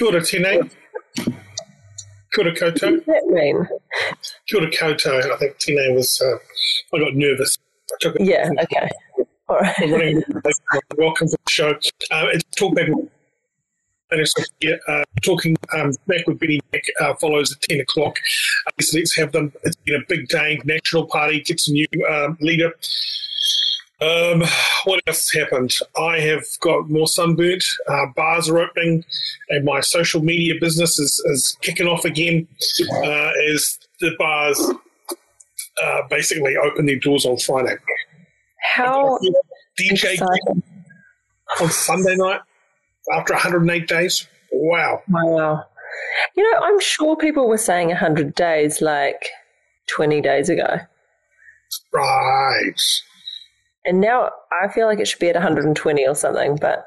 Kia ora tēnei. Kia ora What does that mean? Kia ora koutou. I think tēnei was, uh, I got nervous. I. Yeah, okay. All right. Welcome to the show. Uh, it's Talk Back with uh, talking um, back with Benny Mack uh, follows at 10 o'clock. Uh, so let's have them. It's been a big day. National Party gets a new um, leader. Um, what else happened? I have got more sunburnt. Uh, bars are opening, and my social media business is, is kicking off again. Uh, as the bars uh, basically open their doors on Friday. How DJ on Sunday night after 108 days. Wow. Wow. You know, I'm sure people were saying 100 days like 20 days ago. Right. And now I feel like it should be at 120 or something, but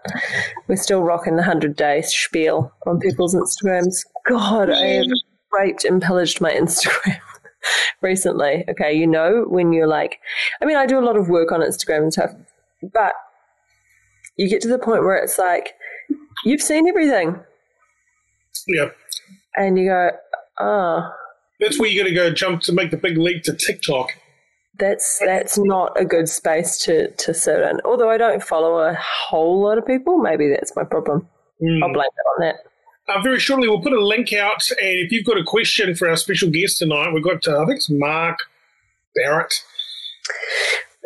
we're still rocking the 100 day spiel on people's Instagrams. God, I have raped and pillaged my Instagram recently. Okay, you know, when you're like, I mean, I do a lot of work on Instagram and stuff, but you get to the point where it's like, you've seen everything. Yeah. And you go, oh, That's where you're going to go jump to make the big leap to TikTok. That's that's not a good space to, to sit in. Although I don't follow a whole lot of people, maybe that's my problem. Mm. I'll blame it on that. Uh, very shortly, we'll put a link out. And if you've got a question for our special guest tonight, we've got, uh, I think it's Mark Barrett.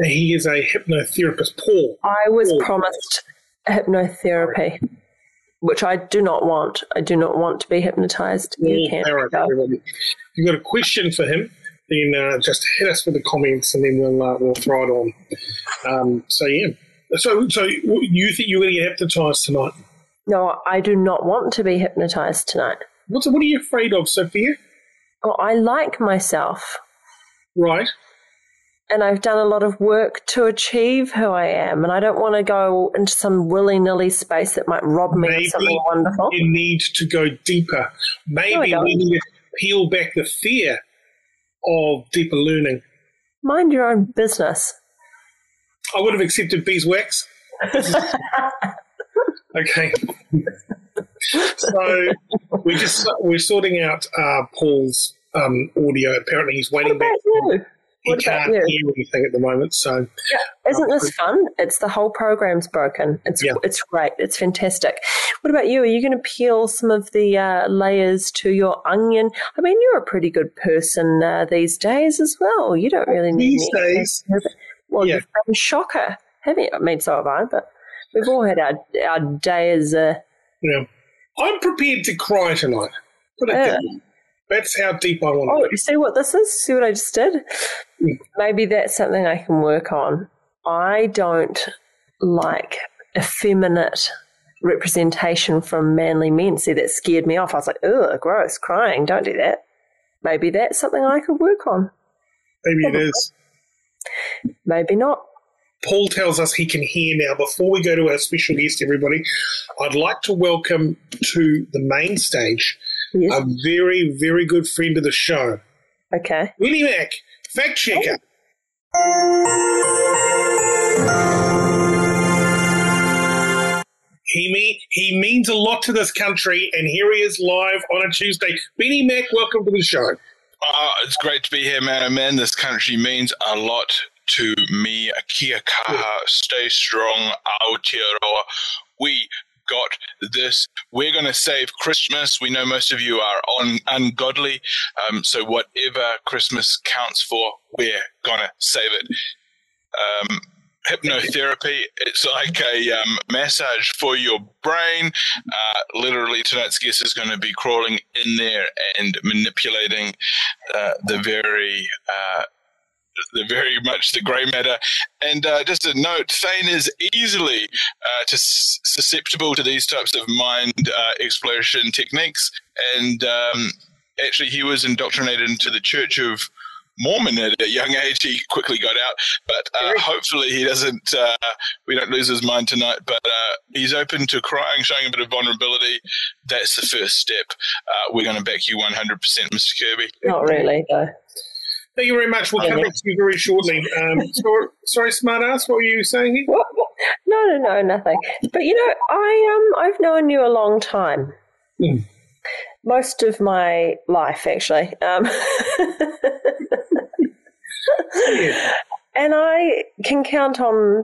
He is a hypnotherapist. Paul. I was Cool. promised hypnotherapy, which I do not want. I do not want to be hypnotized. You Paul. Barrett, go. everybody. If you've got a question for him, then uh, just hit us with the comments and then we'll, uh, we'll throw it on. Um, so, yeah. So, so you think you're going to get hypnotized tonight? No, I do not want to be hypnotized tonight. What's, what are you afraid of, Sophia? Oh, I like myself, Right. and I've done a lot of work to achieve who I am, and I don't want to go into some willy nilly space that might rob me Maybe of something wonderful. You need to go deeper. Maybe don't. we need to peel back the fear of deeper learning. Mind your own business. I would have accepted beeswax. okay. so we're just we're sorting out uh, Paul's um, audio. Apparently, he's waiting back. you? He can't you? hear anything at the moment. So yeah. Isn't this fun? It's the whole program's broken. It's Yeah. it's great. It's fantastic. What about you? Are you going to peel some of the uh, layers to your onion? I mean, you're a pretty good person uh, these days as well. You don't really need these days, Well, yeah. you've been a shocker, haven't you? I mean, so have I, but we've all had our our day as a. know, I'm prepared to cry tonight. Put it Yeah. that. That's how deep I want Oh, to. you see what this is? See what I just did? Maybe that's something I can work on. I don't like effeminate representation from manly men. See, that scared me off. I was like, ugh, gross, crying, don't do that. Maybe that's something I could work on. Maybe it is. Maybe not. Paul tells us he can hear now. Before we go to our special guest, everybody, I'd like to welcome to the main stage Yes. a very, very good friend of the show, Okay. Willie Mac, fact checker. He, mean, he means a lot to this country, and here he is live on a Tuesday. Benny Mack, welcome to the show. Uh, it's great to be here, man. And man, this country means a lot to me. Kia kaha, stay strong, Aotearoa. We got this. We're going to save Christmas. We know most of you are on ungodly. Um, so whatever Christmas counts for, we're going to save it. Um, hypnotherapy, it's like a um, massage for your brain. Uh, literally, tonight's guest is going to be crawling in there and manipulating uh, the very, uh, very much the grey matter. And uh, just a note: Thane is easily uh, to s- susceptible to these types of mind uh, exploration techniques. And um, actually, he was indoctrinated into the Church of Mormon at a young age. He quickly got out, but uh, hopefully he doesn't. Uh, we don't lose his mind tonight. But uh, he's open to crying, showing a bit of vulnerability. That's the first step. Uh, we're going to back you 100%, Mr. Kirby. Not really, though. Thank you very much. We'll come back to you very shortly. Um, sorry, sorry, smartass, what were you saying here? What? No, no, no, nothing. But you know, I um, I've known you a long time. Mm. Most of my life, actually. Um, Yeah. and I can count on mm,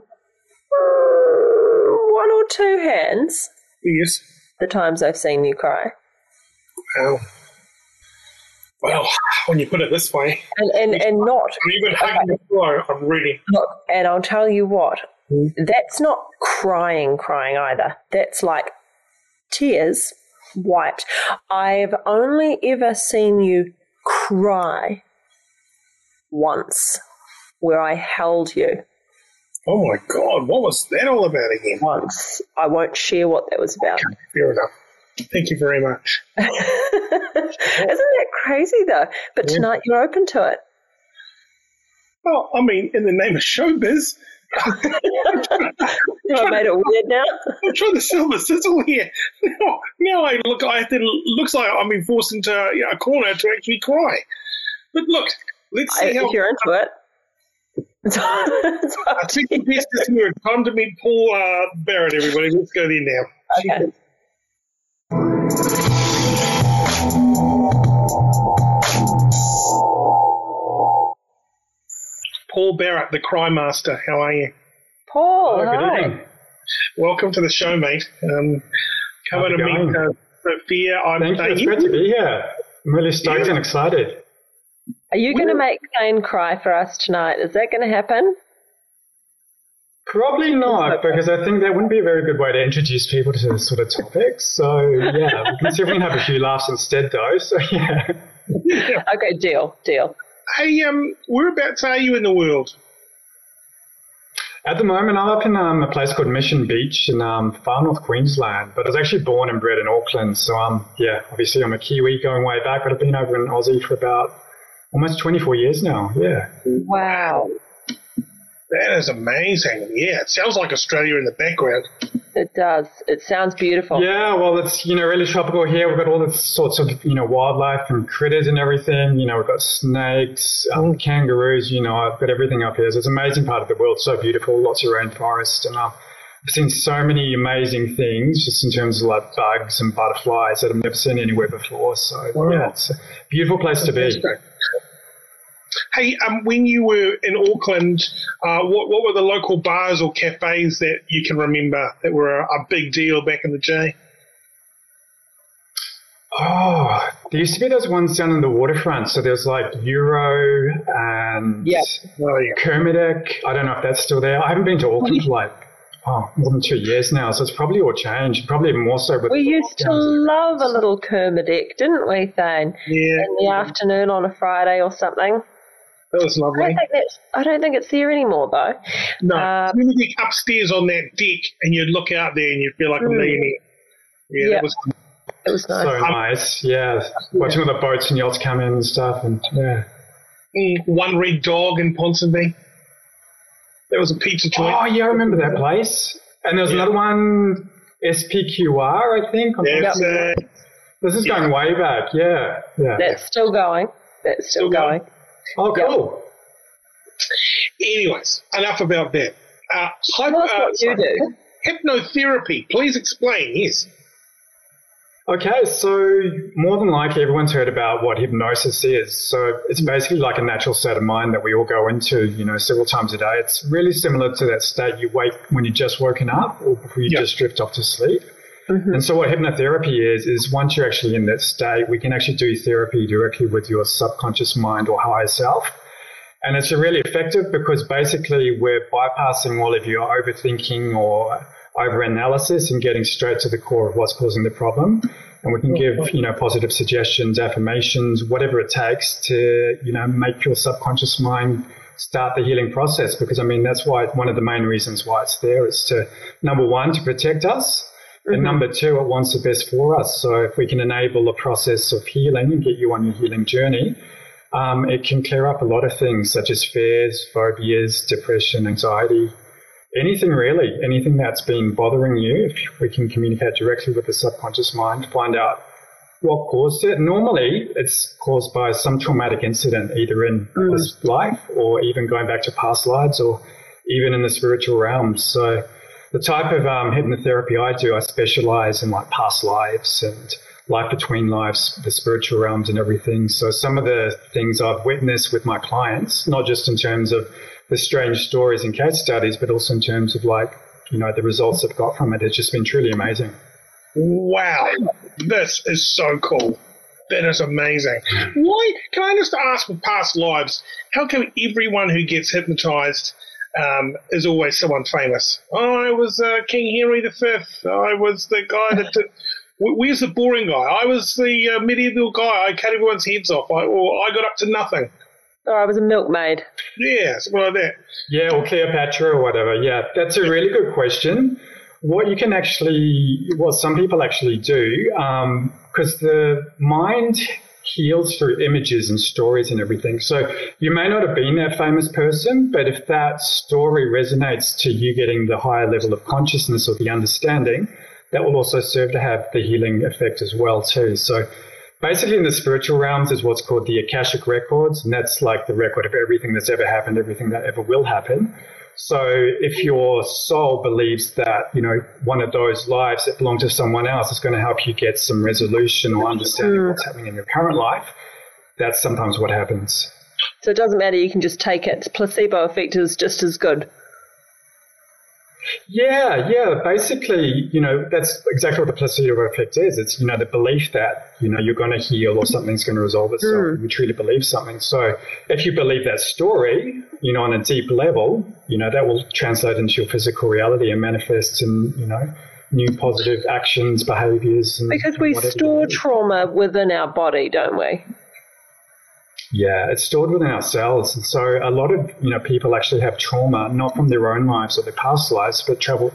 one or two hands Yes. the times I've seen you cry. Wow. Well, when you put it this way, And, and, and not even hugging the floor. I'm ready. Look, and I'll tell you what, Mm. that's not crying, crying either. That's like tears wiped. I've only ever seen you cry once where I held you. Oh my God, what was that all about again? Once. I won't share what that was about. Fair enough. Thank you very much. Isn't that crazy though? But Yeah. tonight you're open to it. Well, I mean, in the name of showbiz, You know, I made it weird now. I'm trying to sell the sizzle here. Now, now I look, I have to, looks like I'm being forced into a corner to actually cry. But look, let's I, see how. if you're into it. I think the best is here. Time to meet Paul uh, Barrett, everybody. Let's go there now. Okay. Paul Barrett, the Cry Master. How are you? Paul, Hello, hi. Welcome to the show, mate. Um, come How's in it meet uh, Sophia. I'm Thank you. It's great to be here. I'm really stoked Yeah. and excited. Are you going to make Thane cry for us tonight? Is that going to happen? Probably not, because I think that wouldn't be a very good way to introduce people to this sort of topic. So, yeah, we can see if we can have a few laughs instead, though. So, yeah. Okay, deal, deal. Hey, um, whereabouts are you in the world? At the moment, I'm up in um, a place called Mission Beach in um, far north Queensland, but I was actually born and bred in Auckland. So, um, yeah, obviously I'm a Kiwi going way back, but I've been over in Aussie for about almost 24 years now. Yeah. Wow. That is amazing. Yeah, it sounds like Australia in the background. It does. It sounds beautiful. Yeah, well, it's you know really tropical here. We've got all the sorts of you know wildlife and critters and everything. You know, we've got snakes, um, kangaroos. You know, I've got everything up here. So it's an amazing part of the world. So beautiful, lots of rainforest, and uh, I've seen so many amazing things just in terms of like bugs and butterflies that I've never seen anywhere before. So Wow. yeah, it's a beautiful place to be. Hey, um, when you were in Auckland, uh, what, what were the local bars or cafes that you can remember that were a, a big deal back in the day? Oh, there used to be those ones down in the waterfront. So there's like Euro and Yep. Oh, yeah. Kermadec. I don't know if that's still there. I haven't been to Auckland for like oh, more than two years now, so it's probably all changed. Probably more so with We the used to love a little Kermadec, didn't we, Thane? Yeah, In the afternoon on a Friday or something. That was I don't lovely. think that's, I don't think it's there anymore, though. No, Uh, you would be upstairs on that deck and you'd look out there and you'd feel like a Mm. millionaire. Yeah, Yeah. that was It was nice. So nice, yeah. Watching all the boats and yachts come in and stuff, and yeah. mm, one red dog in Ponsonby. That was a pizza joint. Oh yeah, I remember that place. And there was Yeah. another one, SPQR, I think. That's, uh, This is yeah. going way back. Yeah, yeah. That's still going. That's still, Still going. going. Oh, yeah. cool. anyways, enough about that. Uh, hypo, uh, you do. Hypnotherapy. Please explain. Yes. Okay, so more than likely everyone's heard about what hypnosis is. So it's basically like a natural state of mind that we all go into, you know, several times a day. It's really similar to that state you wake when you're just woken up or before you Yeah. just drift off to sleep. Mhm. And so what hypnotherapy is, is once you're actually in that state, we can actually do therapy directly with your subconscious mind or higher self. And it's really effective because basically we're bypassing all of your overthinking or overanalysis and getting straight to the core of what's causing the problem. And we can give, you know, positive suggestions, affirmations, whatever it takes to, you know, make your subconscious mind start the healing process. Because I mean, that's why one of the main reasons why it's there is to, number one, to protect us. And number two, it wants the best for us. So if we can enable the process of healing and get you on your healing journey, um, it can clear up a lot of things such as fears, phobias, depression, anxiety, anything really, anything that's been bothering you. If we can communicate directly with the subconscious mind, find out what caused it. Normally, it's caused by some traumatic incident, either in this life or even going back to past lives or even in the spiritual realm. So the type of um, hypnotherapy I do, I specialize in like past lives and life between lives, the spiritual realms, and everything. So some of the things I've witnessed with my clients, not just in terms of the strange stories and case studies, but also in terms of like you know the results I've got from it, it's just been truly amazing. Wow, this is so cool. That is amazing. Why? Can I just ask with past lives, how come everyone who gets hypnotized um, is always someone famous? Oh, I was uh, King Henry V. I was the guy that did. Where's the boring guy? I was the uh, medieval guy. I cut everyone's heads off. I, or I got up to nothing. Oh, I was a milkmaid. Yeah, something like that. Yeah, or Cleopatra or whatever. Yeah, that's a really good question. What you can actually, what some people actually do, because um, the mind heals through images and stories and everything. So you may not have been that famous person, but if that story resonates to you getting the higher level of consciousness or the understanding, that will also serve to have the healing effect as well too. So basically in the spiritual realms is what's called the Akashic records, and that's like the record of everything that's ever happened, everything that ever will happen. So if your soul believes that, you know, one of those lives that belong to someone else is going to help you get some resolution or understanding mm. what's happening in your current life, that's sometimes what happens. So it doesn't matter, you can just take it. Placebo effect is just as good. Yeah, yeah. Basically, you know, that's exactly what the placebo effect is. It's, you know, the belief that, you know, you're going to heal or something's going to resolve itself. Mm. You truly believe something. So if you believe that story, you know, on a deep level, you know, that will translate into your physical reality and manifest in, you know, new positive actions, behaviors. And, because we store trauma within our body, don't we? Yeah, it's stored within our cells. And so a lot of, you know, people actually have trauma, not from their own lives or their past lives, but travel,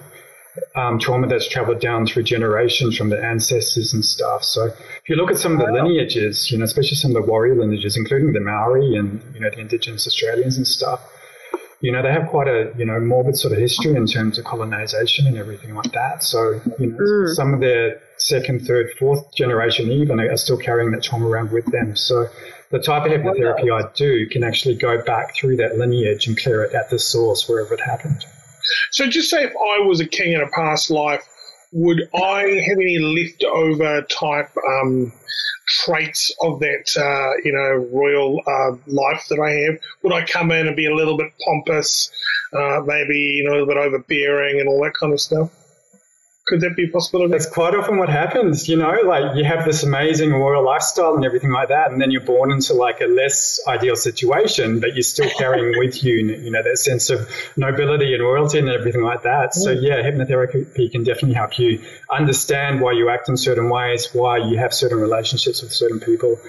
um, trauma that's traveled down through generations from their ancestors and stuff. So if you look at some of the lineages, you know, especially some of the warrior lineages, including the Maori and, you know, the indigenous Australians and stuff, you know, they have quite a, you know, morbid sort of history in terms of colonization and everything like that. So, you know, mm. some of their second, third, fourth generation even are still carrying that trauma around with them. So the type of hypnotherapy I do can actually go back through that lineage and clear it at the source wherever it happened. So just say if I was a king in a past life, would I have any leftover type um, traits of that, uh, you know, royal uh, life that I have? Would I come in and be a little bit pompous, uh, maybe you know, a little bit overbearing and all that kind of stuff? Could that be a possibility? That's quite often what happens, you know, like you have this amazing royal lifestyle and everything like that, and then you're born into like a less ideal situation, but you're still carrying with you, you know, that sense of nobility and royalty and everything like that. So mm. yeah, hypnotherapy can definitely help you understand why you act in certain ways, why you have certain relationships with certain people,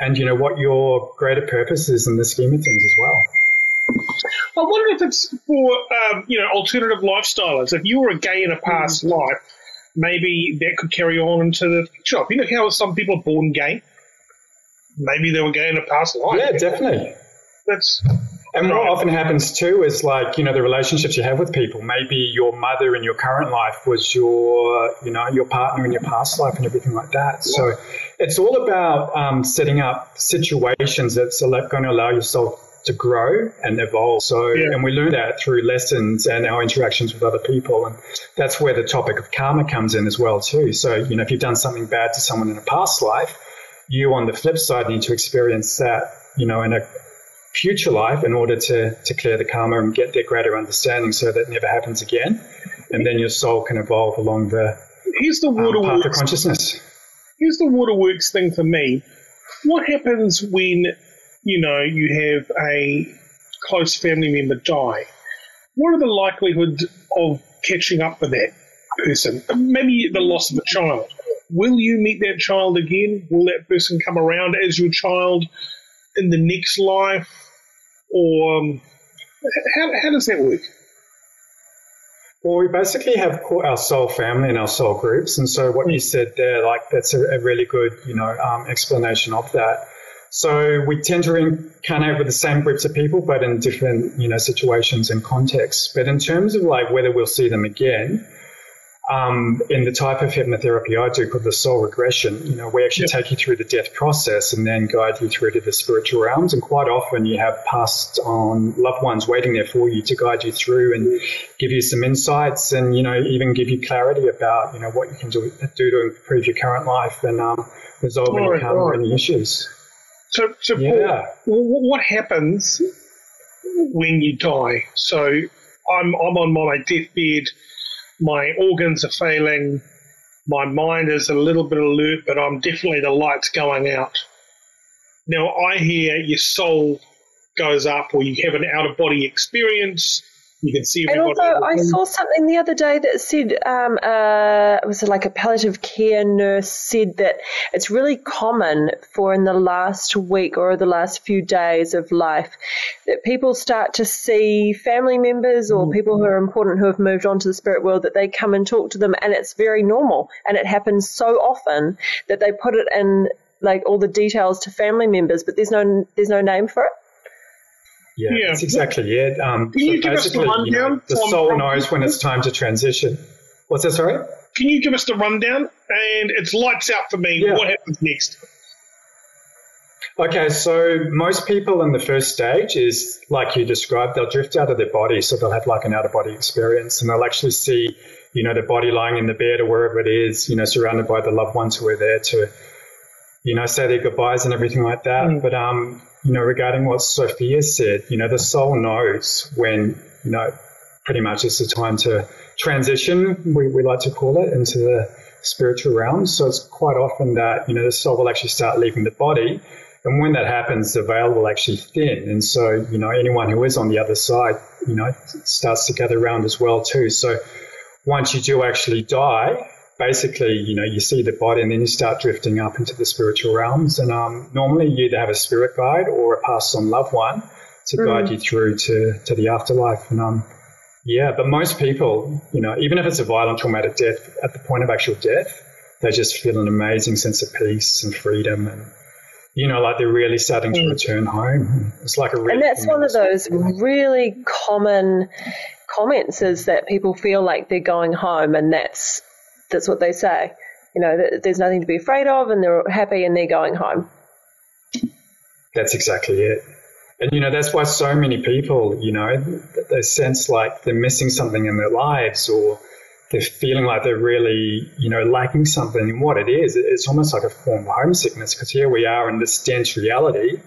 and you know what your greater purpose is in the scheme of things as well. I wonder if it's for um, you know alternative lifestyles. If you were a gay in a past mm. life, maybe that could carry on into the future. You know how some people are born gay. Maybe they were gay in a past life. Yeah, definitely. That's and what often happens too is like, you know, the relationships you have with people. Maybe your mother in your current life was your, you know, your partner in your past life and everything like that. So it's all about um, setting up situations that's going to allow yourself to grow and evolve. So, yeah. and we learn that through lessons and our interactions with other people. And that's where the topic of karma comes in as well, too. So, you know, if you've done something bad to someone in a past life, you on the flip side need to experience that, you know, in a future life in order to, to clear the karma and get that greater understanding so that never happens again. And then your soul can evolve along the Here's the waterworks, um, path of consciousness. Here's the waterworks thing for me. What happens when you know, you have a close family member die, what are the likelihood of catching up with that person? Maybe the loss of a child. Will you meet that child again? Will that person come around as your child in the next life? Or um, how, how does that work? Well, we basically have our soul family and our soul groups, and so what you said there, like that's a, a really good, you know, um, explanation of that. So we tend to incarnate with the same groups of people, but in different, you know, situations and contexts. But in terms of like whether we'll see them again, um, in the type of hypnotherapy I do called the soul regression, you know, we actually yep. take you through the death process and then guide you through to the spiritual realms. And quite often you have passed on loved ones waiting there for you to guide you through and give you some insights and, you know, even give you clarity about, you know, what you can do, do to improve your current life and um, resolve any, right, any issues. So, so yeah. Paul, what happens when you die? So I'm, I'm on my deathbed my organs are failing, my mind is a little bit alert, but I'm definitely the lights going out. Now I hear your soul goes up, or you have an out of body experience, you can see. And also, I saw something the other day that said um, uh, it was like a palliative care nurse said that it's really common for in the last week or the last few days of life that people start to see family members or mm. people who are important who have moved on to the spirit world that they come and talk to them, and it's very normal, and it happens so often that they put it in like all the details to family members, but there's no there's no name for it. Yeah, yeah. that's exactly it. Um, Can you so give us the rundown? You know, the soul knows when it's time to transition. What's that, sorry? Can you give us the rundown? And it's lights out for me. Yeah. What happens next? Okay, so most people in the first stage is like you described, they'll drift out of their body, so they'll have like an out of body experience, and they'll actually see, you know, the body lying in the bed or wherever it is, you know, surrounded by the loved ones who are there to, you know, say their goodbyes and everything like that. Mm. But um, you know, regarding what Sophia said, you know, the soul knows when, you know, pretty much it's the time to transition, we, we like to call it, into the spiritual realm. So it's quite often that, you know, the soul will actually start leaving the body. And when that happens, the veil will actually thin. And so, you know, anyone who is on the other side, you know, starts to gather around as well too. So once you do actually die, basically, you know, you see the body and then you start drifting up into the spiritual realms. And um, normally you either have a spirit guide or a passed on loved one to mm. guide you through to, to the afterlife. And um, yeah, but most people, you know, even if it's a violent traumatic death, at the point of actual death, they just feel an amazing sense of peace and freedom and you know, like they're really starting to mm. return home. It's like a really and that's one of those really common comments is that people feel like they're going home, and that's that's what they say. You know, there's nothing to be afraid of, and they're happy and they're going home. That's exactly it. And, you know, that's why so many people, you know, they sense like they're missing something in their lives or they're feeling like they're really, you know, lacking something. And what it is, it's almost like a form of homesickness because here we are in this dense reality,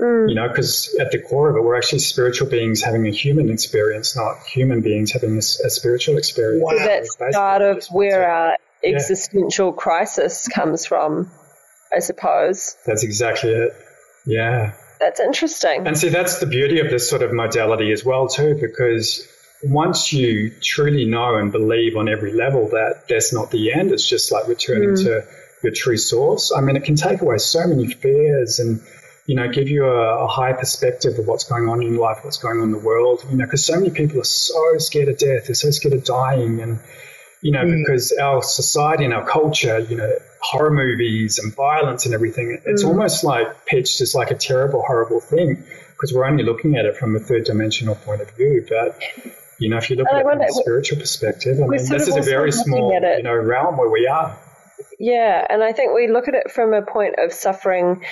mm. you know, because at the core of it, we're actually spiritual beings having a human experience, not human beings having a, a spiritual experience. Wow. So that's part of where our existential crisis comes from, I suppose. That's exactly it. Yeah. That's interesting. And see, that's the beauty of this sort of modality as well, too, because once you truly know and believe on every level that that's not the end, it's just like returning mm. to your true source. I mean, it can take away so many fears and, you know, give you a, a high perspective of what's going on in your life, what's going on in the world, you know, because so many people are so scared of death, they're so scared of dying and, you know, mm. because our society and our culture, you know, horror movies and violence and everything, it's mm. almost like pitched as like a terrible, horrible thing because we're only looking at it from a third dimensional point of view. But, you know, if you look at it from a spiritual perspective, I mean, this is a very small, you know, realm where we are. Yeah, and I think we look at it from a point of suffering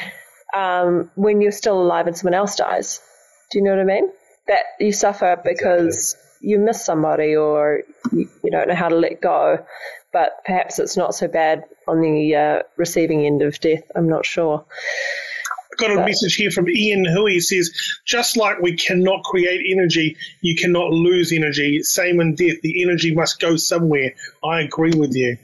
um, when you're still alive and someone else dies. Do you know what I mean? That you suffer because exactly you miss somebody or you, you don't know how to let go. But perhaps it's not so bad on the uh, receiving end of death. I'm not sure. Got a message here from Ian who he says, just like we cannot create energy, you cannot lose energy. Same in death, the energy must go somewhere. I agree with you.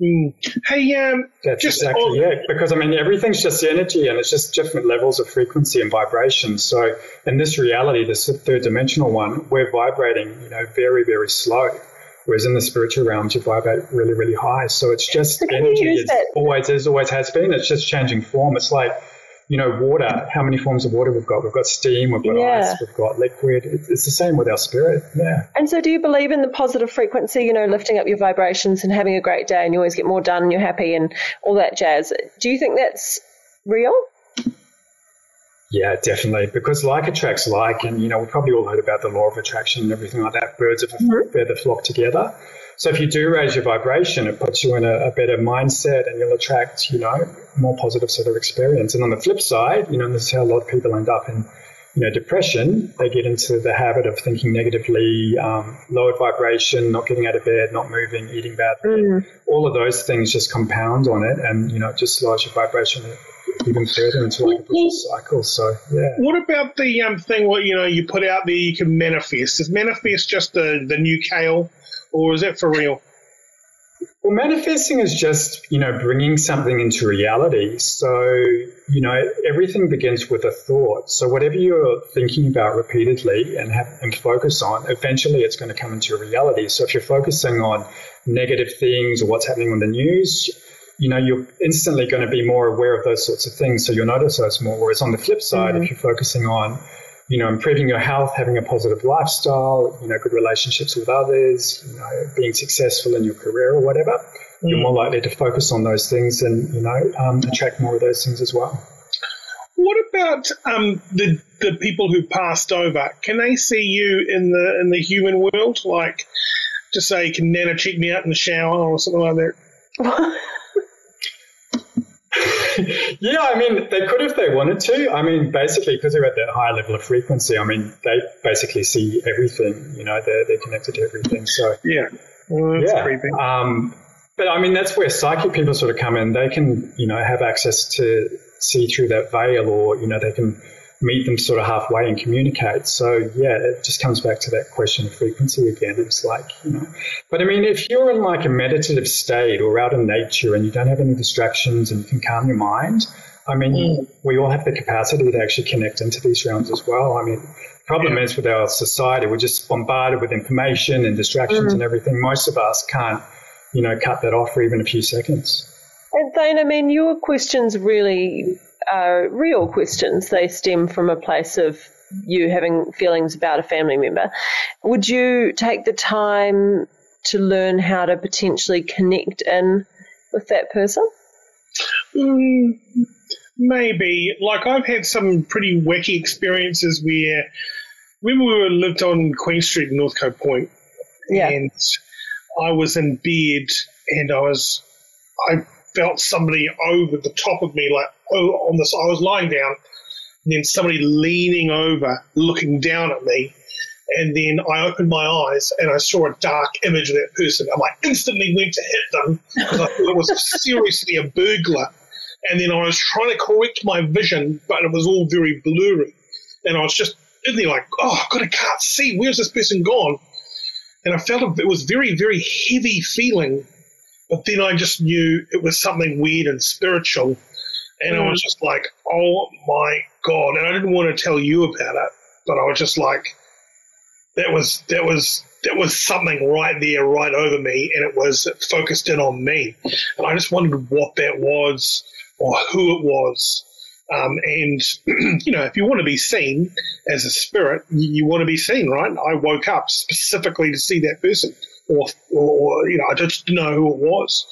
Mm. Hey, um, that's just exactly all, it. Because I mean, everything's just energy, and it's just different levels of frequency and vibration. So, in this reality, this third dimensional one, we're vibrating, you know, very, very slow. Whereas in the spiritual realms, you vibrate really, really high. So it's just energy. It's always is, always has been. It's just changing form. It's like you know, water, how many forms of water we've got. We've got steam, we've got yeah. ice, we've got liquid. It's the same with our spirit. Yeah. And so, do you believe in the positive frequency, you know, lifting up your vibrations and having a great day and you always get more done and you're happy and all that jazz? Do you think that's real? Yeah, definitely. Because like attracts like, and you know, we've probably all heard about the law of attraction and everything like that. Birds of a mm-hmm. feather flock together. So if you do raise your vibration, it puts you in a, a better mindset and you'll attract, you know, more positive sort of experience. And on the flip side, you know, and this is how a lot of people end up in you know, depression, they get into the habit of thinking negatively, um, lowered vibration, not getting out of bed, not moving, eating badly. Mm. All of those things just compound on it, and you know, it just lowers your vibration even further into like a vicious cycle. So, yeah. What about the um, thing where you know you put out there you can manifest? Is manifest just the the new kale, or is that for real? Well, manifesting is just, you know, bringing something into reality. So, you know, everything begins with a thought. So whatever you're thinking about repeatedly and have and focus on, eventually it's going to come into reality. So if you're focusing on negative things or what's happening on the news, you know, you're instantly going to be more aware of those sorts of things. So you'll notice those more. Whereas on the flip side, mm-hmm. if you're focusing on you know, improving your health, having a positive lifestyle, you know, good relationships with others, you know, being successful in your career or whatever, mm. you're more likely to focus on those things and, you know, um, attract more of those things as well. What about um, the the people who passed over? Can they see you in the in the human world? Like, to say, can Nana check me out in the shower or something like that? yeah, I mean, they could if they wanted to. I mean, basically, because they're at that high level of frequency, I mean, they basically see everything. You know, they're, they're connected to everything. So, yeah. Well, yeah. Creepy. Um, but I mean, that's where psychic people sort of come in. They can, you know, have access to see through that veil or, you know, they can meet them sort of halfway and communicate. So yeah, it just comes back to that question of frequency again. It's like, you know, but I mean, if you're in like a meditative state or out in nature and you don't have any distractions and you can calm your mind, I mean, mm. we all have the capacity to actually connect into these realms as well. I mean, the problem yeah. is with our society, we're just bombarded with information and distractions mm. and everything. Most of us can't, you know, cut that off for even a few seconds. And Thane, I mean, your questions really are real questions. They stem from a place of you having feelings about a family member. Would you take the time to learn how to potentially connect in with that person? Mm, maybe. Like I've had some pretty wacky experiences where when we were lived on Queen Street in Northcote Point, yeah. and I was in bed and I was I felt somebody over the top of me, like oh, on this. I was lying down, and then somebody leaning over, looking down at me. And then I opened my eyes and I saw a dark image of that person. And I instantly went to hit them because I thought it was seriously a burglar. And then I was trying to correct my vision, but it was all very blurry. And I was just in there like, oh, God, I can't see. Where's this person gone? And I felt it was very, very heavy feeling but then I just knew it was something weird and spiritual. And mm. I was just like, oh my God. And I didn't want to tell you about it, but I was just like, that was, that was, that was something right there, right over me. And it was it focused in on me. And I just wondered what that was or who it was. Um, and, you know, if you want to be seen as a spirit, you, you want to be seen, right? I woke up specifically to see that person or, or you know, I just didn't know who it was.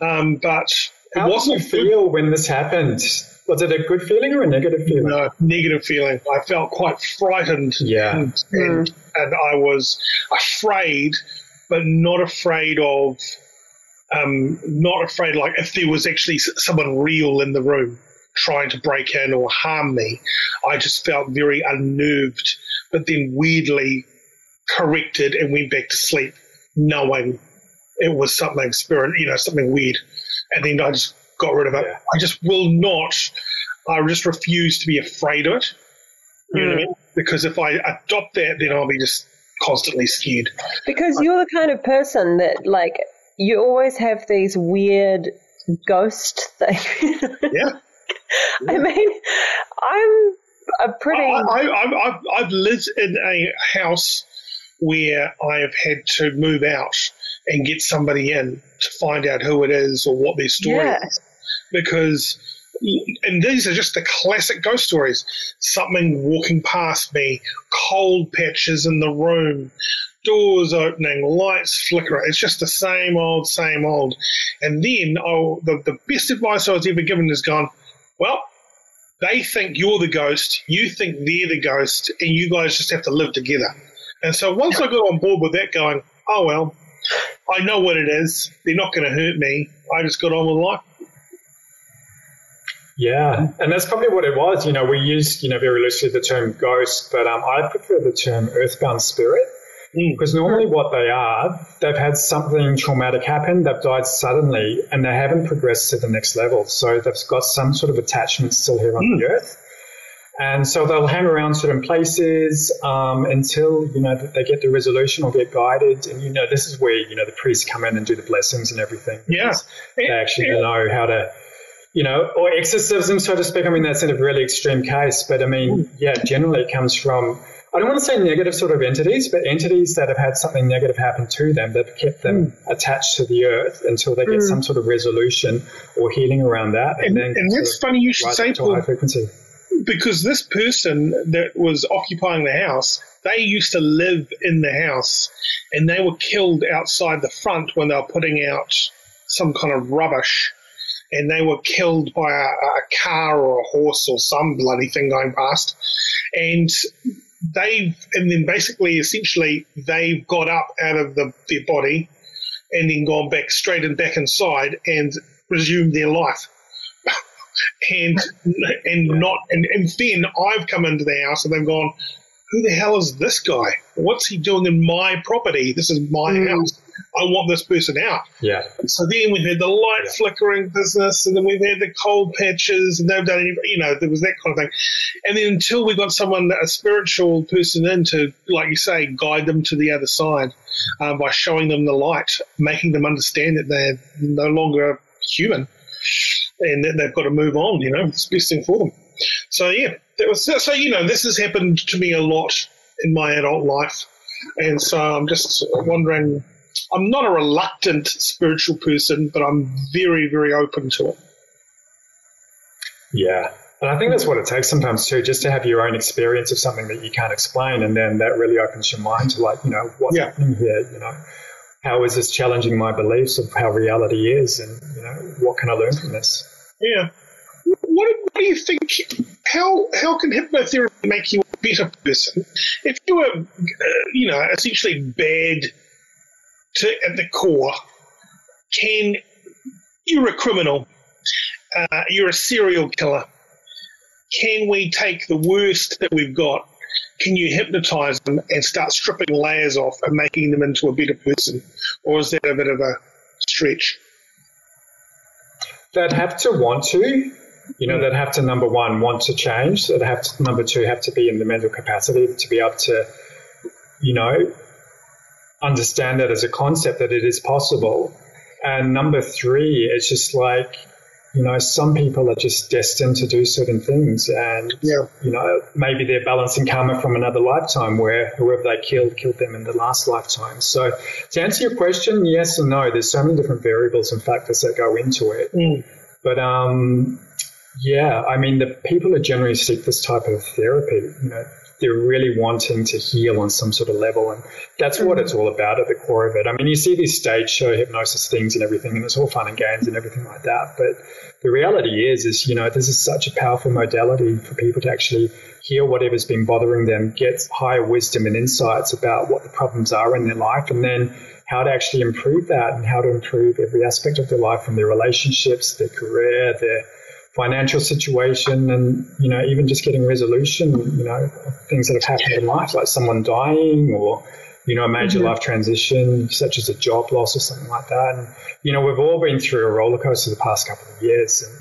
Um, but how it wasn't did you feel good. when this happened? Was it a good feeling or a negative feeling? No, negative feeling. I felt quite frightened. Yeah. And, and, mm. and I was afraid, but not afraid of, um, not afraid like if there was actually someone real in the room trying to break in or harm me. I just felt very unnerved, but then weirdly corrected and went back to sleep knowing it was something spirit, you know, something weird. And then I just got rid of it. I just will not, I just refuse to be afraid of it. You mm. know what I mean? Because if I adopt that, then I'll be just constantly scared. Because you're the kind of person that, like, you always have these weird ghost things. yeah. I mean, I'm a pretty. I, I, I've, I've lived in a house where I have had to move out and get somebody in to find out who it is or what their story yeah. is. Because, and these are just the classic ghost stories. Something walking past me, cold patches in the room, doors opening, lights flickering. It's just the same old, same old. And then oh, the, the best advice I was ever given is gone, well, they think you're the ghost, you think they're the ghost, and you guys just have to live together. And so once I got on board with that, going, oh well, I know what it is. They're not going to hurt me. I just got on with life. Yeah, and that's probably what it was. You know, we use, you know, very loosely the term ghost, but um, I prefer the term earthbound spirit because mm. normally what they are, they've had something traumatic happen, they've died suddenly, and they haven't progressed to the next level. So they've got some sort of attachment still here on mm. the earth. And so they'll hang around certain places um, until you know they get the resolution or get guided. And you know this is where you know the priests come in and do the blessings and everything. Yeah, they actually yeah. know how to you know, or exorcism, so to speak. I mean, that's in a really extreme case, but I mean, yeah, generally it comes from, I don't want to say negative sort of entities, but entities that have had something negative happen to them that have kept them mm. attached to the earth until they get mm. some sort of resolution or healing around that. And, and, and that's funny you should say, Paul, because this person that was occupying the house, they used to live in the house and they were killed outside the front when they were putting out some kind of rubbish and they were killed by a, a car or a horse or some bloody thing going past. And they've, and then basically, essentially, they've got up out of the, their body and then gone back straight and back inside and resumed their life. And and not and, and then I've come into the house and they've gone, who the hell is this guy? What's he doing in my property? This is my mm. house. I want this person out. Yeah. So then we've had the light yeah. flickering business, and then we've had the cold patches, and they've done, any, you know, there was that kind of thing. And then until we got someone, a spiritual person in to, like you say, guide them to the other side uh, by showing them the light, making them understand that they're no longer human and that they've got to move on, you know, it's the best thing for them. So, yeah, that was, so, you know, this has happened to me a lot in my adult life. And so I'm just wondering I'm not a reluctant spiritual person, but I'm very, very open to it. Yeah. And I think that's what it takes sometimes too, just to have your own experience of something that you can't explain. And then that really opens your mind to like, you know, what's yeah. happening here? You know, how is this challenging my beliefs of how reality is? And, you know, what can I learn from this? Yeah. What, what do you think? How, how can hypnotherapy make you a better person? If you were, uh, you know, essentially bad to, at the core, can you're a criminal, uh, you're a serial killer. Can we take the worst that we've got? Can you hypnotize them and start stripping layers off and making them into a better person? Or is that a bit of a stretch? They'd have to want to. You know, hmm. they'd have to, number one, want to change. They'd have to, number two, have to be in the mental capacity to be able to, you know, understand that as a concept that it is possible. And number three, it's just like, you know, some people are just destined to do certain things. And, yeah. you know, maybe they're balancing karma from another lifetime where whoever they killed, killed them in the last lifetime. So to answer your question, yes and no. There's so many different variables and factors that go into it. Mm. But, um, yeah, I mean, the people that generally seek this type of therapy, you know, they're really wanting to heal on some sort of level. And that's mm-hmm. what it's all about at the core of it. I mean, you see these stage show hypnosis things and everything, and it's all fun and games and everything like that. But the reality is, is, you know, this is such a powerful modality for people to actually heal whatever's been bothering them, get higher wisdom and insights about what the problems are in their life, and then how to actually improve that and how to improve every aspect of their life from their relationships, their career, their financial situation and, you know, even just getting resolution, you know, things that have happened in life, like someone dying or, you know, a major mm-hmm. life transition, such as a job loss or something like that. And, you know, we've all been through a roller coaster the past couple of years and,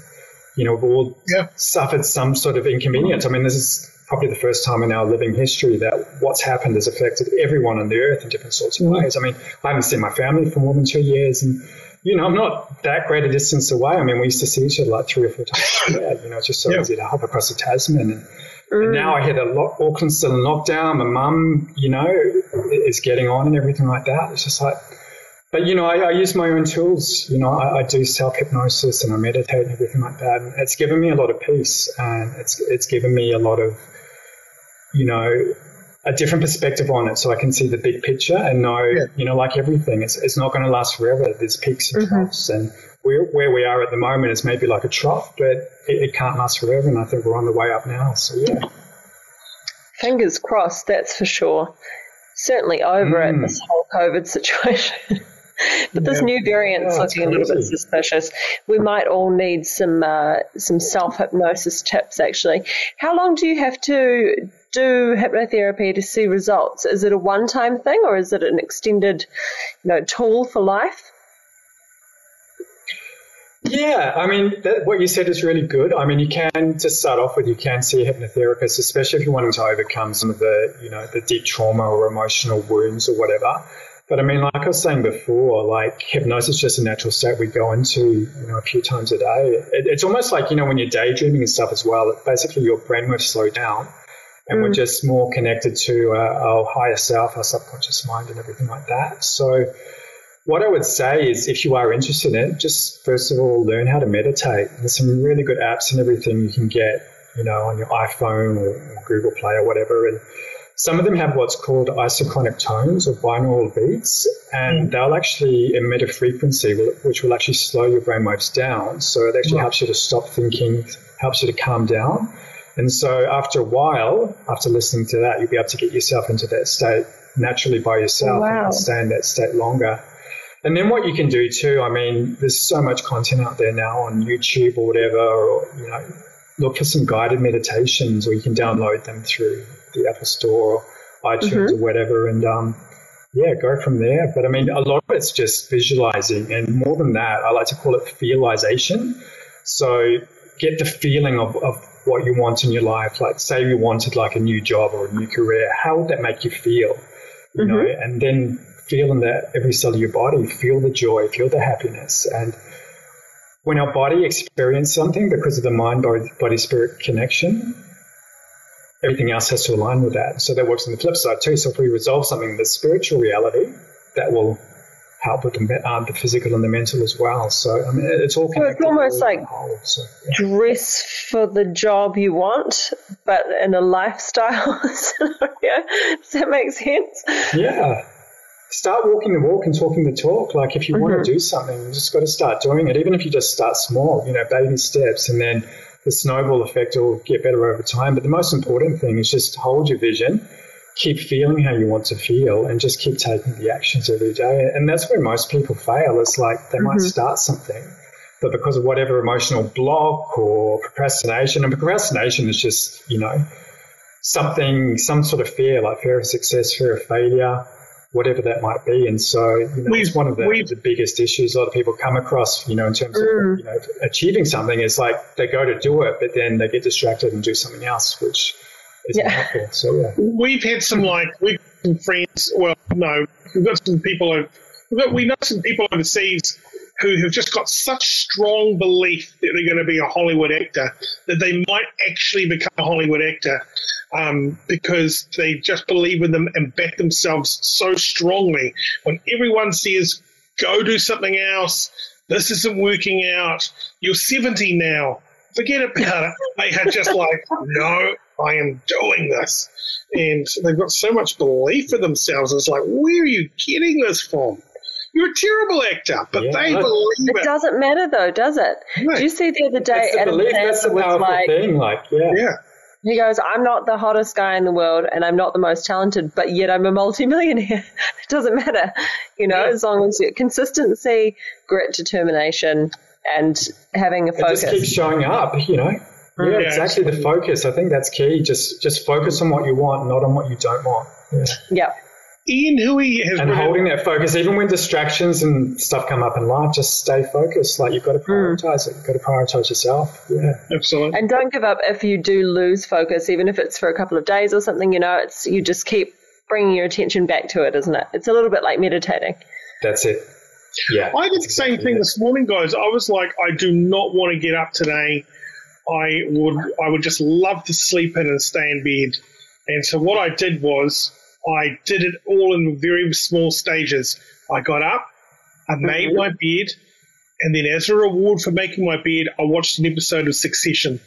you know, we've all yeah. suffered some sort of inconvenience. I mean, this is probably the first time in our living history that what's happened has affected everyone on the earth in different sorts of mm-hmm. ways. I mean, I haven't seen my family for more than two years and, you know, I'm not that great a distance away. I mean, we used to see each other like three or four times a year. You know, it's just so yeah. easy to hop across the Tasman. And, mm. and now I hear that lo- Auckland's still in lockdown. My mum, you know, is getting on and everything like that. It's just like, but you know, I, I use my own tools. You know, I, I do self hypnosis and I meditate and everything like that. And it's given me a lot of peace and it's it's given me a lot of, you know, a different perspective on it so I can see the big picture and know, yeah. you know, like everything, it's, it's not going to last forever. There's peaks and mm-hmm. troughs. And where we are at the moment is maybe like a trough, but it, it, can't last forever. And I think we're on the way up now. So, yeah. Fingers crossed, that's for sure. Certainly over mm. it, this whole COVID situation. but this new variant's Yeah, looking a little bit suspicious. We might all need some uh, some self hypnosis tips. Actually, how long do you have to do hypnotherapy to see results? Is it a one time thing, or is it an extended, you know, tool for life? Yeah, I mean, what you said is really good. I mean, you can to start off with, you can see a hypnotherapist, especially if you're wanting to overcome some of the, you know, the deep trauma or emotional wounds or whatever. But I mean, like I was saying before, like hypnosis is just a natural state we go into, you know, a few times a day. It, it's almost like, you know, when you're daydreaming and stuff as well, basically your brain will slow down and we're just more connected to uh, our higher self, our subconscious mind and everything like that. So, what I would say is if you are interested in it, just first of all, learn how to meditate. There's some really good apps and everything you can get, you know, on your iPhone or, or Google Play or whatever. And some of them have what's called isochronic tones or binaural beats, and they'll actually emit a frequency which will actually slow your brainwaves down. So it actually helps you to stop thinking, helps you to calm down. And so after a while, after listening to that, you'll be able to get yourself into that state naturally by yourself Wow. and stay in that state longer. And then what you can do too, I mean, there's so much content out there now on YouTube or whatever, or, you know, look for some guided meditations or you can download them through the Apple Store or iTunes or whatever. And, um, yeah, go from there. But I mean, a lot of it's just visualizing. And more than that, I like to call it feelization. So get the feeling of, of what you want in your life. Like, say you wanted like a new job or a new career, how would that make you feel? You know, mm-hmm. and then feeling that every cell of your body, feel the joy, feel the happiness. And when our body experiences something because of the mind body spirit connection, everything else has to align with that. So that works on the flip side too. So if we resolve something in the spiritual reality, that will help with the, uh, the physical and the mental as well. So I mean, it's all So it's almost like. So, yeah. dress for the job you want, but in a lifestyle scenario. Does that make sense? Yeah. Start walking the walk and talking the talk. Like if you want to do something, you just got to start doing it. Even if you just start small, you know, baby steps, and then the snowball effect will get better over time. But the most important thing is just hold your vision, keep feeling how you want to feel, and just keep taking the actions every day. And that's where most people fail. It's like they might mm-hmm. start something, but because of whatever emotional block or procrastination, and procrastination is just, you know, something, some sort of fear, like fear of success, fear of failure, whatever that might be. And so, you know, it's one of the, the biggest issues a lot of people come across, you know, in terms of, mm. you know, achieving something. It's like they go to do it, but then they get distracted and do something else, which isn't Yeah. helpful. So, yeah. We've had some like we've got some friends. Well, no, we've got some people. o- We've got, we know some people overseas who have just got such strong belief that they're going to be a Hollywood actor that they might actually become a Hollywood actor um, because they just believe in them and back themselves so strongly. When everyone says, "Go do something else," this isn't working out. You're 70 now. Forget about it. They are just like, no, I am doing this. And they've got so much belief in themselves. It's like, where are you getting this from? You're a terrible actor, but Yeah. they It believe It it. doesn't matter though, does it? No. Do you see the other day That's the Adam belief. That's the Sandler was powerful like, thing. Like, yeah. Yeah. he goes, I'm not the hottest guy in the world and I'm not the most talented, but yet I'm a multimillionaire. it doesn't matter. You know, Yeah. as long as you consistency, grit, determination, and having a And just keeps showing up, you know. Yeah, Yeah, exactly. The focus. I think that's key. Just just focus on what you want, not on what you don't want. Yeah. Yeah. Ian Hui has and written- holding that focus, even when distractions and stuff come up in life, just stay focused. Like you've got to hmm. prioritize it. You've got to prioritize yourself. Yeah. Absolutely. And don't give up if you do lose focus, even if it's for a couple of days or something. You know, it's you just keep bringing your attention back to it, isn't it? It's a little bit like meditating. That's it. Yeah. I did the same thing this morning, guys. I was like, I do not want to get up today. I would, I would just love to sleep in and stay in bed. And so what I did was, I did it all in very small stages. I got up, I made mm-hmm. my bed, and then as a reward for making my bed, I watched an episode of Succession.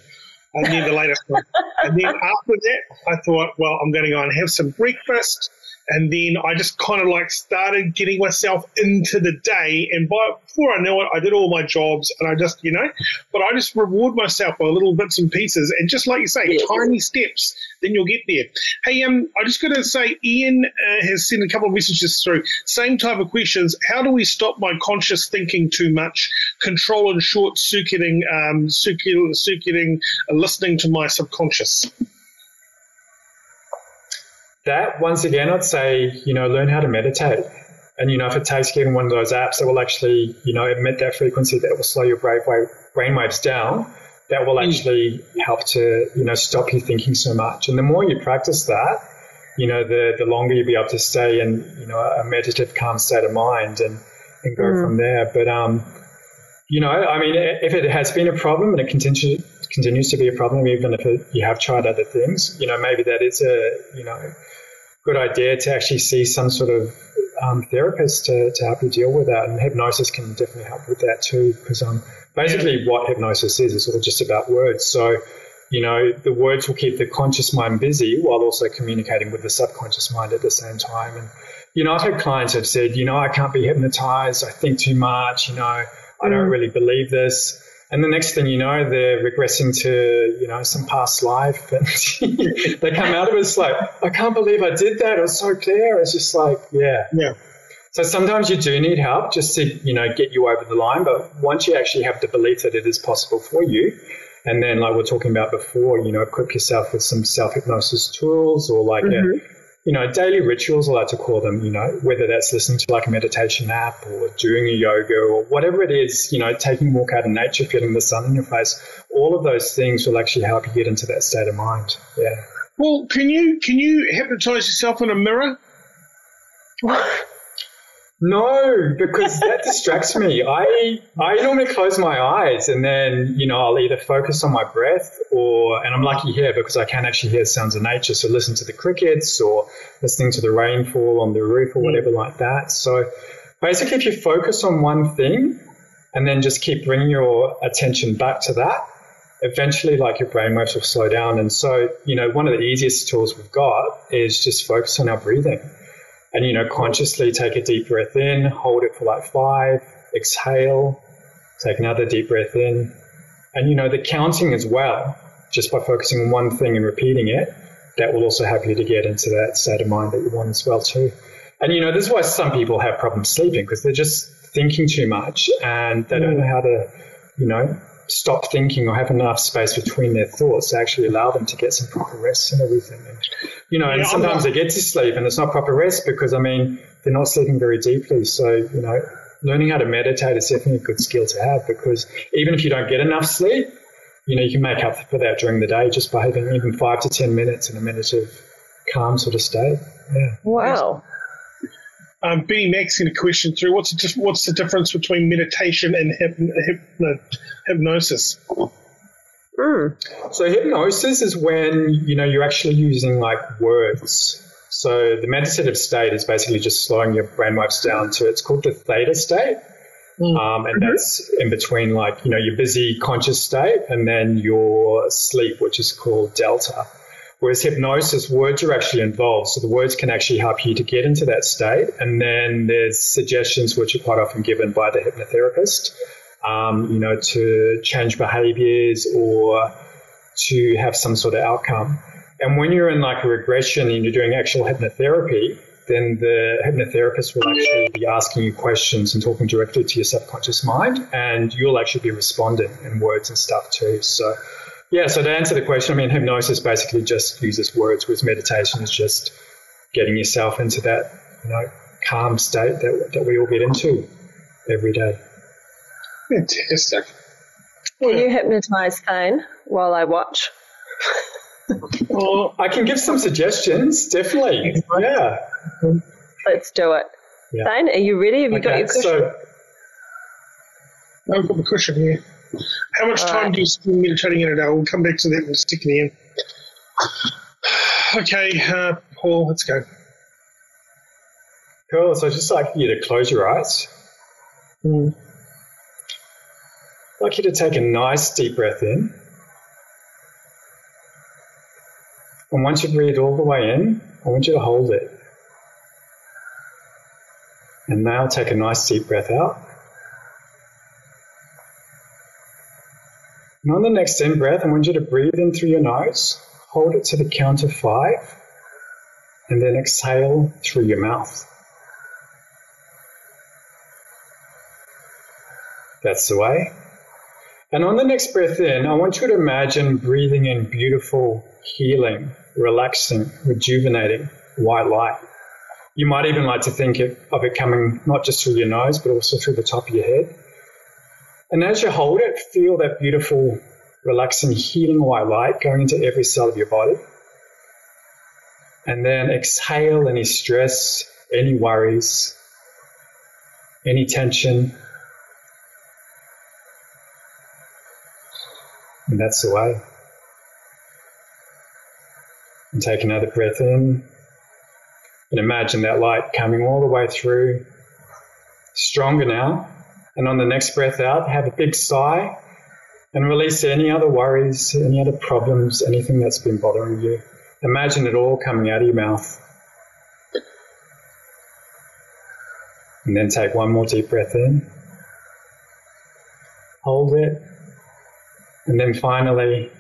And then the latest one. And then after that, I thought, well, I'm going to go and have some breakfast. And then I just kind of like started getting myself into the day. And by before I knew it, I did all my jobs and I just, you know, but I just reward myself by little bits and pieces. And just like you say, Yeah. tiny steps, then you'll get there. Hey, um, I just got to say, Ian uh, has sent a couple of messages through. Same type of questions. How do we stop my conscious thinking too much? Control and short circuiting, um, circuit, circuiting, uh, listening to my subconscious. That, once again, I'd say, you know, learn how to meditate. And, you know, if it takes getting one of those apps that will actually, you know, emit that frequency that will slow your brain, waves down, that will actually help to, you know, stop you thinking so much. And the more you practice that, you know, the, the longer you'll be able to stay in, you know, a meditative, calm state of mind and, and go from there. But, um, you know, I mean, if it has been a problem and it continues continues to be a problem, even if it, you have tried other things, you know, maybe that is a, you know, good idea to actually see some sort of um, therapist to, to help you deal with that. And hypnosis can definitely help with that too, because um, basically what hypnosis is is all just about words. So, you know, the words will keep the conscious mind busy while also communicating with the subconscious mind at the same time. And, you know, I've had clients have said, you know, I can't be hypnotized. I think too much. You know, I don't really believe this. And the next thing you know, they're regressing to, you know, some past life. And they come out of it, it's like, I can't believe I did that. It was so clear. It's just like, yeah. Yeah. So sometimes you do need help just to, you know, get you over the line. But once you actually have the belief that it is possible for you, and then like we are talking about before, you know, equip yourself with some self hypnosis tools or like a, mm-hmm. You know, daily rituals, I like to call them, you know, whether that's listening to like a meditation app or doing a yoga or whatever it is, you know, taking a walk out in nature, feeling the sun in your face, all of those things will actually help you get into that state of mind. Yeah. Well, can you can you hypnotize yourself in a mirror? No, because that distracts me. I I normally close my eyes and then you know I'll either focus on my breath or and I'm lucky here because I can actually hear sounds of nature. So listen to the crickets or listening to the rainfall on the roof or mm. whatever like that. So basically, if you focus on one thing and then just keep bringing your attention back to that, eventually like your brain waves will slow down. And so you know one of the easiest tools we've got is just focus on our breathing and you know consciously take a deep breath in hold it for like five exhale take another deep breath in. And you know the counting as well just by focusing on one thing and repeating it that will also help you to get into that state of mind that you want as well too. And you know this is why some people have problems sleeping because they're just thinking too much and they don't mm. know how to you know stop thinking or have enough space between their thoughts to actually allow them to get some proper rest and everything and you know, and Yeah, I'm sometimes not- they get to sleep and it's not proper rest because, I mean, they're not sleeping very deeply. So, you know, learning how to meditate is definitely a good skill to have because even if you don't get enough sleep, you know, you can make up for that during the day just by having even five to 10 minutes in a meditative, calm sort of state. Yeah. Wow. Um, Benny Mack's sent a question through. What's the, what's the difference between meditation and hypno- hypno- hypnosis? Mm. So hypnosis is when, you know, you're actually using like words. So the meditative state is basically just slowing your brainwaves down to, it's called the theta state. Um, and that's in between like, you know, your busy conscious state and then your sleep, which is called delta. Whereas hypnosis, words are actually involved. So the words can actually help you to get into that state. And then there's suggestions which are quite often given by the hypnotherapist, um, you know, to change behaviors or to have some sort of outcome. And when you're in like a regression and you're doing actual hypnotherapy, then the hypnotherapist will actually be asking you questions and talking directly to your subconscious mind, and you'll actually be responding in words and stuff too. So, yeah, so to answer the question, I mean, hypnosis basically just uses words, whereas meditation is just getting yourself into that, you know, calm state that, that we all get into every day. Fantastic. Can you hypnotize Thane while I watch? Well, I can give some suggestions, definitely. Yeah. Let's do it. Yeah. Thane, are you ready? Have you got your cushion? so I've got the cushion here. How much All time right. do you spend meditating in a day? We'll come back to that in a second, Ian. Okay, uh, Paul, let's go. Cool. So I'd just like you to close your eyes. I'd like you to take a nice deep breath in. And once you breathe all the way in, I want you to hold it. And now take a nice deep breath out. And on the next in breath, I want you to breathe in through your nose, hold it to the count of five, and then exhale through your mouth. That's the way. And on the next breath in, I want you to imagine breathing in beautiful, healing, relaxing, rejuvenating white light. You might even like to think of it coming not just through your nose, but also through the top of your head. And as you hold it, feel that beautiful, relaxing, healing white light going into every cell of your body. And then exhale any stress, any worries, any tension. And that's the way. And take another breath in. And imagine that light coming all the way through. Stronger now. And on the next breath out, have a big sigh and release any other worries, any other problems, anything that's been bothering you. Imagine it all coming out of your mouth. And then take one more deep breath in. Hold it. And then finally,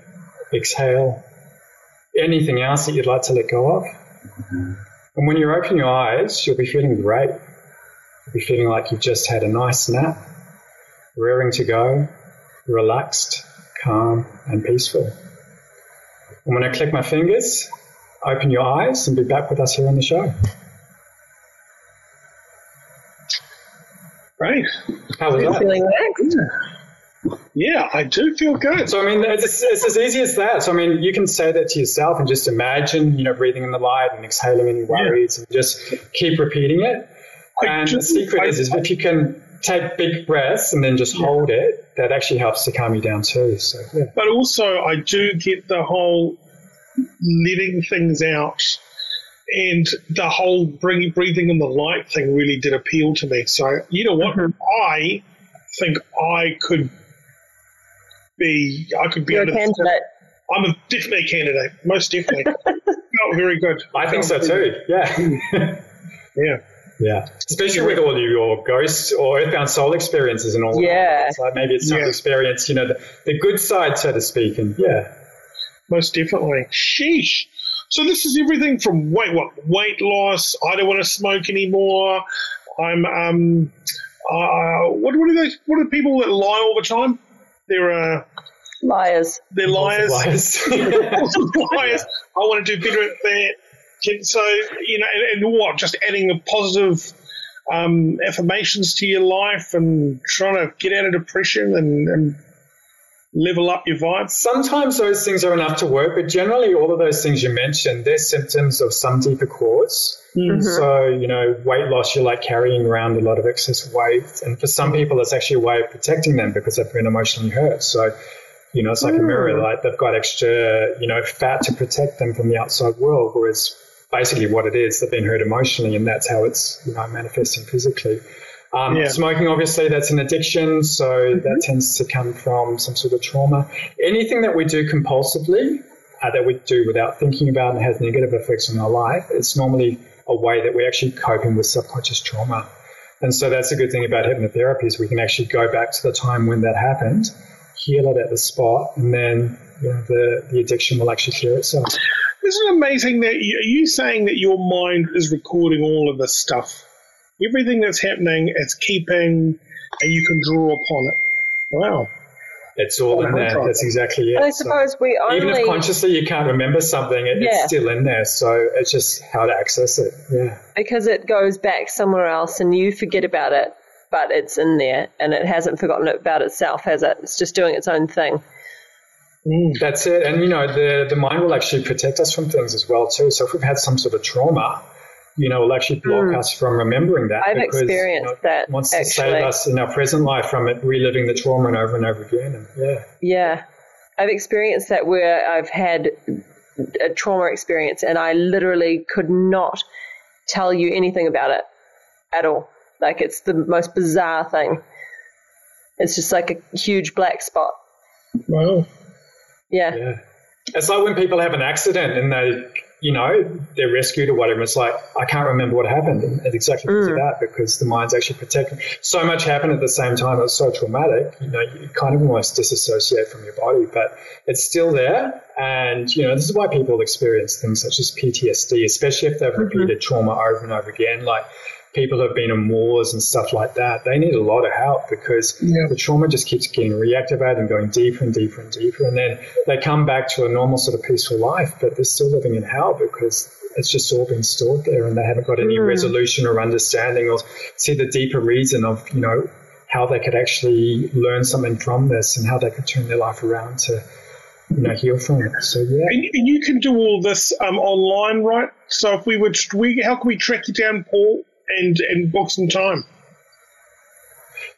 exhale anything else that you'd like to let go of. Mm-hmm. And when you open your eyes, you'll be feeling great. You'll be feeling like you've just had a nice nap, raring to go, relaxed, calm, and peaceful. And when I click my fingers, open your eyes and be back with us here on the show. Great. How was that? Feeling relaxed. Yeah, I do feel good. So I mean, it's, it's, as easy as that. So I mean, you can say that to yourself and just imagine, you know, breathing in the light and exhaling any worries, yeah. and just keep repeating it. I and the secret I, is, is if you can take big breaths and then just yeah. hold it, that actually helps to calm you down too. So, yeah. But also, I do get the whole letting things out. And the whole breathing in the light thing really did appeal to me. So, you know what? Mm-hmm. I think I could be I could be You're a candidate. I'm a, definitely a candidate, most definitely. Felt very good. I think so too. Yeah. yeah. Yeah, especially with all your ghost or earthbound soul experiences and all yeah. that. So maybe it's some yeah. experience, you know, the, the good side, so to speak. And yeah, most definitely. Sheesh. So this is everything from weight, what weight loss. I don't want to smoke anymore. I'm um, uh, what what are they? What are the people that lie all the time? They're uh, liars. They're liars. Liars. liars. I want to do better at that. So you know, and, and what? Just adding a positive um, affirmations to your life and trying to get out of depression and, and level up your vibe. Sometimes those things are enough to work, but generally, all of those things you mentioned, they're symptoms of some deeper cause. Mm-hmm. So, you know, weight loss, you're like carrying around a lot of excess weight. And for some people, it's actually a way of protecting them because they've been emotionally hurt. So, you know, it's like mm. a mirror, like they've got extra, you know, fat to protect them from the outside world, whereas basically what it is, they've been hurt emotionally and that's how it's, you know, manifesting physically. Um, yeah. Smoking, obviously, that's an addiction, so mm-hmm. that tends to come from some sort of trauma. Anything that we do compulsively, uh, that we do without thinking about and has negative effects on our life, it's normally a way that we're actually coping with subconscious trauma. And so that's a good thing about hypnotherapy is we can actually go back to the time when that happened, heal it at the spot, and then you know, the, the addiction will actually clear itself. Isn't it amazing that you, are you saying that your mind is recording all of this stuff? everything that's happening, it's keeping, and you can draw upon it. Wow. It's all in there. That's exactly it. And I suppose so we only even if consciously you can't remember something, it, yeah. it's still in there. So it's just how to access it. Yeah. Because it goes back somewhere else, and you forget about it, but it's in there, and it hasn't forgotten about itself, has it? It's just doing its own thing. Mm, that's it. And you know, the the mind will actually protect us from things as well too. So if we've had some sort of trauma, you know, will actually block mm. us from remembering that. I've because, experienced you know, that. Wants actually. to save us in our present life from it, reliving the trauma and over and over again. And yeah. Yeah. I've experienced that where I've had a trauma experience and I literally could not tell you anything about it at all. Like it's the most bizarre thing. It's just like a huge black spot. Wow. Yeah. Yeah. It's like when people have an accident and they you know, they're rescued or whatever. It's like, I can't remember what happened. And it's exactly because mm. of that, because the mind's actually protecting. So much happened at the same time. It was so traumatic. You know, you kind of almost disassociate from your body, but it's still there. And, you know, this is why people experience things such as PTSD, especially if they've mm-hmm. repeated trauma over and over again. Like, people who have been in wars and stuff like that, they need a lot of help because yeah. the trauma just keeps getting reactivated and going deeper and deeper and deeper. And then they come back to a normal sort of peaceful life, but they're still living in hell because it's just all been stored there and they haven't got any mm. resolution or understanding or see the deeper reason of, you know, how they could actually learn something from this and how they could turn their life around to you know, heal from it. So yeah, and, and you can do all this um, online, right? So if we would, we how can we track you down, Paul? And and book some time?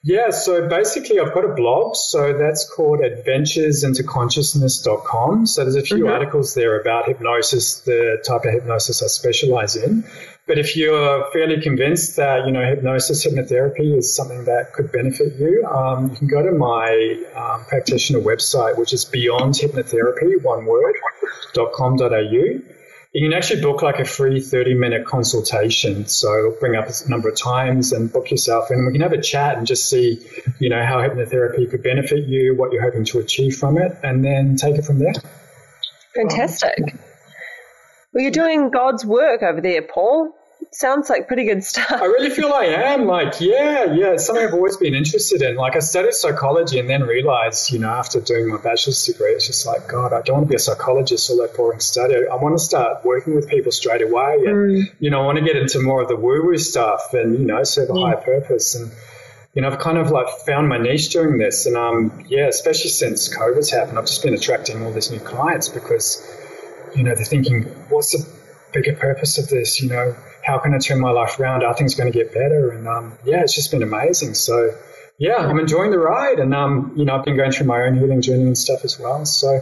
Yeah, so basically, I've got a blog. So that's called adventuresintoconsciousness.com. So there's a few mm-hmm. articles there about hypnosis, the type of hypnosis I specialize in. But if you're fairly convinced that, you know, hypnosis, hypnotherapy is something that could benefit you, um, you can go to my um, practitioner website, which is beyondhypnotherapy, one word, .com.au you can actually book like a free 30 minute consultation. So bring up a number of times and book yourself. And we can have a chat and just see, you know, how hypnotherapy could benefit you, what you're hoping to achieve from it, and then take it from there. Fantastic. Um, well, you're doing God's work over there, Paul sounds like pretty good stuff. I really feel I am. Like, yeah, yeah, it's something I've always been interested in. Like, I studied psychology and then realized, you know, after doing my bachelor's degree, it's just like, God, I don't want to be a psychologist or that boring study. I want to start working with people straight away. And, mm. you know, I want to get into more of the woo woo stuff and, you know, serve a mm. higher purpose. And, you know, I've kind of like found my niche doing this. And, um, yeah, especially since COVID's happened, I've just been attracting all these new clients because, you know, they're thinking, what's the bigger purpose of this? You know, how can I turn my life around? Are things going to get better? And um, yeah, it's just been amazing. So yeah, I'm enjoying the ride, and um, you know, I've been going through my own healing journey and stuff as well. So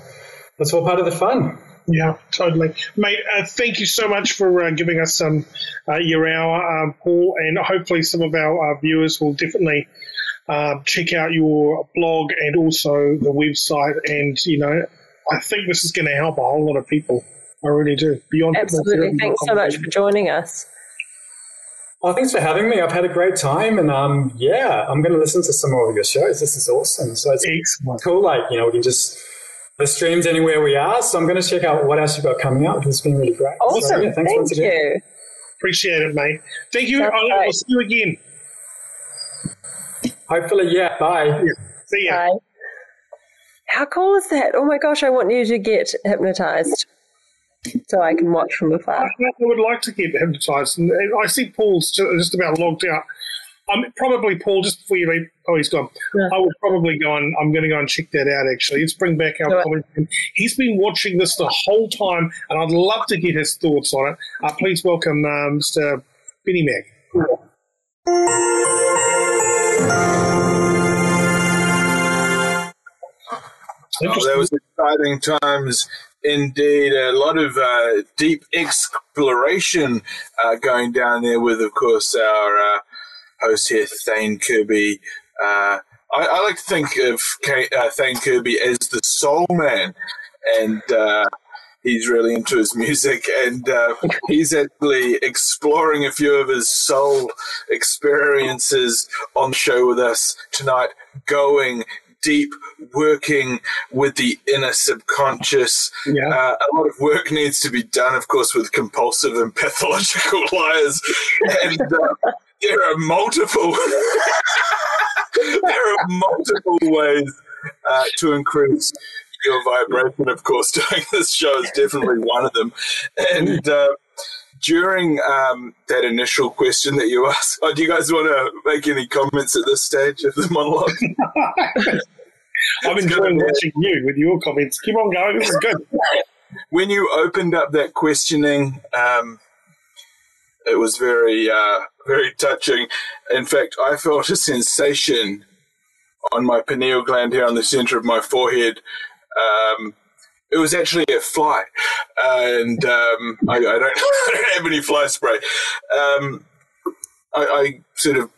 that's all part of the fun. Yeah, totally, mate. Uh, thank you so much for uh, giving us some uh, your hour, um, Paul, and hopefully some of our uh, viewers will definitely um, check out your blog and also the website. And you know, I think this is going to help a whole lot of people. I really do. Beyond absolutely. Thanks so much for joining us. Oh, thanks for having me. I've had a great time, and um, yeah, I'm going to listen to some more of your shows. This is awesome. So it's Excellent. cool. Like you know, we can just the streams anywhere we are. So I'm going to check out what else you've got coming up. It's been really great. Awesome. So, yeah, thanks Thank once again. You. Appreciate it, mate. Thank you. I'll, I'll, see you again. Hopefully, yeah. Bye. Yeah. See ya. Bye. How cool is that? Oh my gosh, I want you to get hypnotized so I can watch from afar. I, would like to get hypnotized. And I see Paul's just about logged out. I'm probably Paul. Just before you leave, oh, he's gone. Yeah. I would probably go and I'm going to go and check that out. Actually, let's bring back our comment. He's been watching this the whole time, and I'd love to get his thoughts on it. Uh, please welcome uh, Mr. Benny Mack. Oh, that was exciting times Indeed, a lot of uh, deep exploration uh, going down there with, of course, our uh, host here, Thane Kirby. Uh, I, I, like to think of K- uh, Thane Kirby as the soul man, and uh, he's really into his music, and he's actually exploring a few of his soul experiences on show with us tonight, going deep working with the inner subconscious. Yeah. Uh, a lot of work needs to be done, of course, with compulsive and pathological liars. and uh, there are multiple, there are multiple ways uh, to increase your vibration. Of course, doing this show is definitely one of them. And uh, during um, that initial question that you asked, oh, do you guys want to make any comments at this stage of the monologue? I'm enjoying watching you with your comments. Keep on going. This is good. When you opened up that questioning, um, it was very, uh, very touching. In fact, I felt a sensation on my pineal gland here on the center of my forehead. Um, it was actually a fly, and um, I, I, don't, I, don't, have any fly spray. Um, I, I, sort of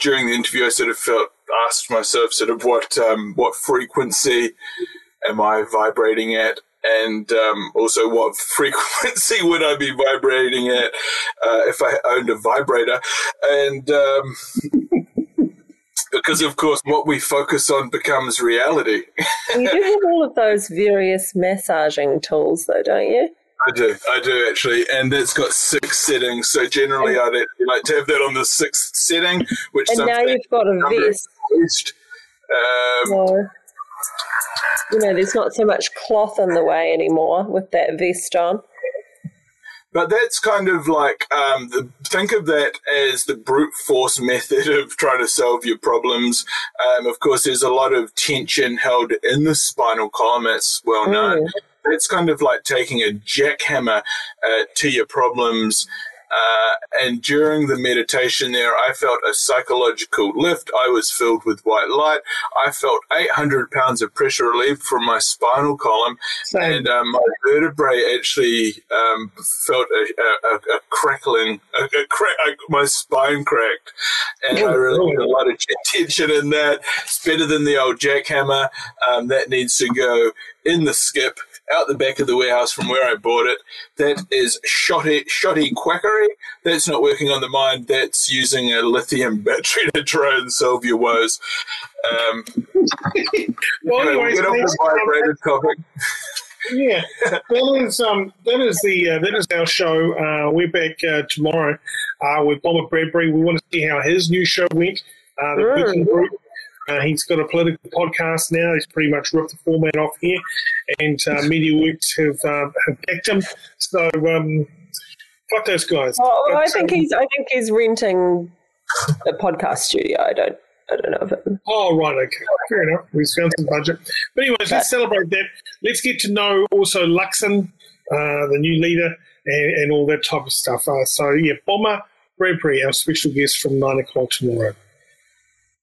during the interview, I sort of felt asked myself sort of what um, what frequency am I vibrating at, and um, also what frequency would I be vibrating at uh, if I owned a vibrator, and um, because of course what we focus on becomes reality. you do have all of those various massaging tools, though, don't you? I do, I do actually, and it's got six settings. So generally, I'd actually like to have that on the sixth setting, which and now you've got a vest. Um, so, you know, there's not so much cloth in the way anymore with that vest on. But that's kind of like um, the, think of that as the brute force method of trying to solve your problems. Um, of course, there's a lot of tension held in the spinal column. It's well known. Mm. It's kind of like taking a jackhammer uh, to your problems uh, and during the meditation there, I felt a psychological lift. I was filled with white light. I felt 800 pounds of pressure relieved from my spinal column, Same. and um, my vertebrae actually um, felt a, a, a crackling. A, crack, my spine cracked, and I really got a lot of tension in that. It's better than the old jackhammer. Um, that needs to go in the skip out the back of the warehouse from where I bought it. That is shoddy, shoddy quackery. That's not working on the mind. That's using a lithium battery to try and solve your woes. Um, well, anyways, get off the vibrated topic. yeah, that is um, that is the uh, that is our show. Uh, we're back uh, tomorrow uh, with Bomber Bradbury. We want to see how his new show went. Uh, the mm. Group uh, he's got a political podcast now. He's pretty much ripped the format off here, and uh, MediaWorks have uh, have picked him. So um, fuck those guys. Oh, but, I think um, he's I think he's renting a podcast studio. I don't. I don't know if it. Oh right, okay, fair enough. We've found some budget, but anyways, but, let's celebrate that. Let's get to know also Luxon, uh, the new leader, and, and, all that type of stuff. Uh, so yeah, Bomber Bradbury, our special guest from nine o'clock tomorrow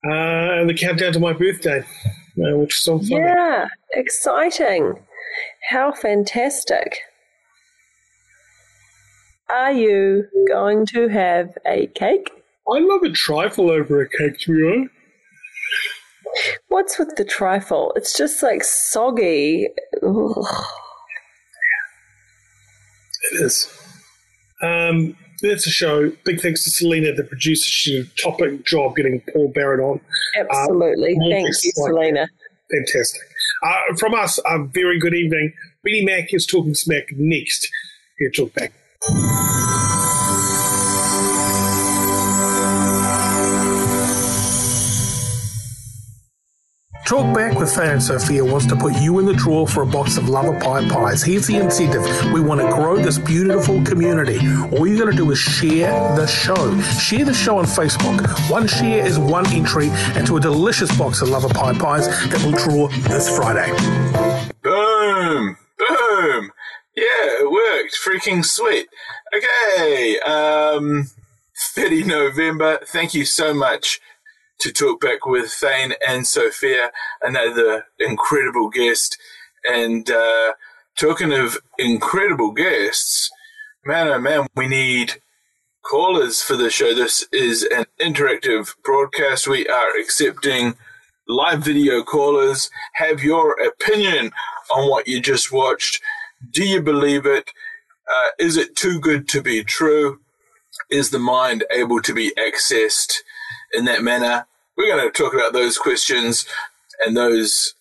uh, and the countdown to my birthday, uh, which is on Friday. Yeah, exciting! How fantastic! Are you going to have a cake? I love a trifle over a cake, to be honest. What's with the trifle? It's just like soggy. Ugh. It is. Um, that's a show. Big thanks to Selena, the producer. She did a topic job getting Paul Barrett on. Absolutely. Uh, Thank you, Selena. Fantastic. Uh, from us, a very good evening. Benny Mack is talking smack next. Here, talk back. Talkback with Thane and Sophia wants to put you in the draw for a box of Lava Pie pies. Here's the incentive. We want to grow this beautiful community. All you got to do is share the show. Share the show on Facebook. One share is one entry into a delicious box of Lava Pie pies that will draw this Friday. Boom! Boom! Yeah, it worked. Freaking sweet. Okay, um, 30 November. Thank you so much to talk back with Thane and Sophia, another incredible guest. And uh, talking of incredible guests, man, oh man, we need callers for the show. This is an interactive broadcast. We are accepting live video callers. Have your opinion on what you just watched. Do you believe it? Uh, is it too good to be true? Is the mind able to be accessed in that manner? We're going to talk about those questions and those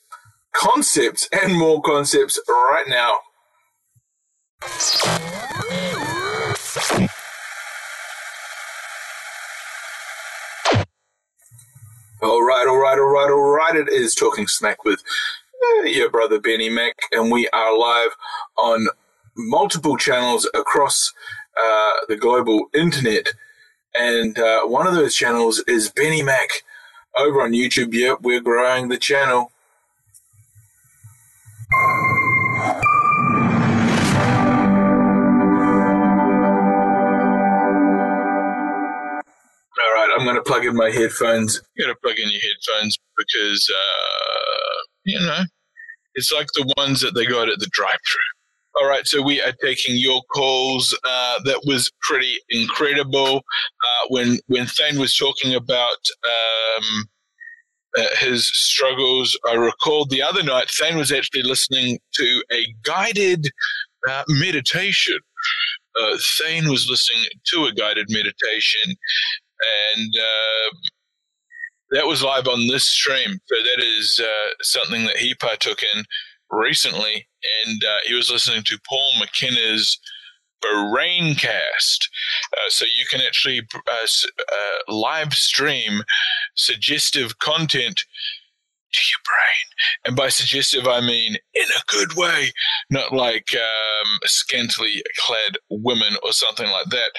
concepts and more concepts right now. All right, all right, all right, all right. It is Talking Smack with uh, your brother Benny Mack, and we are live on multiple channels across uh, the global internet. And uh, one of those channels is Benny Mack over on YouTube. Yep, we're growing the channel. All right, I'm going to plug in my headphones. You got to plug in your headphones because, uh, you know, it's like the ones that they got at the drive-through. All right, so we are taking your calls. Uh, that was pretty incredible. Uh, when when Thane was talking about um, uh, his struggles. I recalled the other night, Thane was actually listening to a guided uh, meditation. Uh, Thane was listening to a guided meditation, and uh, that was live on this stream. So that is uh, something that he partook in recently, and uh, he was listening to Paul McKenna's Braincast. Uh, so you can actually uh, uh, live stream suggestive content to your brain. And by suggestive, I mean in a good way, not like um, scantily clad women or something like that.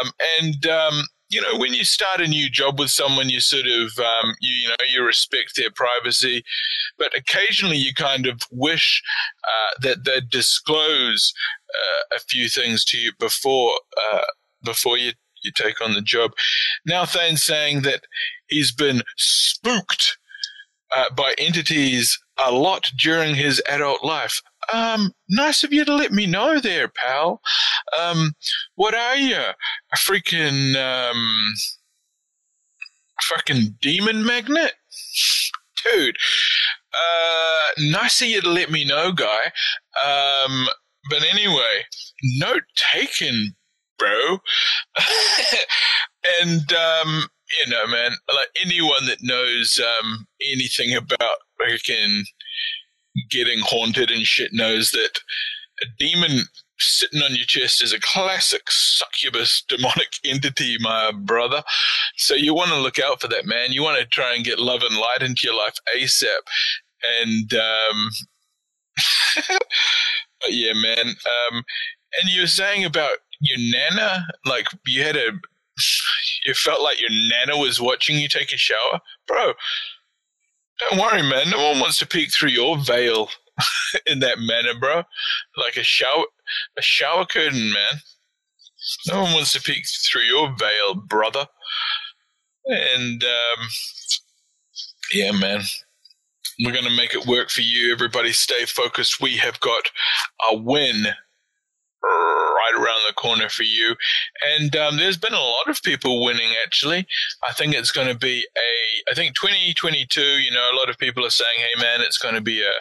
Um, and um, you know, when you start a new job with someone, you sort of, um, you, you, know, you respect their privacy, but occasionally you kind of wish uh, that they'd disclose uh, a few things to you before uh, before you you take on the job. Now Thane's saying that he's been spooked uh, by entities a lot during his adult life. Um, nice of you to let me know there, pal. Um, what are you? A freaking, um, fucking demon magnet? Dude, uh, nice of you to let me know, guy. Um, but anyway, note taken, bro. and, um, you know, man, like anyone that knows, um, anything about freaking getting haunted and shit knows that a demon sitting on your chest is a classic succubus demonic entity, my brother. So you want to look out for that, man. You want to try and get love and light into your life ASAP. And, um, yeah, man. Um, and you were saying about your nana, like you had a, you felt like your nana was watching you take a shower, bro. Don't worry, man. No one wants to peek through your veil in that manner, bro. Like a shower, a shower curtain, man. No one wants to peek through your veil, brother. And um, yeah, man, we're gonna make it work for you. Everybody, stay focused. We have got a win right around the corner for you. And um, there's been a lot of people winning, actually. I think it's going to be a, I think 2022, you know, a lot of people are saying, hey, man, it's going to be a,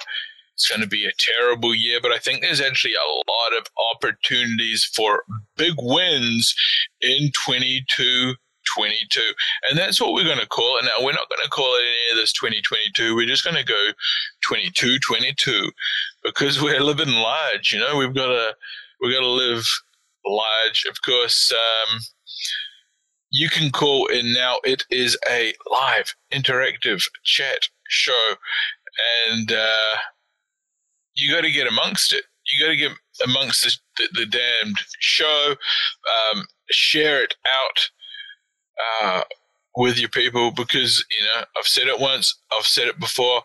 it's going to be a terrible year, but I think there's actually a lot of opportunities for big wins in 22 22. And that's what we're going to call it. Now, we're not going to call it any of this 2022. We're just going to go 22 22 because we're living large. You know, we've got to we're going to live large. Of course, um, you can call in now. It is a live interactive chat show, and uh, you got to get amongst it. You got to get amongst the, the, the damned show. Um, share it out uh, with your people because you know I've said it once. I've said it before.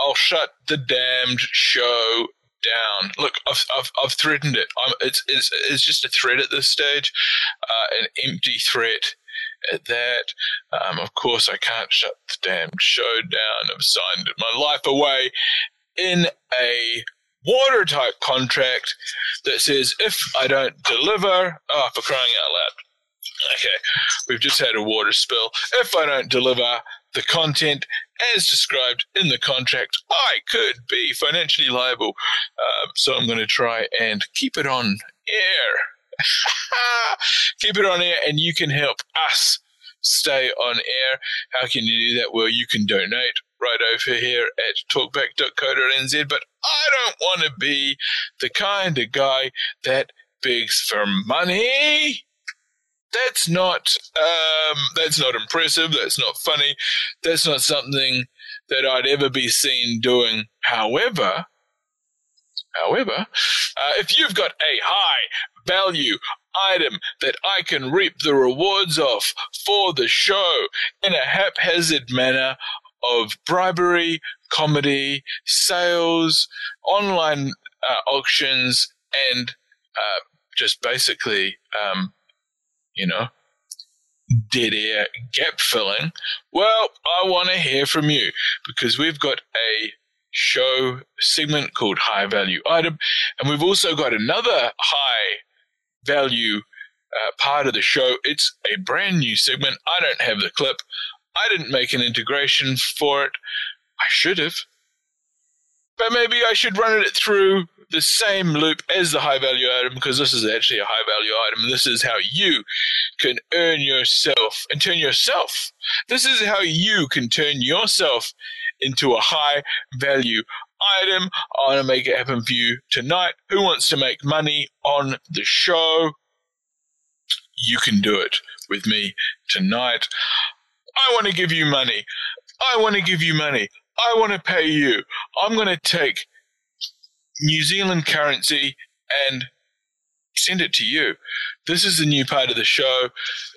I'll shut the damned show down. Look, I've, I've, I've threatened it. I'm, it's, it's, it's just a threat at this stage, uh, an empty threat at that. Um, of course, I can't shut the damn show down. I've signed my life away in a watertight contract that says if I don't deliver, oh, for crying out loud. Okay, we've just had a water spill. If I don't deliver the content as described in the contract, I could be financially liable. Um, so I'm going to try and keep it on air. keep it on air, and you can help us stay on air. How can you do that? Well, you can donate right over here at talkback.co.nz, but I don't want to be the kind of guy that begs for money that's not um, that's not impressive. That's not funny. That's not something that I'd ever be seen doing. However, however, uh, if you've got a high value item that I can reap the rewards of for the show in a haphazard manner of bribery, comedy, sales, online uh, auctions, and uh, just basically um, you know, dead air gap filling, well, I want to hear from you because we've got a show segment called High Value Item, and we've also got another high value uh, part of the show. It's a brand new segment. I don't have the clip. I didn't make an integration for it. I should have. But maybe I should run it through the same loop as the high value item because this is actually a high value item. This is how you can earn yourself and turn yourself. This is how you can turn yourself into a high value item. I want to make it happen for you tonight. Who wants to make money on the show? You can do it with me tonight. I want to give you money. I want to give you money. I want to pay you. I'm going to take New Zealand currency and send it to you. This is the new part of the show.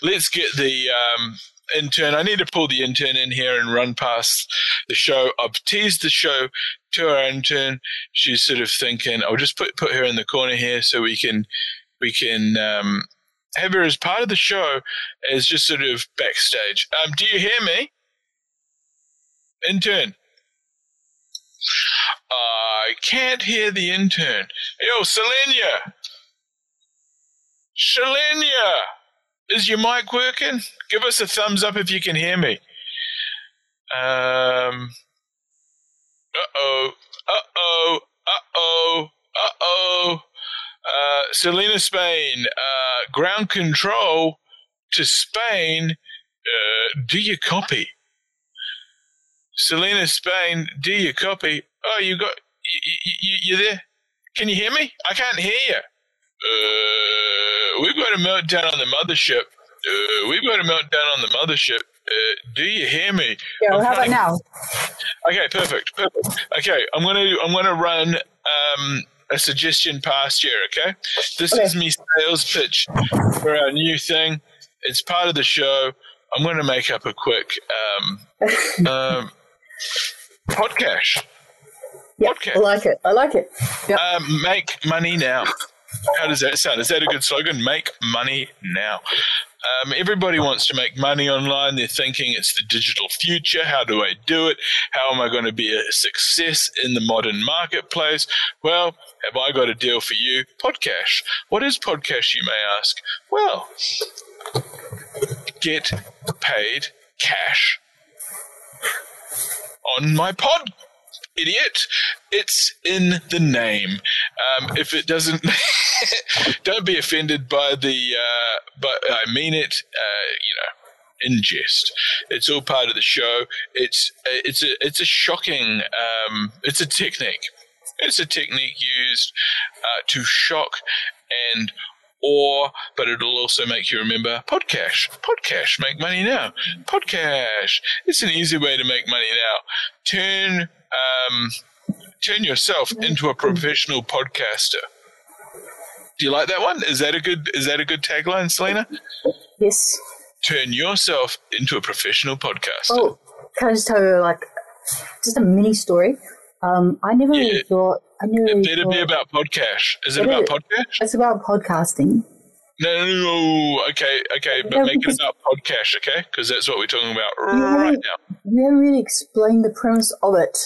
Let's get the um, intern. I need to pull the intern in here and run past the show. I've teased the show to our intern. She's sort of thinking, I'll just put put her in the corner here so we can we can um, have her as part of the show as just sort of backstage. Um, do you hear me? Intern. I can't hear the intern. Yo, Selenia! Selenia! Is your mic working? Give us a thumbs up if you can hear me. Um. Uh oh. Uh oh. Uh oh. Uh oh. Uh, Selena Spain, uh, ground control to Spain. Uh, do you copy? Selena Spain, do you copy? Oh, you got you, you, you there? Can you hear me? I can't hear you. Uh, we've got a meltdown on the mothership. Uh, we've got a meltdown on the mothership. Uh, do you hear me? Yeah, how about now? Okay, perfect, perfect. Okay, I'm gonna I'm gonna run um, a suggestion past you. Okay, this Okay. is me sales pitch for our new thing. It's part of the show. I'm gonna make up a quick um, um, podcast. Yeah, I like it. I like it. Yep. Um, make money now. How does that sound? Is that a good slogan? Make money now. Um, everybody wants to make money online. They're thinking it's the digital future. How do I do it? How am I going to be a success in the modern marketplace? Well, have I got a deal for you? Podcash. What is Podcash, you may ask? Well, get paid cash on my pod idiot. It's in the name. Um, if it doesn't, don't be offended by the. Uh, but I mean it. Uh, you know, in jest. It's all part of the show. It's it's a it's a shocking. Um, it's a technique. It's a technique used uh, to shock and awe, but it'll also make you remember podcast. Podcast, make money now. Podcast. It's an easy way to make money now. Turn um, turn yourself into a professional podcaster. Do you like that one? Is that a good is that a good tagline, Selena? Yes. Turn yourself into a professional podcaster. Oh, can I just tell you, like, just a mini story? Um, I never really thought. I never It really better be about podcast. Is it It about is. podcast? it's about podcasting. No, no, no. Okay, okay, but No, make it about podcast, okay? Because that's what we're talking about right haven't- now. You haven't really explained the premise of it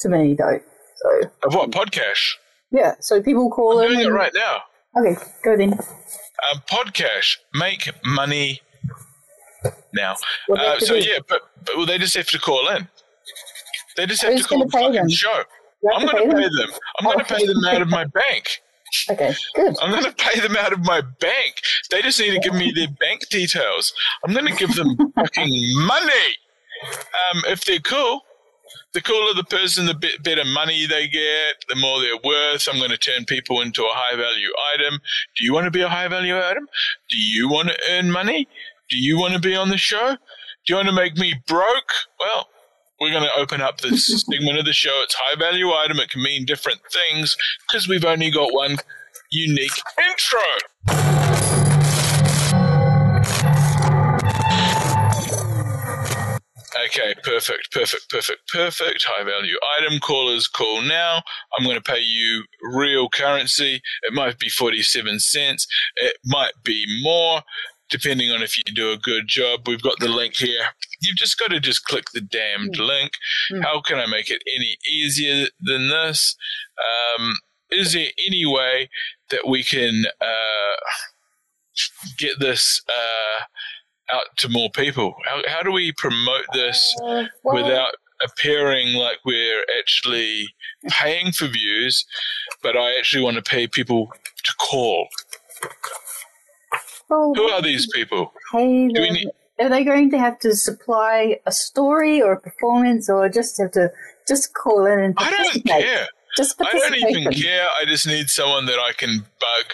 to me, though. So Of what podcast? yeah, so people call I'm in. doing it right now. Okay, go then. Um, podcast. Make money now. They Uh, so do? yeah, but, but well, they just have to call in. They just have Who's to call the pay fucking them? show. I'm going to pay them? I'm going to pay them out of my bank. Okay, good. I'm going to pay them out of my bank. They just need to give me their bank details. I'm going to give them fucking money. Um, if they're cool, the cooler the person, the bit better money they get, the more they're worth. I'm going to turn people into a high value item. Do you want to be a high value item? Do you want to earn money? Do you want to be on the show? Do you want to make me broke? Well, we're going to open up this segment of the show. It's high value item. It can mean different things because we've only got one unique intro. Okay, perfect, perfect, perfect, perfect. High value item callers call now. I'm going to pay you real currency. It might be 47 cents. It might be more, depending on if you do a good job. We've got the link here. You've just got to just click the damned link. Mm. How can I make it any easier than this? Um, is there any way that we can uh, get this uh, out to more people? How, how do we promote this Uh, well, without appearing like we're actually paying for views, but I actually want to pay people to call? well, Who are these people? Do we need- are they going to have to supply a story or a performance, or just have to just call in and participate? I don't participate? care. Just I don't even care. I just need someone that I can bug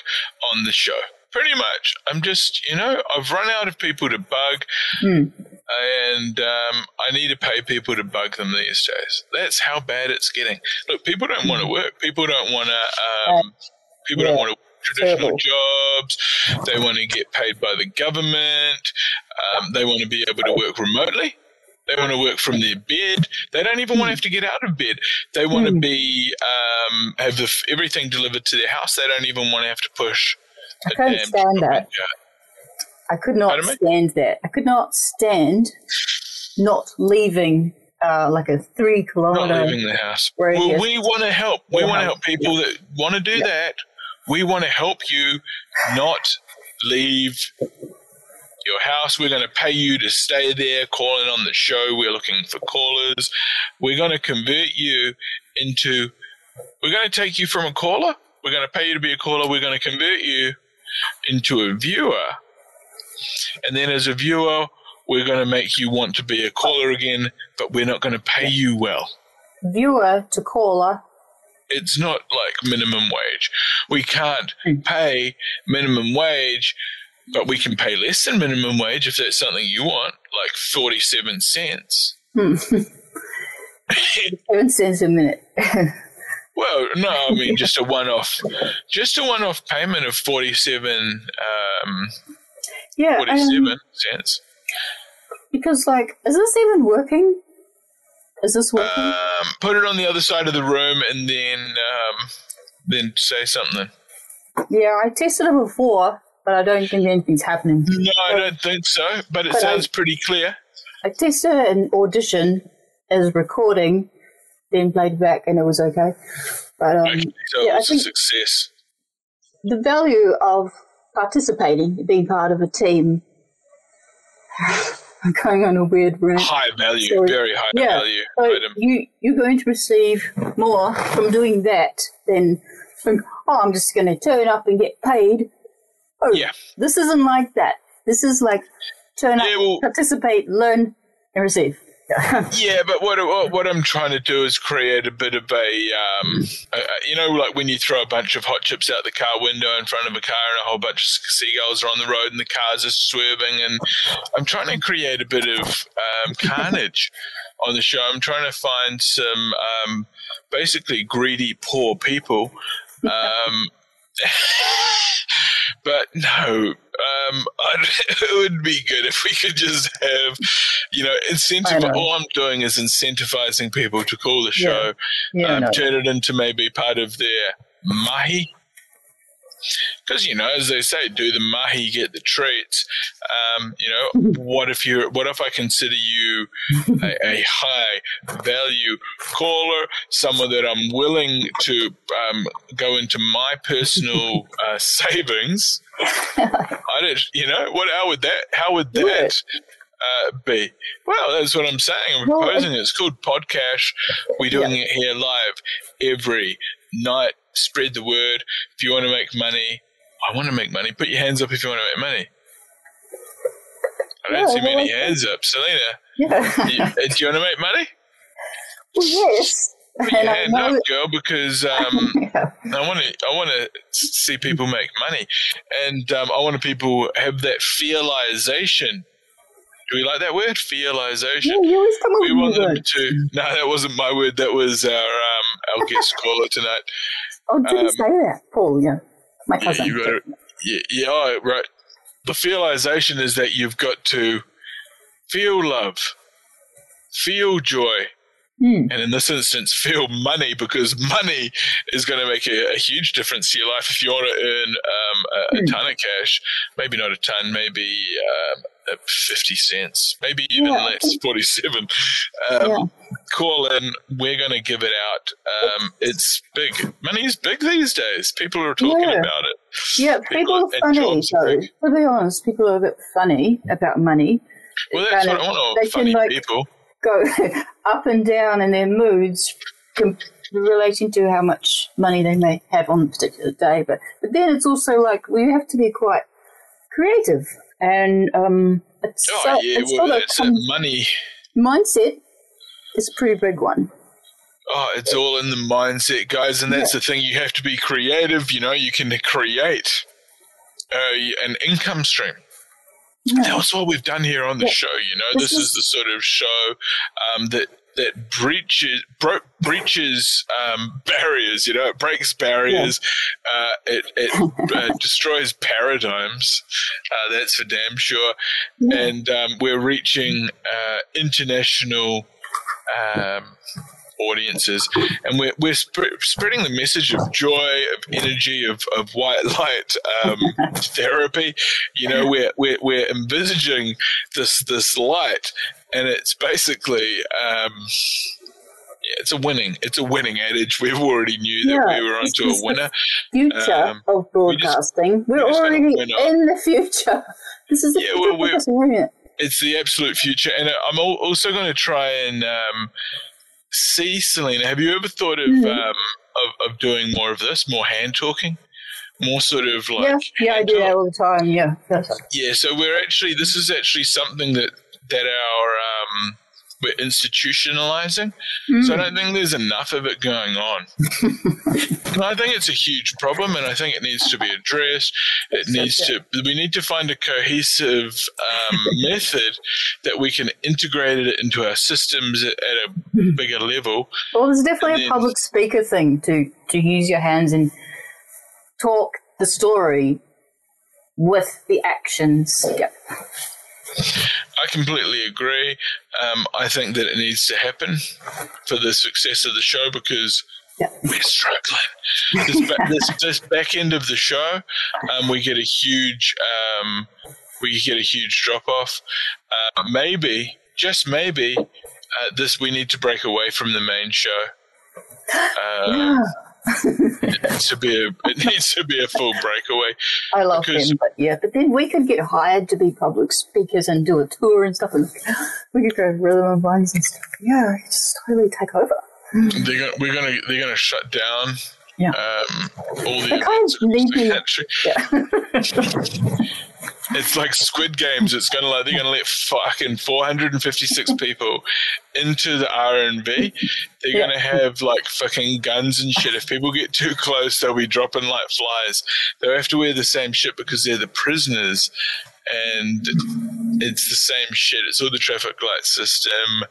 on the show. Pretty much. I'm just, you know, I've run out of people to bug, Hmm. and um, I need to pay people to bug them these days. That's how bad it's getting. Look, people don't want to work. People don't want to. Um, people don't want to traditional Terrible. Jobs. They want to get paid by the government. Um, they want to be able to work remotely. They want to work from their bed. They don't even want to have to get out of bed. They want to Hmm. be um, have the, everything delivered to their house. They don't even want to have to push. I can't stand that. I could not Pardon me? stand that. I could not stand not leaving uh, like a three Not kilometer. leaving the house. Well, we want to help. We Yeah. want to help people that want to do Yeah. that. We want to help you not leave your house. We're going to pay you to stay there, calling on the show. We're looking for callers. We're going to convert you into. We're going to take you from a caller. We're going to pay you to be a caller. We're going to convert you into a viewer. And then as a viewer, we're going to make you want to be a caller again, but we're not going to pay you well Viewer to caller. It's not like minimum wage. We can't Hmm. pay minimum wage, but we can pay less than minimum wage if that's something you want, like 47 cents. Hmm. Seven cents a minute. Well, no, I mean just a one-off, just a one-off payment of 47, um, yeah. 47 um, cents. because like, is this even working? Is this working? Um, put it on the other side of the room and then, um, then say something. yeah, I tested it before, but I don't think anything's happening. No, I don't think so, but it But I- sounds pretty clear. I tested an audition as recording, then played back, and it was okay. But um, Okay, so yeah, it I was a think- success. the value of participating, being part of a team, going on a weird rant. High value, So, very high yeah, value So item. you you're going to receive more from doing that than from oh I'm just going to turn up and get paid. Oh, Yeah. This isn't like that. This is like turn up, well- participate, learn, and receive. Yeah, but what, what what I'm trying to do is create a bit of a, um, a, you know, like when you throw a bunch of hot chips out the car window in front of a car and a whole bunch of seagulls are on the road and the cars are swerving, and I'm trying to create a bit of um, carnage on the show. I'm trying to find some um, basically greedy, poor people. Um, but no, um, it would be good if we could just have, you know, incentive. know. All I'm doing is incentivizing people to call the Yeah. show, yeah, um, no. turn it into maybe part of their mahi. Because you know, as they say, do the mahi, get the treats. Um, you know, what if you? What if I consider you a, a high value caller, someone that I'm willing to um, go into my personal uh, savings? I don't, you know, what? How would that? How would that? Uh, be well, that's what I'm saying. I'm proposing it. It's called podcast. We're doing it here live every night. Spread the word. If you want to make money, I want to make money. Put your hands up if you want to make money. I don't Yeah, see many hands up, Selena. Yeah. You, uh, do you want to make money? well, yes. Put your And hand up, girl, because um, Yeah. I want to. I want to see people make money, and um, I want people have that feelization. Do we like that word? Feelization. Yeah, you always come up We want them words. to. No, that wasn't my word. That was our um, our guest caller tonight. Oh, didn't um, say that, Paul. Yeah, my Yeah, you got it. Yeah, yeah, oh, right. The feelization is that you've got to feel love, feel joy, Hmm. and in this instance, feel money because money is going to make a, a huge difference to your life if you want to earn um, a, a Hmm. ton of cash. Maybe not a ton, maybe um, uh, 50 cents, maybe even Yeah, less, 47. Um, Yeah. Call in, we're going to give it out. Um, it's big. Money is big these days. People are talking Yeah. about it. Yeah, people, are funny. jobs, I So, think. to be honest, people are a bit funny about money. Well, that's what I of- want. they All can, funny like- people. Go up and down in their moods, com- relating to how much money they may have on a particular day. But but then it's also like we have to be quite creative, and um, it's, Oh so- yeah, it's well, sort of that's it. Money. mindset is a pretty big one. Oh, it's all in the mindset, guys, and that's the thing. You have to be creative. You know, you can create a, an income stream. That's what we've done here on the Yeah. show. You know, This this, is is- the sort of show um, that that breaches bro- breaches um, barriers. You know, it breaks barriers. Uh, it it uh, destroys paradigms. Uh, that's for damn sure. And um, we're reaching uh, international. Um, audiences and we're, we're sp- spreading the message of joy of energy of, of white light um, therapy you know we're, we're, we're envisaging this this light and it's basically um, yeah, it's a winning it's a winning adage we've already knew that Yeah, we were onto a the winner Future Um, of broadcasting. we are already in the future. This is the Yeah, future well, we're- broadcasting, we're it. it's the absolute future. And I'm also going to try and um, see, Selena, have you ever thought of, Mhm. um, of of doing more of this, more hand talking, more sort of like yeah, yeah, I do talk? that all the time. Yeah, Yeah, so we're actually this is actually something that that our um, we're institutionalizing. Mm. So I don't think there's enough of it going on. I think it's a huge problem, and I think it needs to be addressed. It needs to. We need to find a cohesive um, method that we can integrate it into our systems at, at a bigger level. Well, there's definitely And a public speaker thing to to use your hands and talk the story with the actions. Yeah. I completely agree. Um, I think that it needs to happen for the success of the show because Yeah. we're struggling. This, ba- this, this back end of the show, um, we get a huge, um, we get a huge drop off. Uh, maybe, just maybe, uh, this we need to break away from the main show. Uh, it needs to be a it needs to be a full breakaway. I love Because- them, but yeah, but then we could get hired to be public speakers and do a tour and stuff, and we could go Rhythm and Vines and stuff. Yeah, just totally take over. They're gonna, we're gonna they're gonna shut down Yeah. um, all the They kind of need the country. Yeah. It's like Squid Games. It's gonna like they're gonna let fucking 456 people into the R and B. They're Yeah. gonna have like fucking guns and shit. If people get too close, they'll be dropping like flies. They'll have to wear the same shit because they're the prisoners, and it's the same shit. It's all the traffic light system.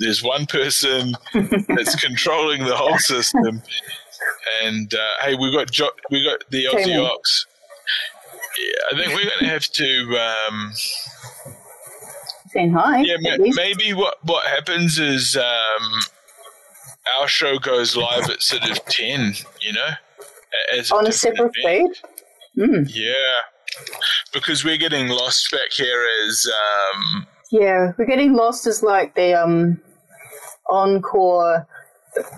There's one person that's controlling the whole system. And uh, hey, we got jo- we got the Aussie Ox. Yeah, I think we're going to have to. Um, Saying hi. yeah, ma- maybe what what happens is um, our show goes live at sort of ten. You know, as on a different separate feed. Mm. Yeah, because we're getting lost back here as um, Yeah, we're getting lost as like the um encore.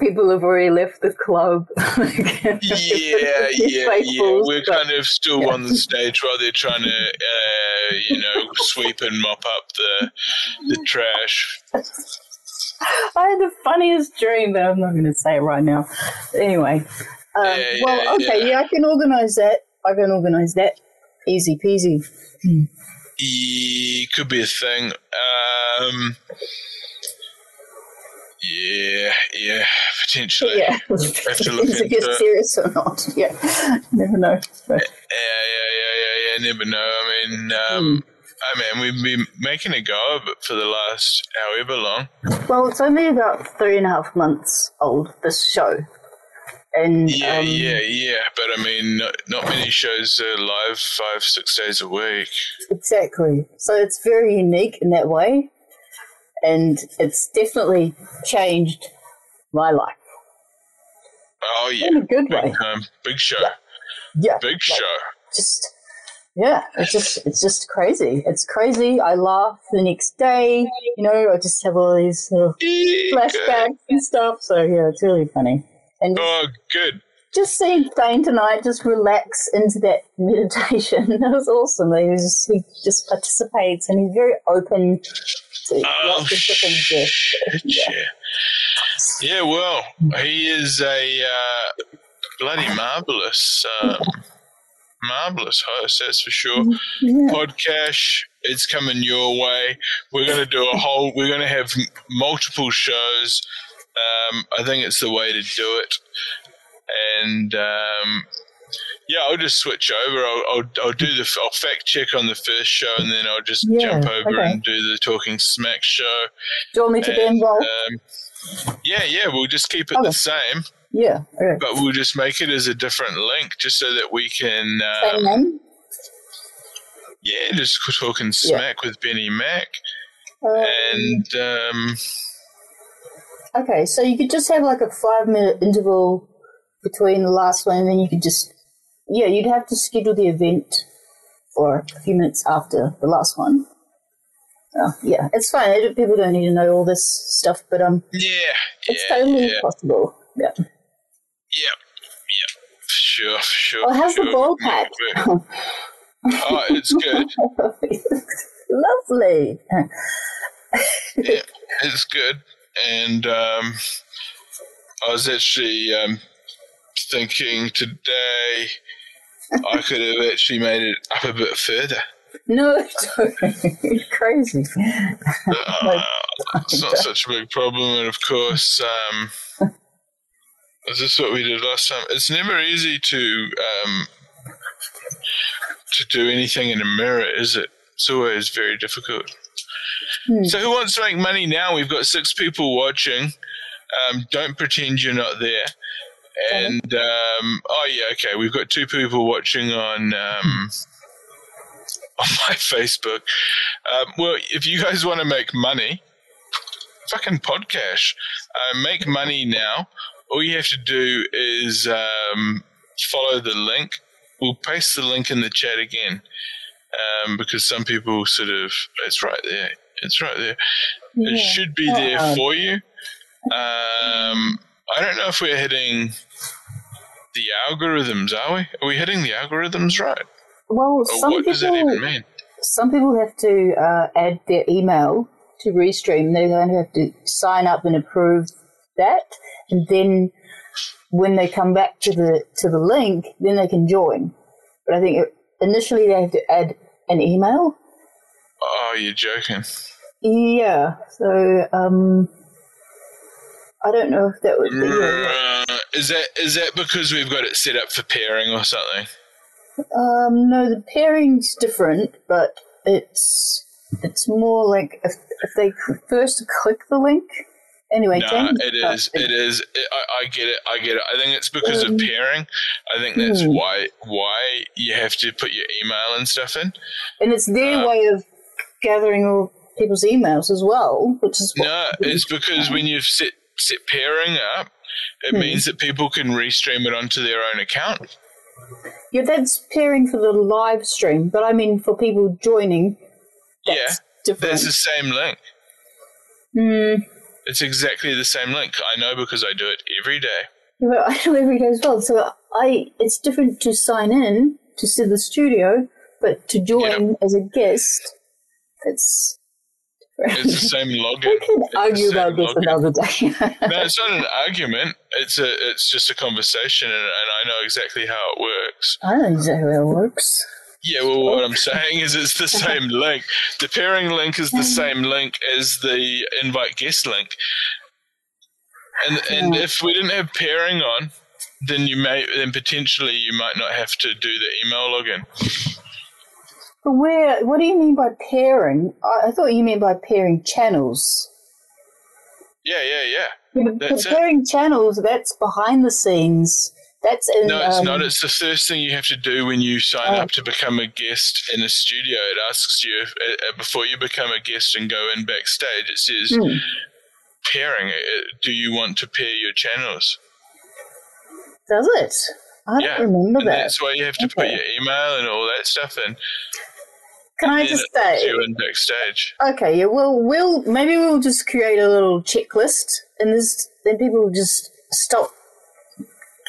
People have already left the club. yeah, yeah, yeah. We're kind of still yeah. on the stage while they're trying to, uh, you know, sweep and mop up the the trash. I had the funniest dream, but I'm not going to say it right now. Anyway, um, Yeah, yeah, well, okay, yeah. I can organise that. I can organise that. Easy peasy. Yeah, could be a thing. Um, yeah, yeah, potentially. Yeah. have to look into it. serious or not? Yeah, never know. But, Yeah, yeah, yeah, yeah, yeah. Never know. I mean, um, I mean, we've been making a go of it for the last however long. well, it's only about three and a half months old. This show, and Yeah, um, yeah, yeah. But I mean, not, not many shows are live five, six days a week. Exactly. So it's very unique in that way. And it's definitely changed my life Oh yeah, in a good way. big time, big show, Yeah. big show. Just, yeah, it's just, it's just crazy. It's crazy. I laugh the next day. You know, I just have all these sort of flashbacks and stuff. So yeah, it's really funny. And Oh, good. just seeing Thane tonight just relax into that meditation. That was awesome. He just, he just participates and he's very open Oh, lots of different shit. Yeah. yeah. Yeah, well, he is a uh, bloody marvelous, um, marvelous host. That's for sure. Yeah. Podcast, it's coming your way. We're going to do a whole. We're going to have multiple shows. Um, I think it's the way to do it. And um, yeah, I'll just switch over. I'll, I'll, I'll do the. I'll fact check on the first show, and then I'll just Yeah, jump over okay. and do the Talking Smack show. Do you want me to be involved? um, yeah, yeah, we'll just keep it Okay. the same, yeah. Okay. but we'll just make it as a different link, just so that we can, Same um, name? yeah, just talking smack with Benny Mack, Um, and um, Okay, so you could just have like a five minute interval between the last one, and then you could just, yeah, you'd have to schedule the event for a few minutes after the last one. Oh, yeah, it's fine. People don't need to know all this stuff, but um, yeah, it's yeah, totally yeah, possible. Yeah. yeah, yeah, sure, sure. Oh, how's for the sure. ball pack? Oh, it's good. Lovely. Yeah, it's good. And um, I was actually um, thinking today I could have actually made it up a bit further. No, don't. You're crazy. Uh, it's not such a big problem, and of course, um, is this what we did last time? It's never easy to um, to do anything in a mirror, is it? It's always very difficult. Hmm. So, who wants to make money now? We've got six people watching. Um, don't pretend you're not there. And um, oh yeah, okay. We've got two people watching on um, on my Facebook. Um, well, if you guys want to make money, fucking podcast, uh, make money now. All you have to do is um, follow the link. We'll paste the link in the chat again um, because some people sort of it's right there. It's right there. It should be there for you. Um, I don't know if we're hitting the algorithms. Are we? Are we hitting the algorithms right? Well, some what does that people even mean? some people have to uh, add their email to Restream. They're going to have to sign up and approve that, and then when they come back to the to the link, then they can join. But I think initially they have to add an email. Oh, you're joking. Yeah. So um, I don't know if that would be. Uh, is that is that because we've got it set up for pairing or something? Um, no, the pairing's different, but it's it's more like if, if they first click the link. Anyway, No, it is. It is. It, I, I get it. I get it. I think it's because of Um, pairing. I think that's hmm. why why you have to put your email and stuff in. and it's their Uh, way of gathering all people's emails as well, which is No, it's because when you've set pairing up, it Hmm. means that people can restream it onto their own account. yeah, that's pairing for the live stream, but I mean for people joining, that's Yeah, different. That's the same link. Hmm. It's exactly the same link. I know because I do it every day. Yeah, I do every day as well. So I, it's different to sign in to see the studio, but to join as a guest, it's. It's the same login. we the argue about this login. another day. No, it's not an argument. It's a it's just a conversation, and, and I know exactly how it works. I know exactly how it works. Yeah, well, what I'm saying is it's the same link. The pairing link is the same link as the invite guest link. And and if we didn't have pairing on, then you may then potentially you might not have to do the email login. But where? What do you mean by pairing? I, I thought you meant by pairing channels. Yeah, yeah, yeah. But, That's but it. pairing channels, that's behind the scenes. That's in. No, it's um, not. It's the first thing you have to do when you sign Oh. up to become a guest in a studio. It asks you if, uh, uh, before you become a guest and go in backstage. It says Hmm. pairing. Uh, Do you want to pair your channels? Does it? I Yeah, don't remember And that. that's why you have to put your email and all that stuff in. Can I just say? you in backstage. Okay, yeah. Well, we'll maybe we'll just create a little checklist, and this then people will just stop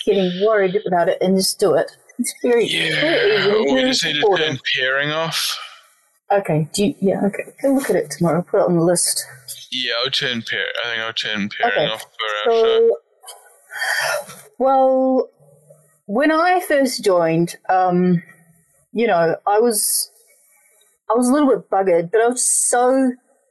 getting worried about it and just do it. It's very, Yeah, very easy. well, we just need to turn pairing off. Okay, do you, yeah, okay. Go look at it tomorrow. Put it on the list. Yeah, I'll turn pair. I think I'll turn pairing Okay. off for our show. So, well, when I first joined, um, you know, I was, I was a little bit buggered, but I was so,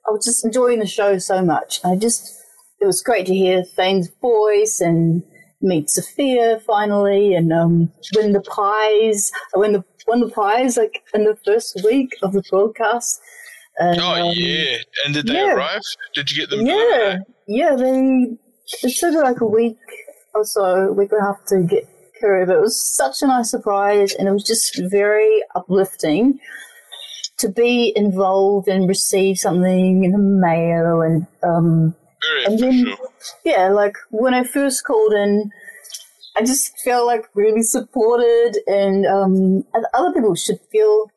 I was just enjoying the show so much. I just, it was great to hear Thane's voice and meet Sophia finally, and um, win the pies. I win the won the prize like in the first week of the broadcast. And, Oh um, yeah, and did they yeah. arrive? Did you get them? yeah, yeah. They it took like a week or so, a week and a half to get courier, but it was such a nice surprise, and it was just very uplifting to be involved and receive something in the mail, and um, Very and then yeah, like when I first called in. I just felt like really supported, and um, and other people should feel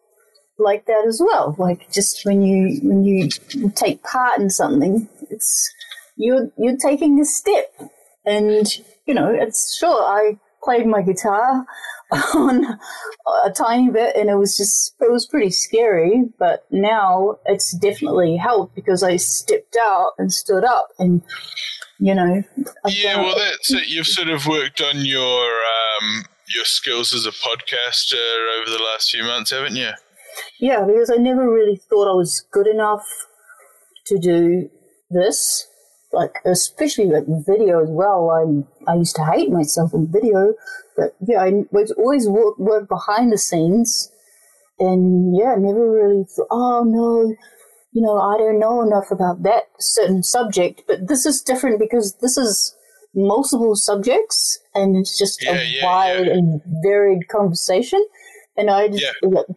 like that as well. Like just when you when you take part in something, it's you're you're taking a step, and you know it's sure I played my guitar on a tiny bit, and it was just it was pretty scary. But now it's definitely helped because I stepped out and stood up, and you know, I've Yeah, well, that's it. You've sort of worked on your um, your skills as a podcaster over the last few months, haven't you? Yeah, because I never really thought I was good enough to do this. Like, especially with video as well. I I used to hate myself on video, but yeah, I was always work, work behind the scenes, and yeah, never really thought, oh no, you know, I don't know enough about that certain subject. But this is different because this is multiple subjects, and it's just Yeah, a yeah, wide yeah. and varied conversation. And I just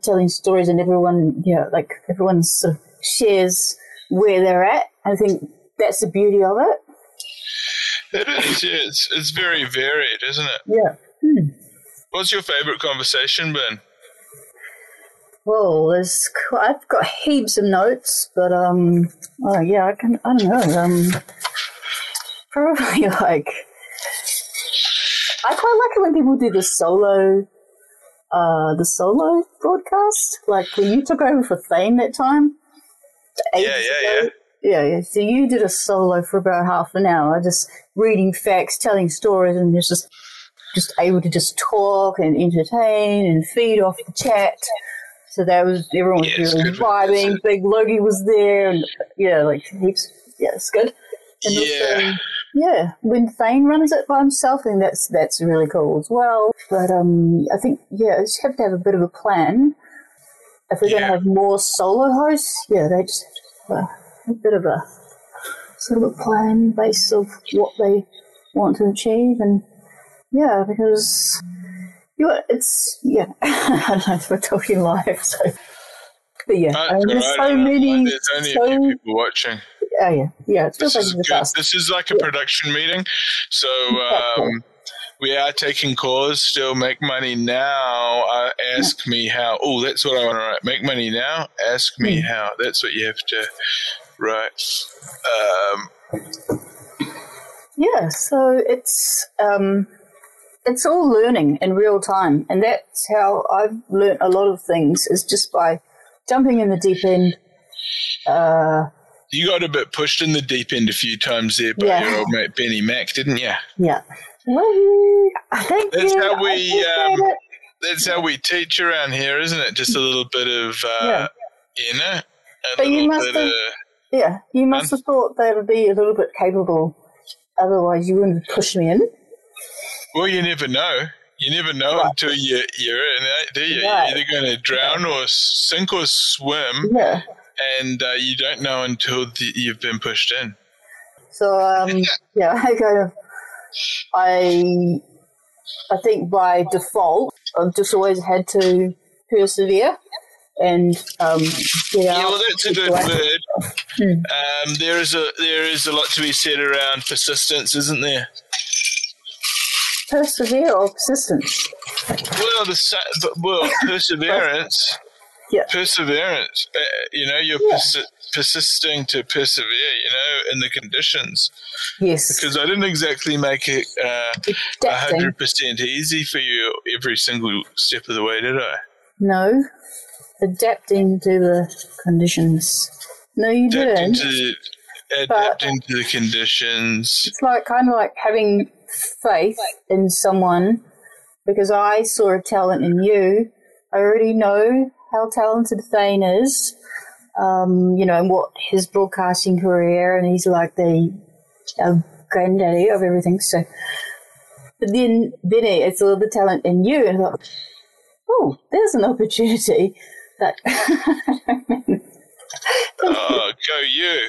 telling stories, and everyone, yeah, like everyone sort of shares where they're at. I think that's the beauty of it. It is. Yeah, it's it's very varied, isn't it? Yeah. What's your favourite conversation been? Well, there's I've got heaps of notes, but um, oh yeah, I can I don't know um, probably like I quite like it when people do the solo, uh, the solo broadcast, like when you took over for Thane that time. Yeah, yeah, ago. yeah. Yeah, yeah. So you did a solo for about half an hour, just reading facts, telling stories, and just just just able to just talk and entertain and feed off the chat. So that was everyone was really vibing. Big Logie was there, and yeah, like heaps. Yeah, it's good. And Yeah. also, yeah, when Thane runs it by himself, I think that's that's really cool as well. But um, I think yeah, you just have to have a bit of a plan. If we're Yeah. gonna have more solo hosts, yeah, they just have a, a bit of a sort of a plan based of what they want to achieve, and yeah, because you know, it's yeah, I don't know if we're talking live, so. But yeah, Uh, there's alright, so many, There's only so a few people watching. oh yeah, yeah, it feels This is the good. This is like a Yeah. production meeting, so um, we are taking calls. Still, make money now. Uh, ask me how. Oh, that's what I want to write. Make money now. Ask me Hmm. how. That's what you have to write. Um, Yeah, so it's um, it's all learning in real time, and that's how I've learnt a lot of things is just by jumping in the deep end. Uh, you got a bit pushed in the deep end a few times there by Yeah. your old mate Benny Mack, didn't you? yeah, Woohoo! Thank That's you. how we, um. That's how we teach around here, isn't it? Just a little bit of uh, Yeah. inner. A But you must have- Yeah, you must have thought they would be a little bit capable. Otherwise, you wouldn't have pushed me in. Well, you never know. You never know Right. until you, you're in it, do you? Right. You're either going to drown or sink or swim, Yeah. and uh, you don't know until the, you've been pushed in. So um, yeah, I kind of, I, I think by default, I've just always had to persevere and um, Yeah, well, that's a good word. Um, there is a there is a lot to be said around persistence, isn't there? Persevere or persistence. Well, the well perseverance. Yeah. Perseverance. Uh, you know, you're Yeah. persi- persisting to persevere. You know, in the conditions. Yes. Because I didn't exactly make it uh, hundred percent easy for you every single step of the way, did I? No. Adapting to the conditions. No, you Adapting didn't. to adapting to the conditions. It's like kind of like having faith in someone because I saw a talent in you. I already know how talented Thane is, um, you know, and what his broadcasting career, and he's like the uh, granddaddy of everything. So, but then, then I saw the talent in you, and I thought, oh, there's an opportunity that. Oh, go you!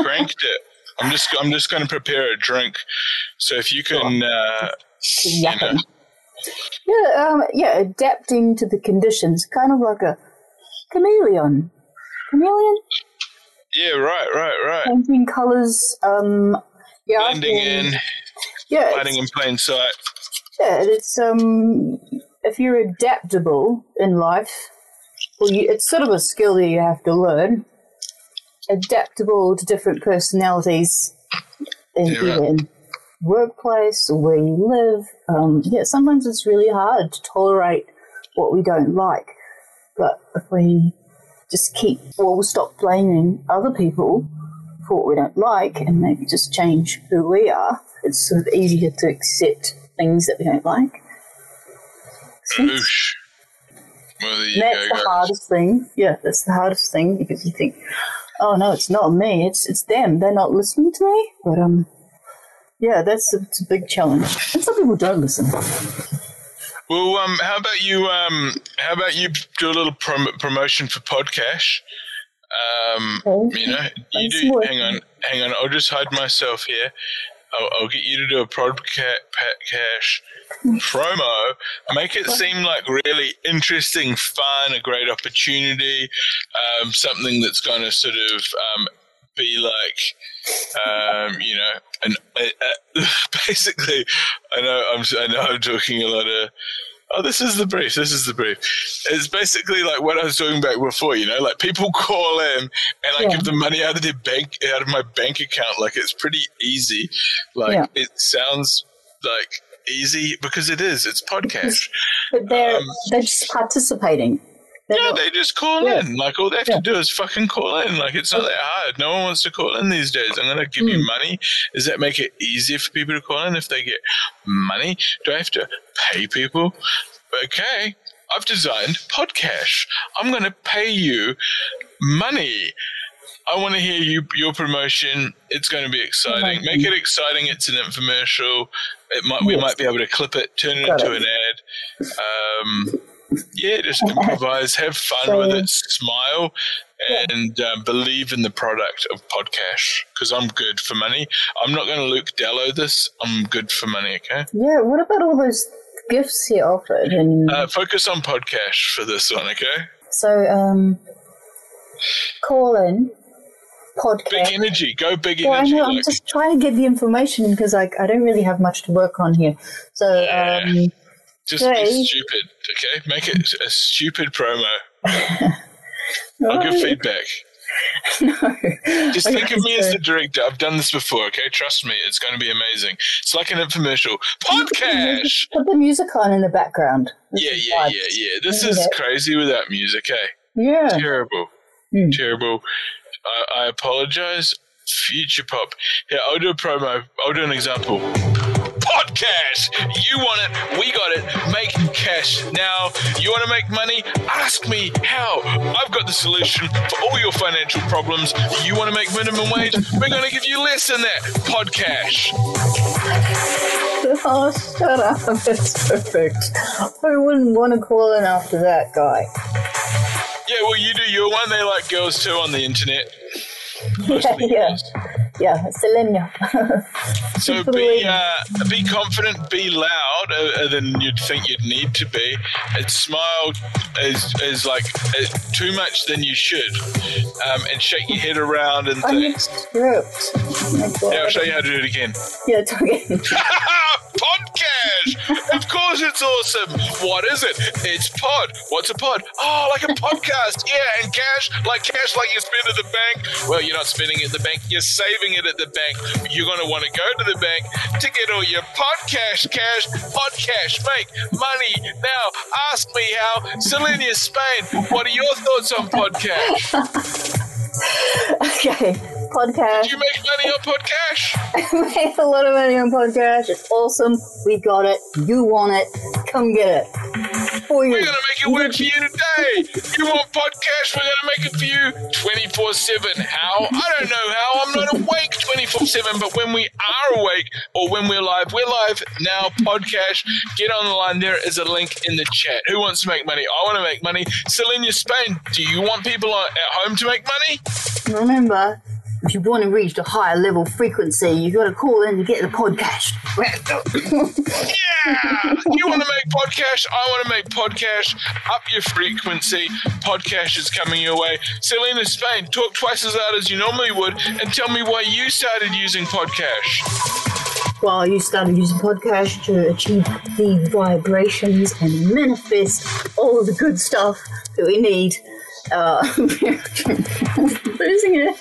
Cranked it. I'm just I'm just going to prepare a drink. So if you can, uh, you know, Yeah, um, yeah, adapting to the conditions, kind of like a chameleon. Chameleon, yeah, right, right, right. painting colors. Um, yeah, Blending in, Yeah, hiding in plain sight. yeah, it's um, if you're adaptable in life, well, you, it's sort of a skill that you have to learn. Adaptable to different personalities in Yeah, right. in workplace or where you live. Um, yeah, sometimes it's really hard to tolerate what we don't like. But if we just keep, well, we'll stop blaming other people for what we don't like and maybe just change who we are, it's sort of easier to accept things that we don't like. Oosh. Well, there you And that's go, the guys. hardest thing. Yeah, that's the hardest thing because you think, oh no, it's not me, it's it's them. They're not listening to me. But um, yeah, that's a, it's a big challenge. And some people don't listen. Well, um, how about you? Um, how about you do a little prom- promotion for Podcash? Um, Okay. you know, you Thanks do. Hang on, hang on. I'll just hide myself here. I'll, I'll get you to do a Podcash promo. Make it seem like really interesting, fun, a great opportunity, um, something that's going to sort of um, be like, um, you know, an uh, basically. I know I'm I know I'm talking a lot of. Oh, this is the brief. This is the brief. It's basically like what I was talking about before. You know, like people call in and I Yeah. give them money out of their bank, out of my bank account. Like it's pretty easy. Like Yeah. it sounds like easy because it is. It's podcast. But they're Um, they're just participating. They're Yeah, not- they just call Yeah. in. Like all they have Yeah. to do is fucking call in. Like it's not that hard. No one wants to call in these days. I'm gonna give you Hmm. money. Does that make it easier for people to call in if they get money? Do I have to pay people? Okay. I've designed Podcash. I'm gonna pay you money. I want to hear you your promotion. It's going to be exciting. Make it exciting. It's an infomercial. It might we Yes. might be able to clip it, turn it Got into it. an ad. Um, yeah, just improvise, have fun So- with it, smile, and um, believe in the product of Podcash. Because I'm good for money. I'm not going to Luke Dello this. I'm good for money. Okay. yeah. What about all those gifts he offered? And Uh, focus on Podcash for this one. Okay. so um, call in podcast. Big energy. Go big Well, I energy. know. I'm just trying to get the information because I, I don't really have much to work on here. So Yeah. um, Just be stupid, okay? Make it a stupid promo. I'll give feedback. no. Just Okay, think of me as the director. I've done this before, okay? Trust me, it's going to be amazing. It's like an infomercial. Podcast! Put the music on in the background. This Yeah, yeah, yeah, yeah. This Isn't is it? crazy without music, eh? Yeah. Terrible. Hmm. Terrible. I, I apologize. Future pop. Here, I'll do a promo. I'll do an example. Podcast. You want it. We got it. Make cash now. You want to make money? Ask me how. I've got the solution for all your financial problems. You want to make minimum wage? We're going to give you less than that. Podcast. Oh, shut up. That's perfect. I wouldn't want to call in after that guy. Yeah, well, you do your one. They like girls too on the internet. Yeah, girls. Yeah, Selenia. So be uh, be confident, be loud uh, than you'd think you'd need to be, and smile is is like uh, too much than you should, um, and shake your head around and things. script. Oh. Yeah, I'll show you how to do it again. Yeah, it's again. Podcast. of course it's awesome. What is it? It's pod. What's a pod? Oh, like a podcast. Yeah, and cash, like cash, like you spend at the bank. Well, you're not spending it at the bank. You're saving it at the bank. You're going to want to go to the bank to get all your podcast cash. Podcast make money. Now, ask me how. Selenia Spain, what are your thoughts on podcast? okay, podcast. Did you make money on podcast? made a lot of money on podcast. It's awesome. We got it. You want it. Come get it. For you. We're gonna make it work for you today. You want podcast? We're gonna make it for you 24 7. How? I don't know how. I'm not awake 24 7, but when we are awake or when we're live, we're live now. Podcast. Get on the line. There is a link in the chat. Who wants to make money? I want to make money. Selenia Spain, do you want people at home to make money? Remember, if you want to reach the higher level frequency, you've got to call in to get the podcast. Yeah! You want to make podcast? I want to make podcast. Up your frequency. Podcast is coming your way. Selena Spain, talk twice as loud as you normally would and tell me why you started using podcast. Well, you started using podcast to achieve the vibrations and manifest all of the good stuff that we need. Uh, losing it.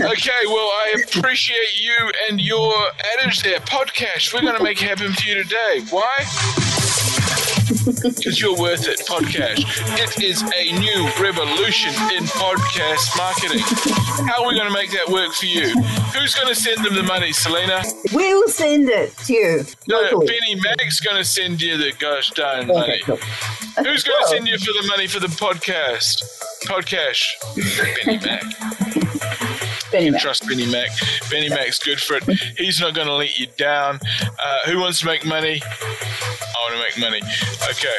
Okay, well, I appreciate you and your adage there. Podcast, we're going to make happen for you today. Why? Because you're worth it, podcast. It is a new revolution in podcast marketing. How are we going to make that work for you? Who's going to send them the money, Selena? We'll send it to you. No, locally. Benny Mack's going to send you the gosh darn Okay, money. cool. Who's going to send you for the money for the podcast? Podcast. Benny Mack. Benny Mack. Trust Benny Mack. Benny Mack's good for it. He's not going to let you down. Uh, who wants to make money? I want to make money. Okay,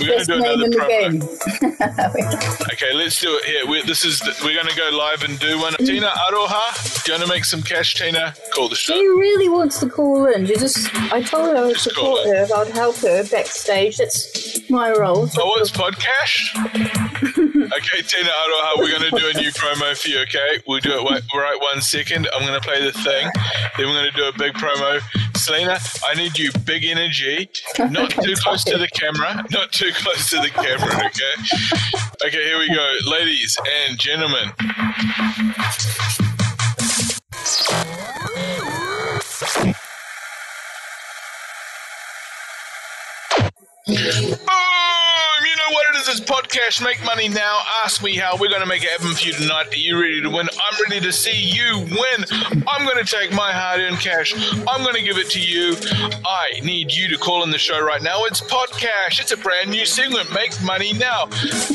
we're going to do another promo. Okay, let's do it here. we this is the, we're going to go live and do one. Tina Aroha, do you want to make some cash? Tina, call the show. She really wants to call in. She just, I told her I would support her. I'd help her backstage. That's my role. So Oh, it's podcast. okay, Tina Aroha, we're going to do a new promo for you. Okay, we'll do it right, right one second. I'm going to play the thing. Then we're going to do a big promo. Selena, I need you big energy, not too close to the camera, not too close to the camera. Okay. Okay, here we go, ladies and gentlemen. Boom! You know what it is? It's podcast. Make money now. Ask me how. We're going to make it happen for you tonight. Are you ready to win? I'm ready to see you win. I'm going to take my hard earned cash. I'm going to give it to you. I need you to call in the show right now. It's Podcast. It's a brand new segment. Make money now.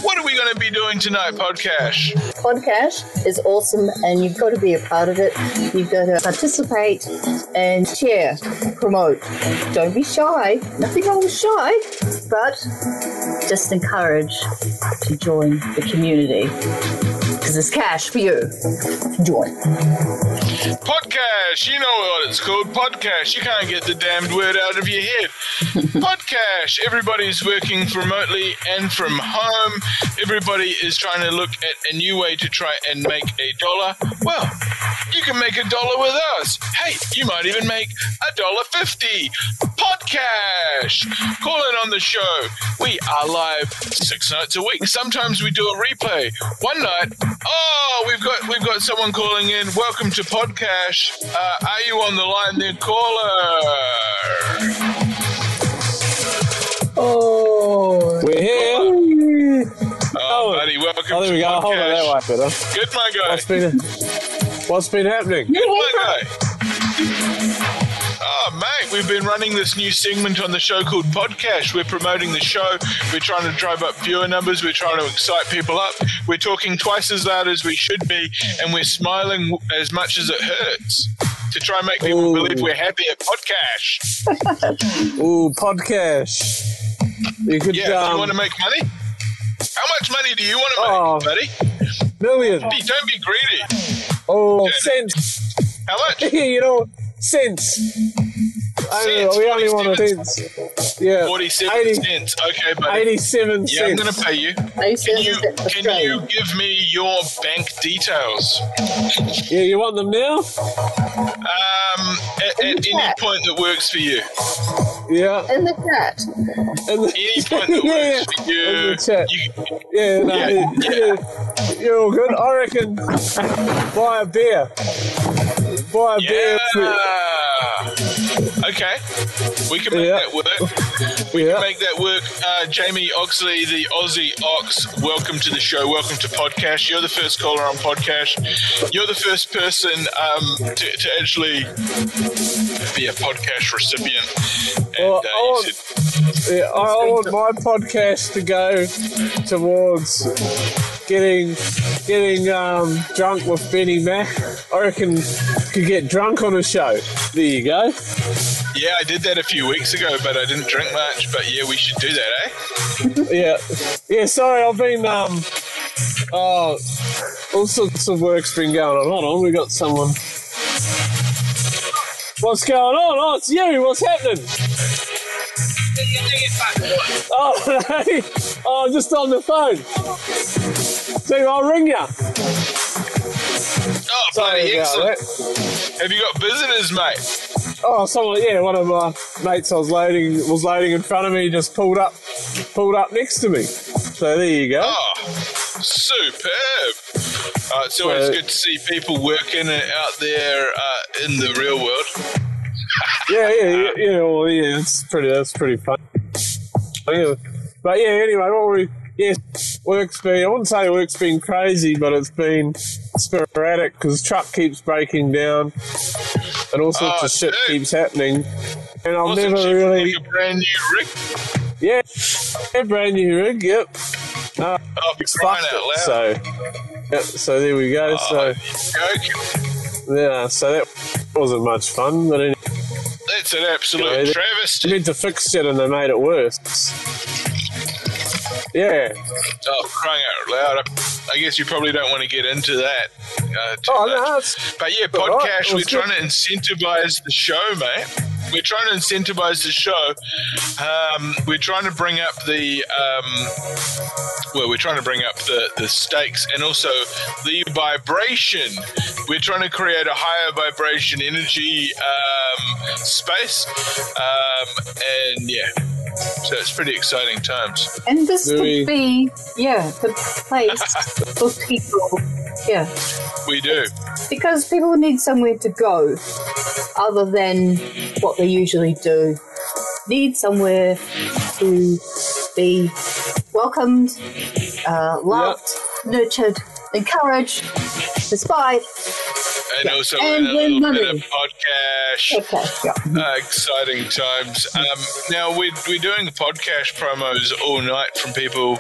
What are we going to be doing tonight, Podcast? podcast is awesome and you've got to be a part of it. You've got to participate and share, promote. Don't be shy. Nothing wrong with shy, but just encourage to join the community because it's cash for you join. Podcast. You know what it's called. Podcast. You can't get the damned word out of your head. Podcast. Everybody's working remotely and from home. Everybody is trying to look at a new way to try and make a dollar. Well, you can make a dollar with us. Hey, you might even make a dollar fifty. Podcast. Call in on the show. We are live six nights a week. Sometimes we do a replay. One night, oh, we've got we've got someone calling in. Welcome to podcast. Uh, are you on the line there, caller? Oh, We're here. Oh, buddy, welcome Oh, there to we go. podcast. Hold on, that way better. Good, my guy. What's been, what's been happening? Good, my guy. Oh, we've been running this new segment on the show called Podcast. We're promoting the show. We're trying to drive up viewer numbers. We're trying to excite people up. We're talking twice as loud as we should be, and we're smiling as much as it hurts to try and make people Ooh. believe we're happy at Podcast. Ooh, podcast. You could, Yeah, do you um, want to make money? How much money do you want to Oh. make, buddy? millions. Hey, Don't be greedy. Oh, cents. How much? you know, cents. I don't know, Cents, we only want a 47 cents. Yeah. 47 80 cents. Okay, buddy. 87 Yeah, I'm going to pay you. Can you, can you give me your bank details? Yeah, you want them now? Um, at, at any chat. point that works for you. Yeah. In the chat. And the, Any point that yeah, works for you. In the chat. you yeah, no, Yeah, yeah. You're all good. I reckon buy a beer. Buy a beer. For, yeah. Okay. We can make Yeah. that work. We yeah. Can make that work. Uh, Jamie Oxley, the Aussie Ox, welcome to the show. Welcome to podcast. You're the first caller on podcast. You're the first person um, to, to actually be a podcast recipient. And Well, uh, I want- said, Yeah, I want my podcast to go towards getting getting um, drunk with Benny Mack. I reckon could get drunk on a show. There you go. yeah, I did that a few weeks ago, but I didn't drink much. But yeah, we should do that, eh? Yeah, yeah. Sorry, I've been um, oh, all sorts of work's been going on. Hold on, we got someone. What's going on? Oh, it's you. What's happening? Oh, hey. oh, I'm just on the phone. So I'll ring you. Oh, bloody excellent. Have you got visitors, mate? Oh, someone, yeah, one of my mates I was loading was loading in front of me, just pulled up, pulled up next to me. So there you go. Oh, superb. Uh, it's always So- good to see people working out there uh, in the real world. Yeah, yeah, yeah, yeah, well, yeah, it's pretty, that's pretty fun. But yeah, anyway, what were we, yeah, work's been, I wouldn't say work's been crazy, but it's been sporadic because truck keeps breaking down and all sorts Oh, of shit dude. keeps happening. And I've Wasn't never really, like a brand new rig? yeah, yeah, brand new rig, yep. Uh, Oh, crying fucked out it, loud. so, yeah, so there we go. Oh, so, yeah, so that wasn't much fun, but anyway. That's an absolute Yeah, they- travesty. I meant to fix it and they made it worse. Yeah. Oh, crying out loud. I guess you probably don't want to get into that. Uh, Oh, much. no, But yeah, right. podcast, It we're trying to incentivize the show, mate. We're trying to incentivize the show. Um, we're trying to bring up the, um, well, we're trying to bring up the, the stakes and also the vibration. We're trying to create a higher vibration energy um, space. Um, and yeah, so it's pretty exciting times. And this Do could we- be, yeah, the place for people. Yeah. We do. Because people need somewhere to go other than what they usually do. Need somewhere to be welcomed, uh, loved, nurtured, encouraged, inspired. And Yeah. also And in a win little bit of podcast. Okay, yeah. Uh, exciting times. Um, now we're, we're doing podcast promos all night from people.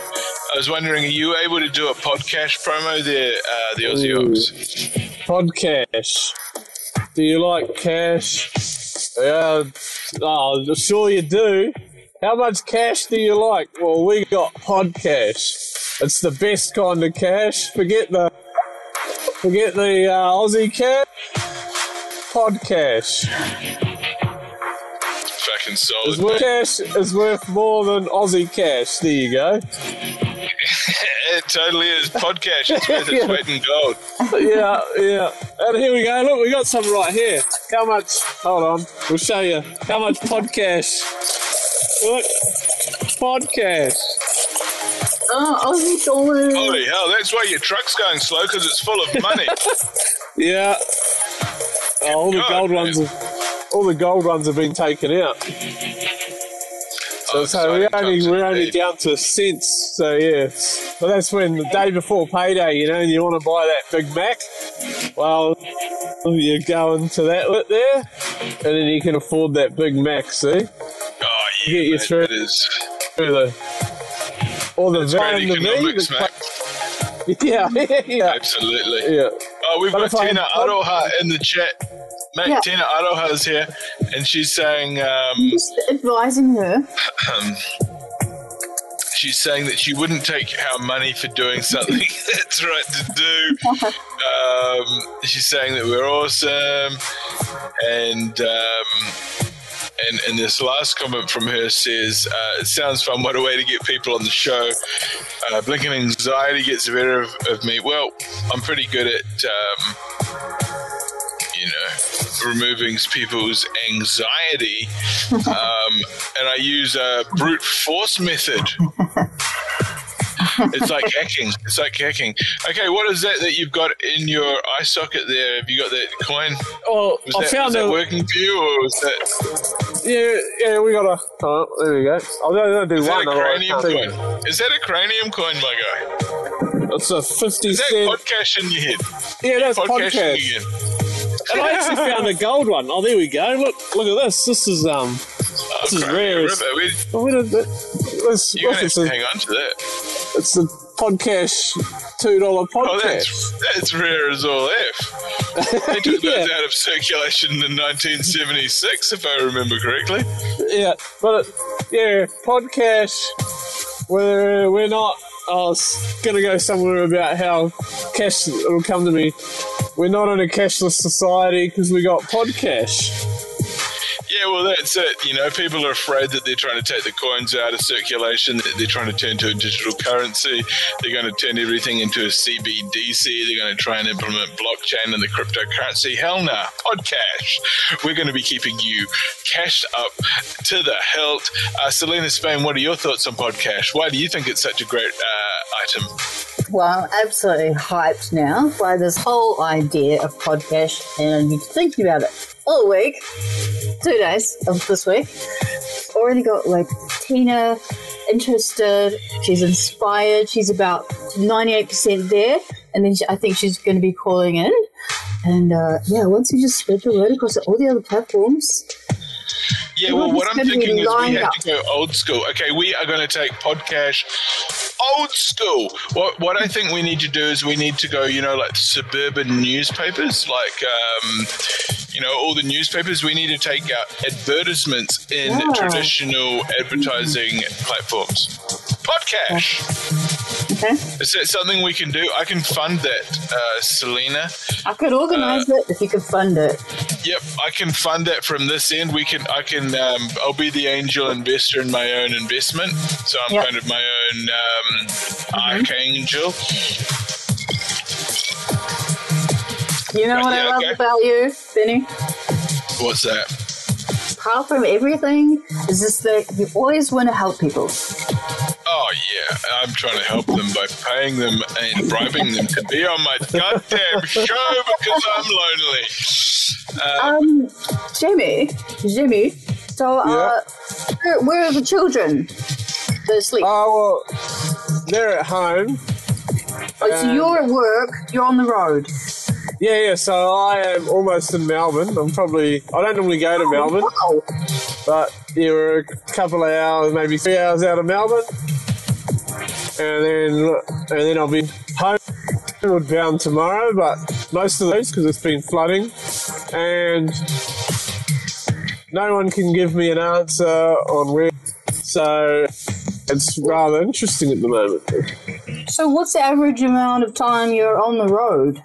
I was wondering, are you able to do a podcast promo there, uh, the Aussie Ooh. Ox? Podcash. Do you like cash? Yeah. Oh, sure you do. How much cash do you like? Well, we got Podcash. It's the best kind of cash. Forget the forget the uh, Aussie cash. Podcash. Fucking Is solid. worth cash is worth more than Aussie cash. There you go. It totally is. Podcast. It's worth its weight in gold. yeah, yeah. And here we go. Look, we got some right here. How much? Hold on. We'll show you. How much podcast? Look. Podcast. Uh, oh, Aussie dollars. Holy hell, that's why your truck's going slow because it's full of money. Yeah. Oh, all the gold man. ones have, all the gold ones have been taken out. So, Oh, so we exciting only we're only down to cents. So yeah, but that's when the day before payday, you know, and you want to buy that Big Mac. Well, you go into that lit there, and then you can afford that Big Mac. See, Oh, Get yeah, you mate, through. that is. through the or the van the V, economics, the- Yeah, yeah, Absolutely. yeah. Oh, we've But got Tina Aroha in the chat. Mate, Yeah. Tina Aroha's here, and she's saying, um, Just advising her. um, she's saying that she wouldn't take our money for doing something that's right to do. Um, she's saying that we're awesome, and um, and, and this last comment from her says, uh, "It sounds fun. What a way to get people on the show." Uh, blinking anxiety gets the better of, of me. Well, I'm pretty good at. Um, you know, removing people's anxiety, um, and I use a brute force method it's like hacking. It's like hacking. Okay, what is that that you've got in your eye socket there? Have you got that coin? Oh, Was I that, found was that working for you, or was that, yeah, yeah. We got a. Oh, there we go. I'll do, I'll do is that a cranium coin? Is that a cranium coin, my guy? It's a fifty Is that cent. podcast in your head? yeah, that's Podcasting podcast. And I actually found a gold one. Oh, there we go. Look, look at this. This is um. This is rare. as- We- Oh, minute. This, You're look, it's, to a, hang on to that. it's a podcast two dollar Oh, podcast. that's that's rare as all f. They took Yeah. those out of circulation in 1976, if I remember correctly. yeah, but yeah, podcast. We're we're not. I was gonna go somewhere about how cash will come to me. We're not in a cashless society because we got podcast. Yeah, well, that's it. You know, people are afraid that they're trying to take the coins out of circulation, that they're trying to turn to a digital currency. They're going to turn everything into a CBDC. They're going to try and implement blockchain and the cryptocurrency. Hell no, Podcash. We're going to be keeping you cashed up to the hilt. Uh, Selena Spain, what are your thoughts on Podcash? Why do you think it's such a great uh, item? Well, I'm absolutely hyped now by this whole idea of podcast, and I've been thinking about it all week, two days of this week. Already got like Tina interested. She's inspired. She's about 98% there, and then she, I think she's going to be calling in. And uh, yeah, once you just spread the word across all the other platforms, Yeah, Well, what I'm thinking is we have up. to go old school. Okay, we are going to take podcast old school. What what I think we need to do is we need to go, you know, like suburban newspapers, like um, you know, all the newspapers. We need to take out advertisements in Yeah. traditional advertising platforms. Podcast. Okay, Is that something we can do? I can fund that, uh, Selena. I could organize Uh, it if you could fund it. Yep, I can fund that from this end. We can, I can, um, I'll be the angel investor in my own investment. So I'm Yep. kind of my own um, archangel. You know what yeah, I love okay. about you, Benny? What's that? Apart from everything, is just that you always want to help people. Oh yeah, I'm trying to help them by paying them and bribing them to be on my goddamn show because I'm lonely. Uh, Um, Jimmy, Jimmy. So, uh, where, where are the children? They're asleep. Oh, well, they're at home. oh, so you're at work. You're on the road. Yeah, yeah. So I am almost in Melbourne. I'm probably. I don't normally go to Melbourne, but yeah, we're a couple of hours, maybe three hours out of Melbourne, and then and then I'll be homeward bound tomorrow. But most of those because it's been flooding, and no one can give me an answer on where. So it's rather interesting at the moment. So, what's the average amount of time you're on the road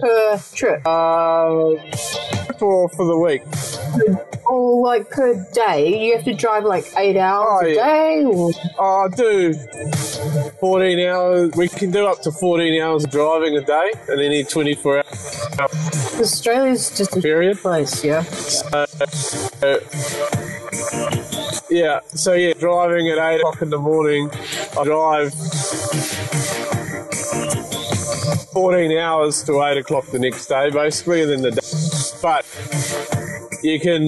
per trip, Uh, for for the week. or like per day? You have to drive like eight hours Oh, a yeah. day, or Oh, I do 14 hours. We can do up to 14 hours of driving a day and then need 24 hours Australia's just a period. place, yeah. Uh, yeah, so yeah, driving at 8 o'clock in the morning, I drive 14 hours to 8 o'clock the next day, basically, and then the day. But you can,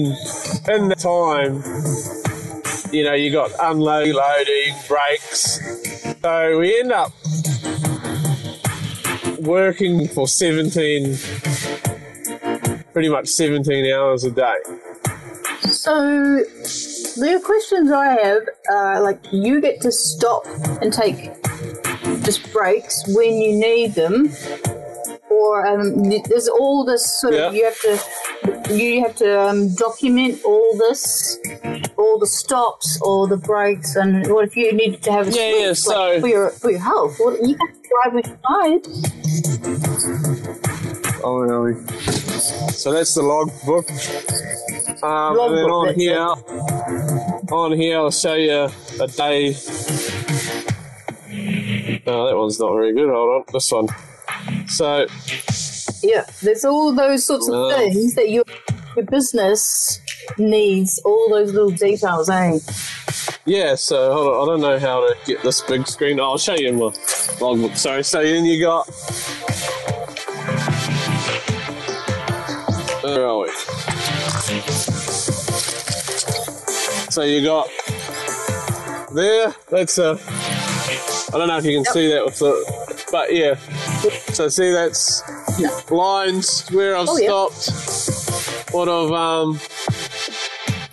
in the time, you know, you got unloading, loading, brakes. So we end up working for 17, pretty much 17 hours a day. So, the questions I have are like you get to stop and take just breaks when you need them, or um, there's all this sort of you have to you have to um, document all this, all the stops, all the breaks, and what if you needed to have a Yeah, sleep, yeah, like, so- for your for your health? What, you have to drive with your mind. Oh, really? So that's the log book. Um, Log and then book, on that's here, on here, I'll show you a day. No, that one's not very good. Hold on, this one. So Yeah, there's all those sorts of No. things that your, your business needs, all those little details, eh? yeah, so hold on. I don't know how to get this big screen. I'll show you in my logbook. Sorry. So then you got. Where are we? So you got there. That's a. I don't know if you can see that with the, but yeah. So see that's lines where I've Oh, yeah. stopped, what I've um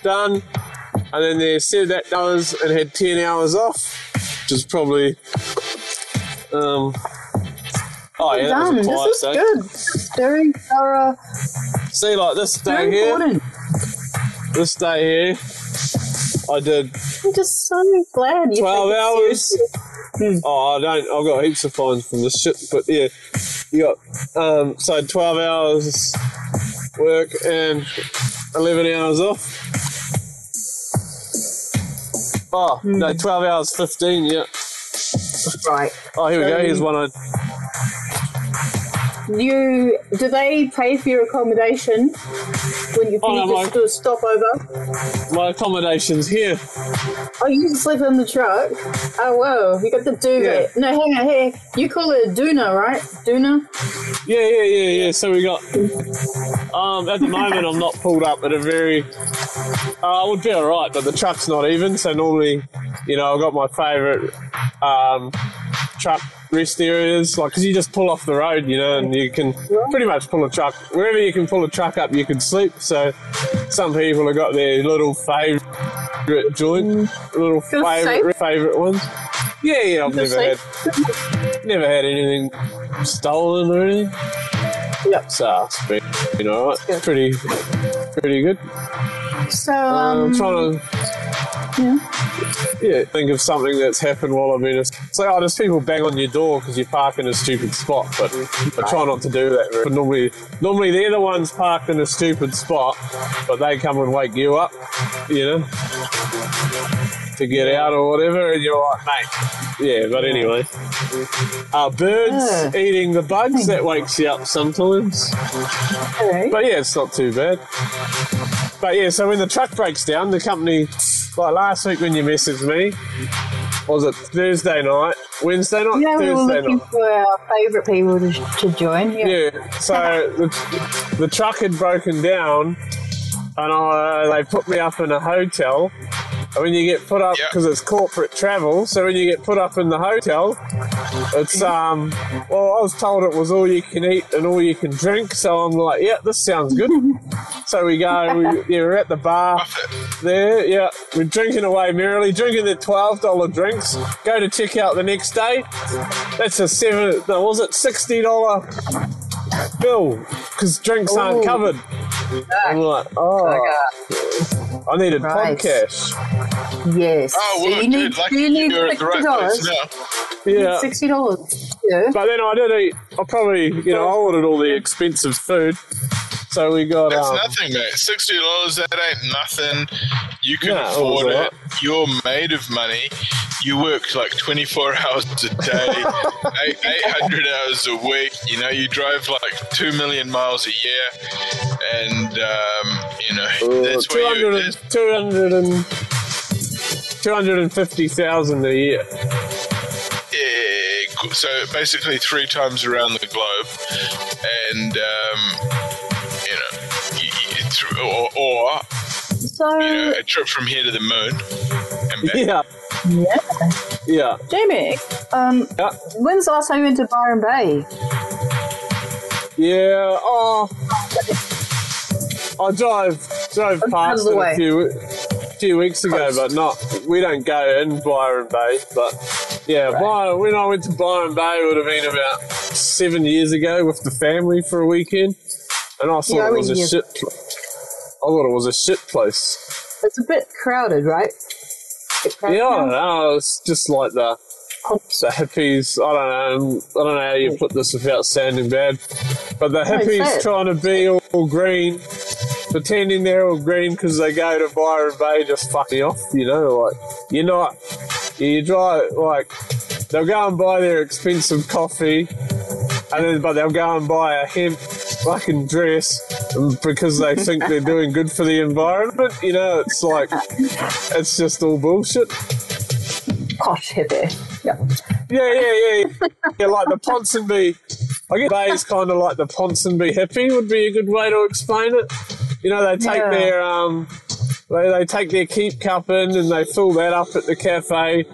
done, and then they said that does and had ten hours off, which is probably um. Oh yeah, that was a This is day. good. Very thorough, See, like this day here, important. this day here, I did I'm just so glad you 12 take hours. seriously. Oh, I don't. I've got heaps of fines from this shit, but yeah, you got um, so twelve hours work and eleven hours off. Oh no, twelve hours fifteen. Yeah. Right. Oh, here we go. Here's one. I You do they pay for your accommodation when you, Oh, no, just do a stopover? my accommodations here. Oh, you can sleep in the truck. Oh, whoa! You got the duvet. No, hang on, here. You call it a doona, right? Doona. Yeah, yeah, yeah, yeah. So we got. Um, at the moment, I'm not pulled up at a very. Uh, I would be alright, but the truck's not even. So normally, you know, I've got my favourite um, truck rest areas, like because you just pull off the road, you know, and you can pretty much pull a truck wherever you can pull a truck up, you can sleep. So some people have got their little favourite joint, little favourite favourite ones. Yeah, yeah, I've never had never had anything stolen or anything. Yep. So it's been, you know, it's pretty, pretty good. So, Um, um, I'm trying to, yeah, think of something that's happened while I've been. It's like, oh, there's people bang on your door because you park in a stupid spot, but I try not to do that. But normally, normally they're the ones parked in a stupid spot, but they come and wake you up, you know, to get out or whatever, and you're like, mate, yeah. But anyway, uh, birds Yeah. eating the bugs that wakes you up sometimes. But yeah, it's not too bad. But yeah, so when the truck breaks down, the company, like last week when you messaged me, was it Thursday night, Wednesday night, yeah, we were looking night? for our favourite people to, to join. Yeah. Yeah, so the, the truck had broken down, and I, they put me up in a hotel. And when you get put up, Yeah. because it's corporate travel, so when you get put up in the hotel, it's um. Well, I was told it was all you can eat and all you can drink, so I'm like, yeah, this sounds good. so we go, we, yeah, we're at the bar there, yeah, we're drinking away merrily, drinking the twelve dollar drinks. Go to check out the next day. That's a seven. No, was it sixty dollar bill? Because drinks aren't Ooh. covered. I'm like, oh, I needed Right. podcast. Yes. Oh, So well, you need, dude, like do you need you're at the right $60? place now. Yeah, Sixty dollars. Yeah. but then I did eat. I probably, you know, I ordered all the expensive food. So we got. That's um, nothing, mate. Sixty dollars, that ain't nothing. You can afford it. You're made of money. You work like twenty four hours a day, eight hundred hours a week. You know, you drive like two million miles a year, and um, you know that's where you. 200 and, 200 and 250,000 a year. Yeah, so basically three times around the globe, and um, or, or So, you know, a trip from here to the moon and back. Yeah. yeah. Yeah. Jamie, um, Yeah. when's the last time you went to Byron Bay? Yeah. Oh. I drove drove Out of past it a few few weeks ago, but not. We don't go in Byron Bay, but yeah, Byron, when I went to Byron Bay, it would have been about seven years ago with the family for a weekend, and I thought Yeah, it was a mean, shit. I thought it was a shit place. It's a bit crowded, right? Bit crowded Yeah, I don't know. It's just like the the hippies. I don't know. I don't know how you put this without sounding bad. But the hippies trying to be all, all green, pretending they're all green because they go to Byron Bay, just fucking off. You know, like you're not. You drive like they'll go and buy their expensive coffee, and then but they'll go and buy a hemp fucking dress because they think they're doing good for the environment. You know, it's like it's just all bullshit. Posh hippie. Yeah. Yeah, yeah, yeah. yeah like the Ponsonby. I guess Bay kind of like the Ponsonby hippie would be a good way to explain it. You know, they take Yeah. their um, they, they take their keep cup in and they fill that up at the cafe,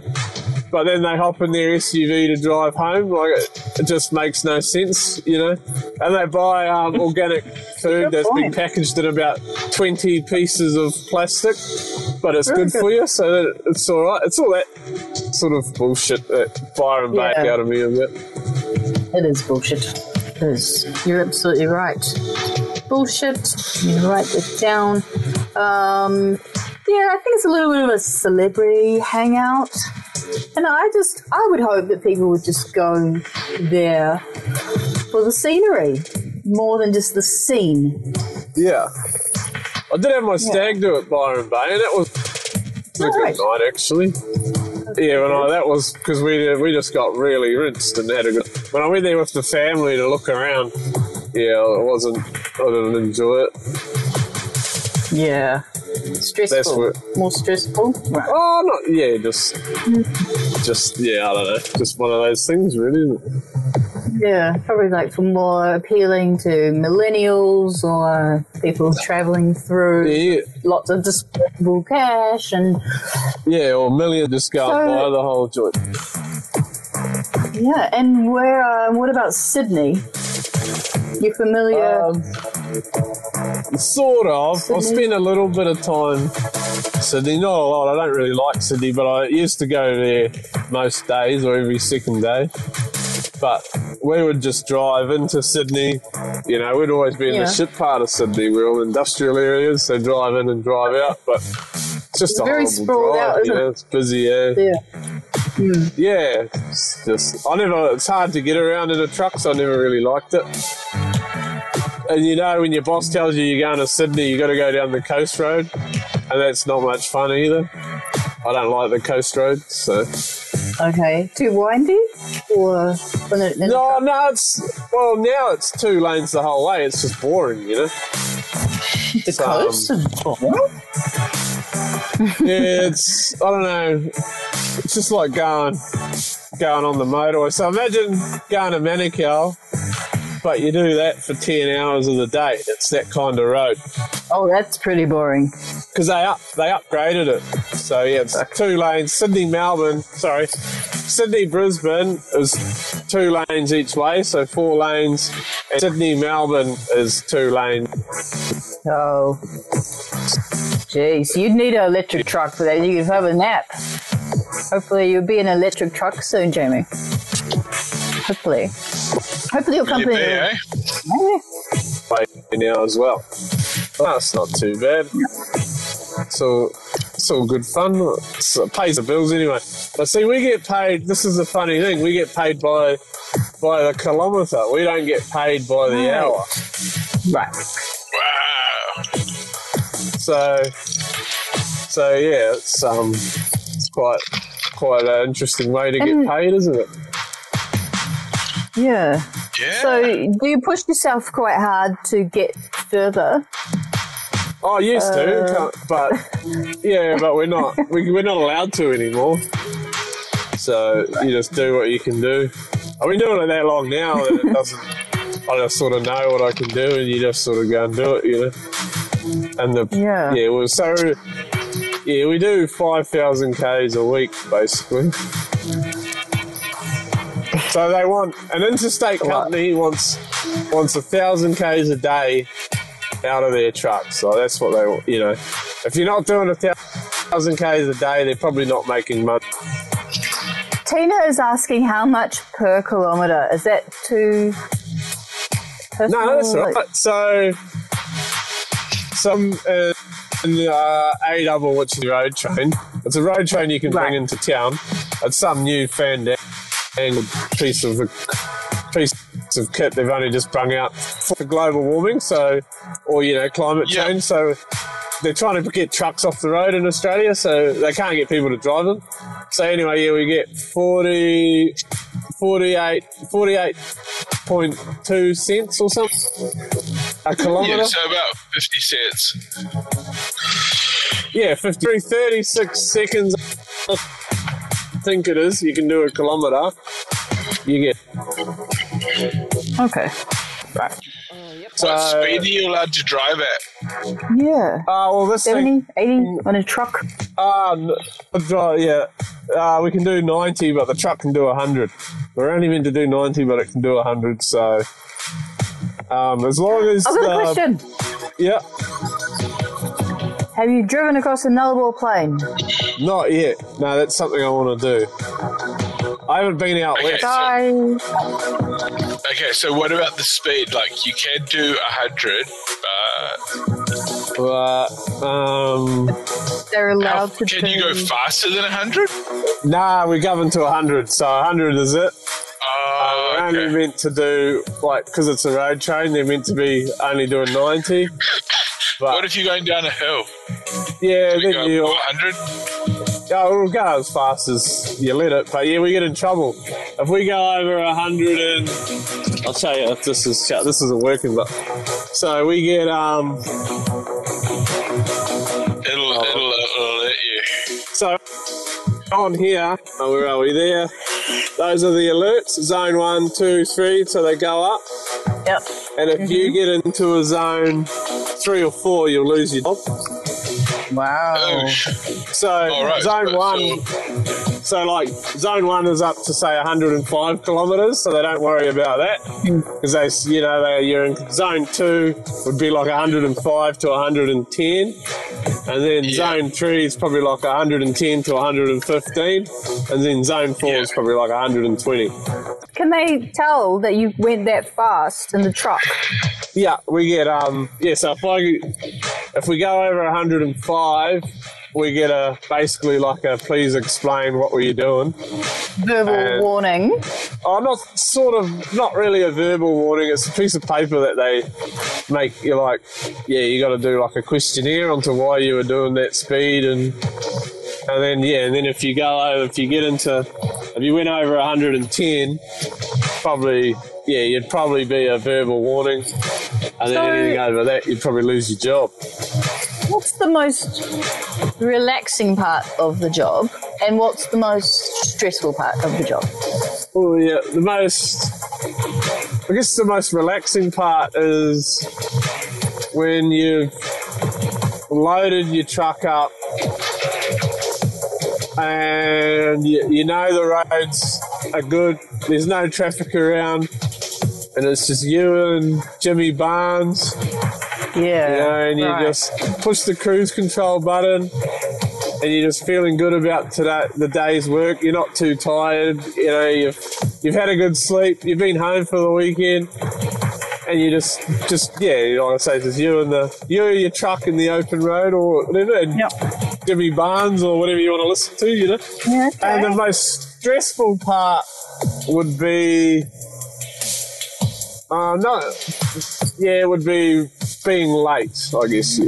but then they hop in their SUV to drive home. Like it, it just makes no sense, you know. And they buy um, organic food that's been packaged in about twenty pieces of plastic, but it's good good. for you, so that it's all right. It's all that sort of bullshit that Byron Bay Yeah. out of me a bit. It is bullshit. It is. You're absolutely right. Bullshit. You write it down. Um, yeah, I think it's a little bit of a celebrity hangout. And I just, I would hope that people would just go there for the scenery more than just the scene. Yeah. I did have my stag do at Byron Bay, and that was a good night actually. Yeah, when uh, I, that was because we uh, we just got really rinsed and had a good. When I went there with the family to look around, yeah, it wasn't. I didn't enjoy it. Yeah. Stressful. More stressful. Right. Oh, not yeah, just just yeah, I don't know, just one of those things, really. Yeah, probably like for more appealing to millennials or people traveling through Yeah, lots of disposable cash and yeah, or million just go So- buy the whole joint. yeah. And where? Uh, what about Sydney? You familiar? Um, sort of. I've Sydney? spent a little bit of time Sydney. Not a lot. I don't really like Sydney, but I used to go there most days or every second day. But we would just drive into Sydney. You know, we'd always be in Yeah. the shit part of Sydney. We're all industrial areas, so drive in and drive out. But it's just a very horrible sprawled drive. out, know, it? it's busy. Yeah. yeah. Yeah, it's just I never. It's hard to get around in a truck, so I never really liked it. And you know, when your boss tells you you're going to Sydney, you got to go down the coast road, and that's not much fun either. I don't like the coast road, so Okay. Too windy, or no, no. It's well now it's two lanes the whole way. It's just boring, you know. the it's, um, coast? yeah, it's I don't know. It's just like going going on the motorway. So imagine going to Manukau, but you do that for ten hours of the day. It's that kind of road oh, that's pretty boring. because they up they upgraded it. So yeah, it's two lanes. Sydney Melbourne, sorry, Sydney Brisbane is two lanes each way, so four lanes. And Sydney Melbourne is two lanes. Oh. Jeez, you'd need an electric truck for that. You could have a nap. Hopefully, you'll be in an electric truck soon, Jamie. Hopefully. Hopefully, your company. Maybe, eh? way now as well. Well, that's not too bad. So it's all good fun. It's- It pays the bills anyway. But see, we get paid. This is the funny thing. We get paid by by the kilometre. We don't get paid by the Right. hour. Right. Wow. So so yeah, it's um it's quite quite an interesting way to get And- paid, isn't it? Yeah. Yeah. So, do you push yourself quite hard to get further? Oh, I used to, Uh. can't- but yeah, but we're not. We, we're not allowed to anymore. So you just do what you can do. I've been doing it that long now that it doesn't. I just sort of know what I can do, and you just sort of go and do it, you know. And the Yeah. yeah, well, so yeah, we do five thousand k's a week basically. So they want an interstate company wants wants a thousand k's a day out of their trucks. So that's what they want. You know, if you're not doing a thousand k's a day, they're probably not making money. Tina is asking how much per kilometre. Is that too personal? No, that's Like- right. So some uh, in the uh, A double, which is the road train. It's a road train you can Right. bring into town. It's some new fandangled piece of piece of kit they've only just brung out for global warming, so or you know climate Yeah. change. So they're trying to get trucks off the road in Australia, so they can't get people to drive them. So anyway, yeah, we get 40, 48, 48.2 cents or something a kilometre. Yeah, so about 50 cents. Yeah, 53, 36 seconds. I think it is. You can do a kilometre. You get Okay. so. what speed are you allowed to drive at? Yeah. Uh, well, this thing. 70, 80 on a truck. Uh, n- yeah, uh, we can do 90, but the truck can do 100. We're only meant to do 90, but it can do 100, so. Um, as long as. I've got a uh, question. Yeah, Have you driven across a Nullarbor plain? not yet. No, that's something I want to do. I haven't been out Okay. west. I, Okay, so what about the speed? Like, you can do 100, but But, um, they're how, allowed to can you go faster than 100? nah, we govern to 100, so 100 is it. Oh, We're only meant to do, like, because it's a road train, they're meant to be only doing 90. But, What if you're going down a hill? yeah, we then you. 100? Yeah, we'll go as fast as you let it, but yeah, we get in trouble if we go over a hundred and. I'll tell you if this is this isn't working, but so we get um It'll, Oh. it'll, it'll let you. so on here. Oh, where are we? There. Those are the alerts. Zone one, two, three. So they go up, Yep. and if you mm-hmm. get into a zone three or four, you'll lose your job. Wow. Oh, So all right. zone one. So, like, zone one is up to say 105 kilometres, so they don't worry about that because they, you know, they, you're in zone two would be like 105 to 110, and then Yeah. zone three is probably like 110 to 115, and then zone four is probably like 120. Can they tell that you went that fast in the truck? Yeah, we get um yeah. So if I if we go over 105, we get a basically like a please explain what were you doing. Verbal Uh, warning. Oh, not sort of, not really a verbal warning. It's a piece of paper that they make you like, yeah, you got to do like a questionnaire onto why you were doing that speed, and and then yeah, and then if you go over, if you get into, if you went over 110, probably yeah, you'd probably be a verbal warning, and then So- anything over that, you'd probably lose your job. What's the most relaxing part of the job, and what's the most stressful part of the job? Well, yeah, the most, I guess the most relaxing part is when you've loaded your truck up and you, you know the roads are good, there's no traffic around, and it's just you and Jimmy Barnes, Yeah. you know, and you right. just push the cruise control button and you're just feeling good about today, the day's work. You're not too tired. You know, you've you've had a good sleep. You've been home for the weekend, and you just just yeah, you know, like I say, it's just you and the you and your truck in the open road or whatever, and Yep. Jimmy Barnes or whatever you want to listen to. You know, Yeah, and the most stressful part would be. Uh, no, yeah, it would be being late, I guess.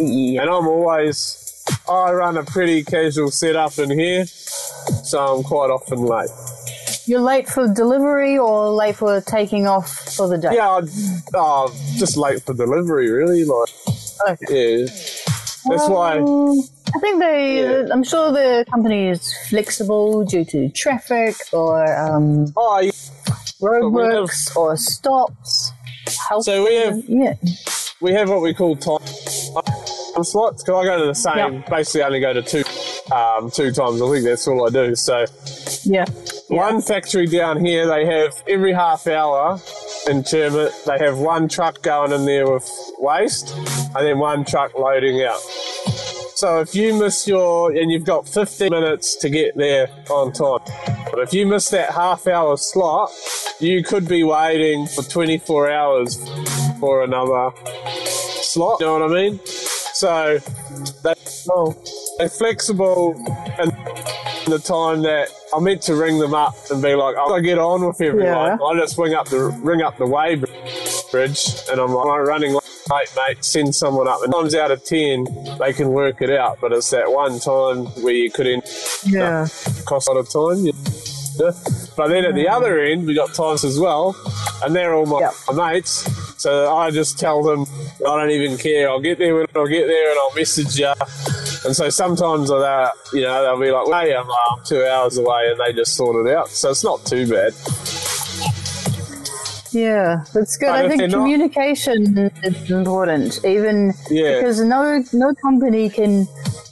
Yeah. And I'm always, I run a pretty casual setup in here, so I'm quite often late. You're late for delivery or late for taking off for the day? Yeah, I'd, oh, just late for delivery, really. Like, Okay. yeah, that's why. Um, I think they. Yeah. I'm sure the company is flexible due to traffic or um, Oh, yeah. roadworks or stops. Health So we have- yeah. We have what we call time slots because I go to the same. Yeah. Basically, only go to two, um, two times a week. That's all I do. So Yeah. one factory down here, they have every half hour in Chermit, they have one truck going in there with waste, and then one truck loading out. So if you miss your, and you've got 15 minutes to get there on time. But if you miss that half hour slot, you could be waiting for 24 hours for another slot. You know what I mean? So they, well, they're flexible in the time that I meant to ring them up and be like, I'll get on with everyone. Yeah. I just ring up the ring up the way bridge, and I'm like, I'm running late, mate. Send someone up. And times out of ten, they can work it out. But it's that one time where you could end Yeah. cost a lot of time. you But then at the other end, we got times as well, and they're all my, Yep. my mates. So I just tell them, I don't even care. I'll get there when I'll get there, and I'll message you. And so sometimes they, you know, they'll be like, "Hey, I'm, I'm two hours away," and they just sort it out. So it's not too bad. Yeah, that's good. But I think they're not- communication is important, even Yeah. because no no company can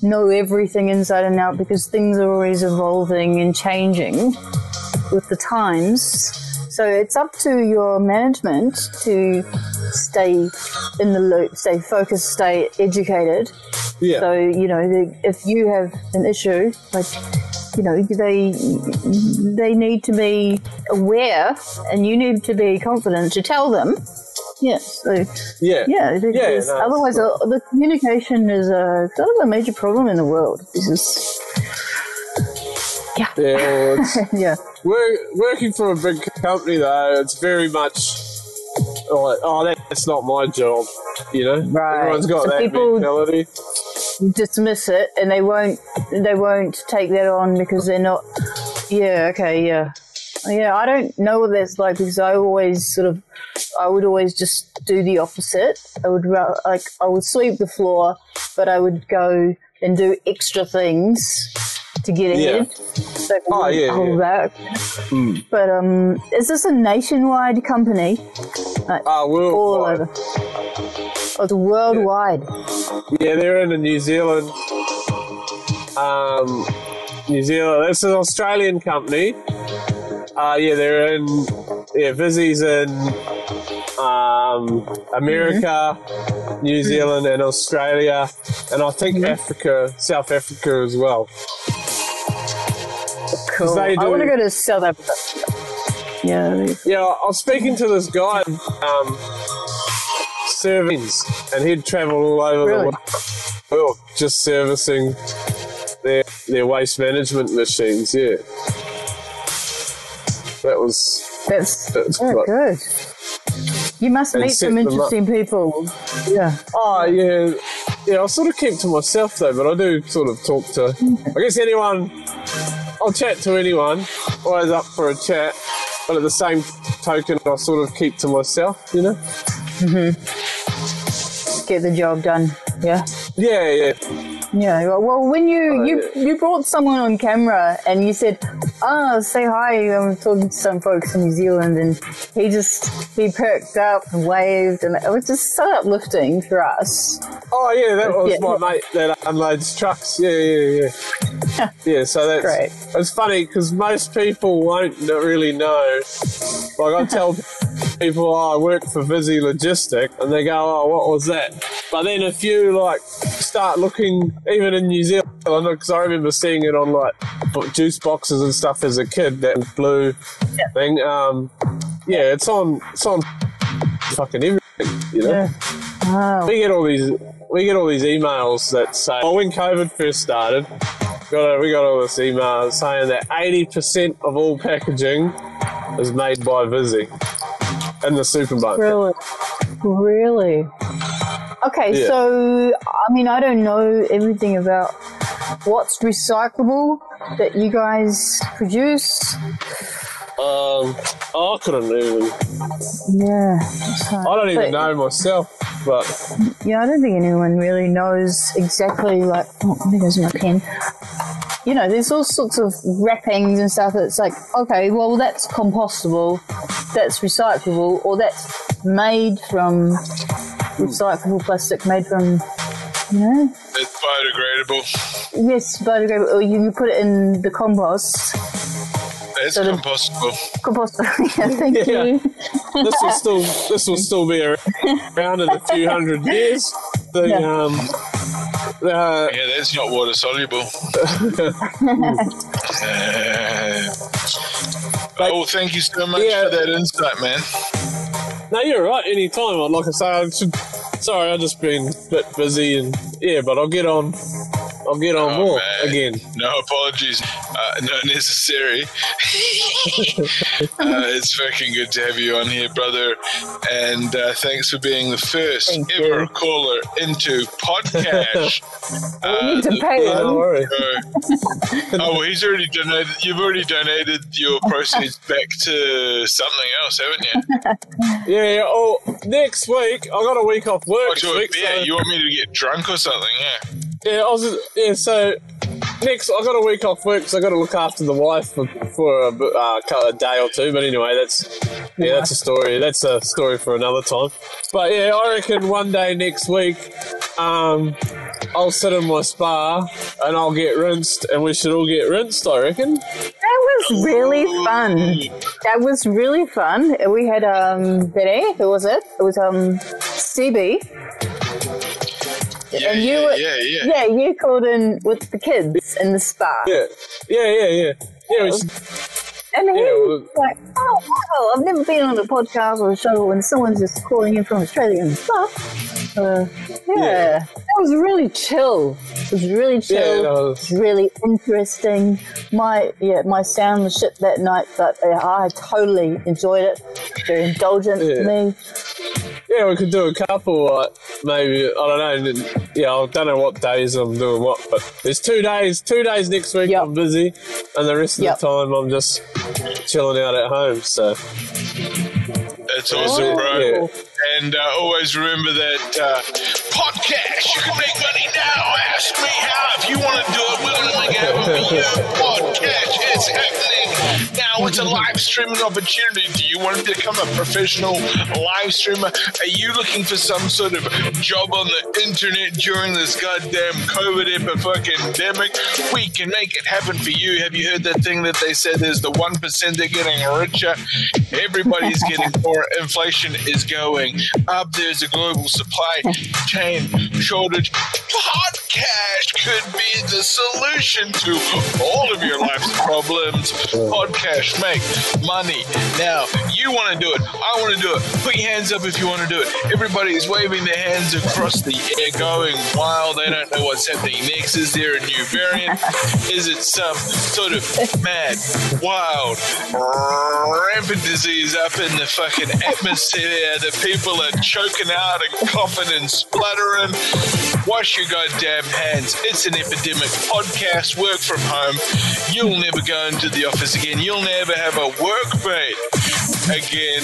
know everything inside and out because things are always evolving and changing with the times. So it's up to your management to stay in the loop, stay focused, stay educated. Yeah. So you know, if you have an issue, like you know, they they need to be aware, and you need to be confident to tell them. Yes. So yeah. yeah, because no, otherwise, uh, the communication is a kind of a major problem in the world. Because Yeah, well, it's, yeah, Work, working for a big company though, it's very much like, oh, that's not my job. You know, Right. everyone's got So that people- mentality. dismiss it, and they won't they won't take that on because they're not. Yeah. Okay. Yeah. Yeah. I don't know what that's like because I always sort of I would always just do the opposite. I would like I would sweep the floor, but I would go and do extra things to get Yeah. ahead. So I Oh, yeah, hold yeah. back. But um, is this a nationwide company? Ah, well, All over. Oh, it's worldwide. yeah, they're in New Zealand. Um, New Zealand. It's an Australian company. Uh, yeah, they're in. Yeah, Visy's in um, America, New Zealand, and Australia, and I think Africa, South Africa as well. Cool. I want to go to South Africa. Yeah. Yeah, I was speaking to this guy, um, servings, and he'd travel all over Really? the world just servicing their their waste management machines. Yeah, that was That's, That's yeah, quite- good. You must meet some interesting people. Yeah. oh yeah, yeah. I sort of keep to myself though, but I do sort of talk to. I guess anyone. I'll chat to anyone. Always up for a chat, but at the same token, I sort of keep to myself. You know. Mhm. Get the job done. Yeah. Yeah, yeah. Yeah. Well, when you Oh, you you brought someone on camera and you said, "Ah, say hi," I'm talking to some folks in New Zealand, and he just he perked up and waved, and it was just so uplifting for us. Oh yeah, that was Yeah. my mate that unloads trucks. Yeah, yeah, yeah. yeah, so that's Great. It's funny because most people won't really know. Like I tell people, oh, I work for Visy Logistic, and they go, oh, what was that? But then if you like start looking, even in New Zealand, because I remember seeing it on like juice boxes and stuff as a kid, that blue thing. Um, yeah, it's on. It's on fucking everything. You know. Yeah. Wow. We get all these we get all these emails that say, "Oh, when COVID first started, got a, we got all this email saying that eighty percent of all packaging is made by Visy in the supermarket." Really? Really? Okay, Yeah. so I mean, I don't know everything about what's recyclable that you guys produce. Um, I couldn't even. Yeah. so- I don't even know myself, but Yeah, I don't think anyone really knows exactly. Like, oh, there goes my pen. You know, there's all sorts of wrappings and stuff. That's like, okay, well, that's compostable, that's recyclable, or that's made from recyclable plastic, made from, you know, It's biodegradable. Yes, biodegradable. Or you, you put it in the compost. It's So the- compostable. Yeah, thank Yeah. you. this will still this will still be around in a few hundred years. The Yeah. um, uh, Yeah, that's not water soluble. Uh, but, well, thank you so much Yeah. for that insight, man. No, you're right. Anytime. Like I say, I should. Sorry, I've just been a bit busy and yeah, but I'll get on I'll get on Oh, board man. again. No apologies, uh, not necessary. uh, it's fucking good to have you on here, brother. And uh, thanks for being the first Thank ever you. caller into podcast. we need to pay Yeah, don't worry. Uh, oh, well, he's already donated. You've already donated your proceeds back to something else, haven't you? Yeah, yeah. Oh, next week I got a week off work. Oh, next to a week, beer. so- You want me to get drunk or something? Yeah. Yeah, I was. Yeah, so next I got a week off work, so I got to look after the wife for, for a, uh, a day or two. But anyway, that's yeah, that's a story. That's a story for another time. But yeah, I reckon one day next week, um, I'll sit in my spa and I'll get rinsed, and we should all get rinsed. I reckon. That was really fun. That was really fun. We had um today. Who was it? It was um CB. Yeah, and you yeah, were, yeah, yeah. yeah, you called in with the kids in the spa. Yeah, yeah, yeah, yeah. Yeah, we should, And he Yeah, was well- like, oh, wow, I've never been on a podcast or a show when someone's just calling in from Australia and stuff. Uh, yeah, Yeah. that was really chill. It was really chill. Yeah, that It was- was really interesting. My yeah, my sound was shit that night, but uh, I totally enjoyed it. Very indulgent Yeah. to me. Yeah, we could do a couple. Like maybe I don't know. Yeah, I don't know what days I'm doing what, but there's two days. Two days next week Yep. I'm busy, and the rest of Yep. the time I'm just chilling out at home. So That's awesome, bro. Yeah. And uh, always remember that uh, podcast. You can make money now. Ask me how. If you want to do it, we're going to make it for you. Podcast. It's happening now. It's a live streaming opportunity. Do you want to become a professional live streamer? Are you looking for some sort of job on the internet during this goddamn COVID epidemic? We can make it happen for you. Have you heard that thing that they said there's the 1% they're getting richer? Everybody's getting poorer. Inflation is going up. There's a global supply chain shortage. Podcast could be the solution to all of your life's problems. Podcast make money. Now, you want to do it. I want to do it. Put your hands up if you want to do it. Everybody is waving their hands across the air, going wild. They don't know what's happening next. Is there a new variant? Is it some sort of mad, wild, rampant disease up in the fucking atmosphere that people are choking out and coughing and spluttering? Wash your goddamn hands. It's an epidemic. Podcast, work from home. You'll never go into the office again. You'll never have a workmate again.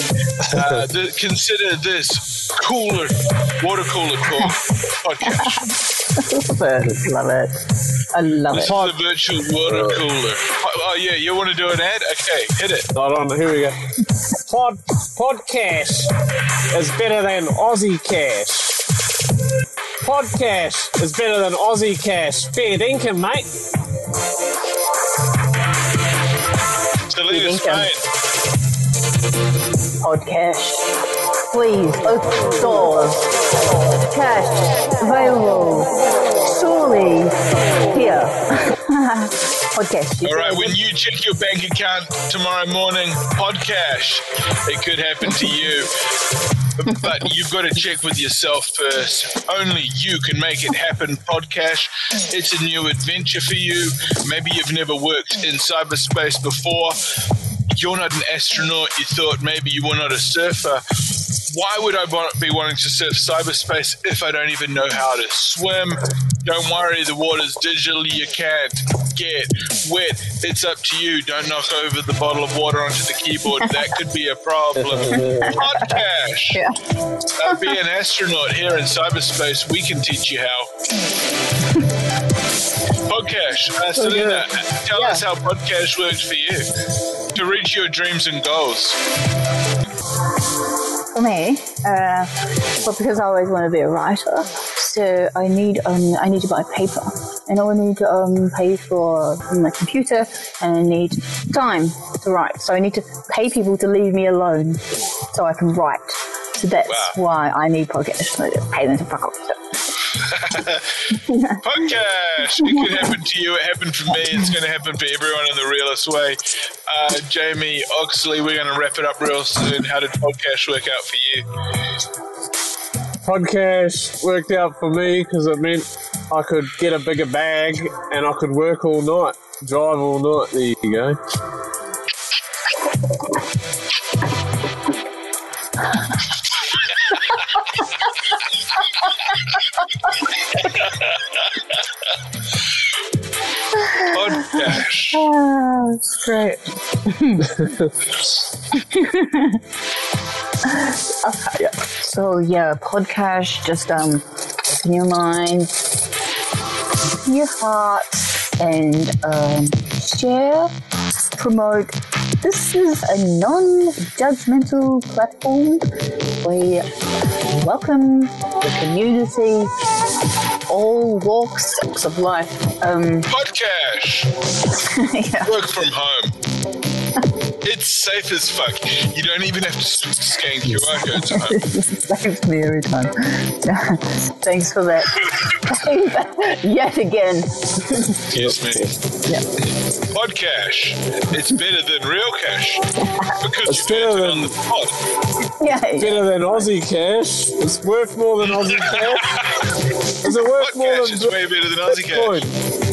Uh, consider this cooler, water cooler talk podcast. Love it. Love it. I love This it. is the virtual water cooler. Oh, oh, yeah, you want to do an ad? Okay, hit it. hold on. Here we go. Pod podcast is better than Aussie cash. Podcast is better than Aussie cash. Fair dinkum, mate. Thank Spain. Podcast. Please open doors. Cash available. Surely here. Podcast. All right, when you check your bank account tomorrow morning, podcast, it could happen to you. But you've got to check with yourself first. Only you can make it happen, podcast. It's a new adventure for you. Maybe you've never worked in cyberspace before. You're not an astronaut. You thought maybe you were not a surfer. Why would I wa- be wanting to surf cyberspace if I don't even know how to swim? Don't worry, the water's digital. You can't get wet. It's up to you. Don't knock over the bottle of water onto the keyboard. That could be a problem. Podcast. Yeah. Uh, be an astronaut here in cyberspace. We can teach you how. Podcast. Uh, Selena, tell Yeah. us how podcast works for you to reach your dreams and goals. For me, uh, well, because I always want to be a writer, so I need um, I need to buy paper, and I need to um, pay for my computer, and I need time to write. So I need to pay people to leave me alone, so I can write. So that's Wow. why I need podcasts. I just pay them to fuck off. Podcast. It could happen to you. It happened for me. It's going to happen for everyone in the realest way. Uh, Jamie Oxley, we're going to wrap it up real soon. How did podcast work out for you? podcast worked out for me because it meant I could get a bigger bag and I could work all night, drive all night. There you go. Great. okay, yeah. So yeah, podcast. Just um, open your mind, open your heart, and um, share, promote. This is a non-judgmental platform. We welcome the community, all walks of life. Um, Podcast. yeah. Work from home. It's safe as fuck. You don't even have to s- scan QR codes at home. Saves me every time. Thanks for that. Yet again. Excuse me. Yeah. Podcast. It's better than real cash because It's you better than- on the pod. Yeah. Better than Aussie cash. It's worth more than Aussie cash. Is it worth more Podcast than is way better than Aussie cash.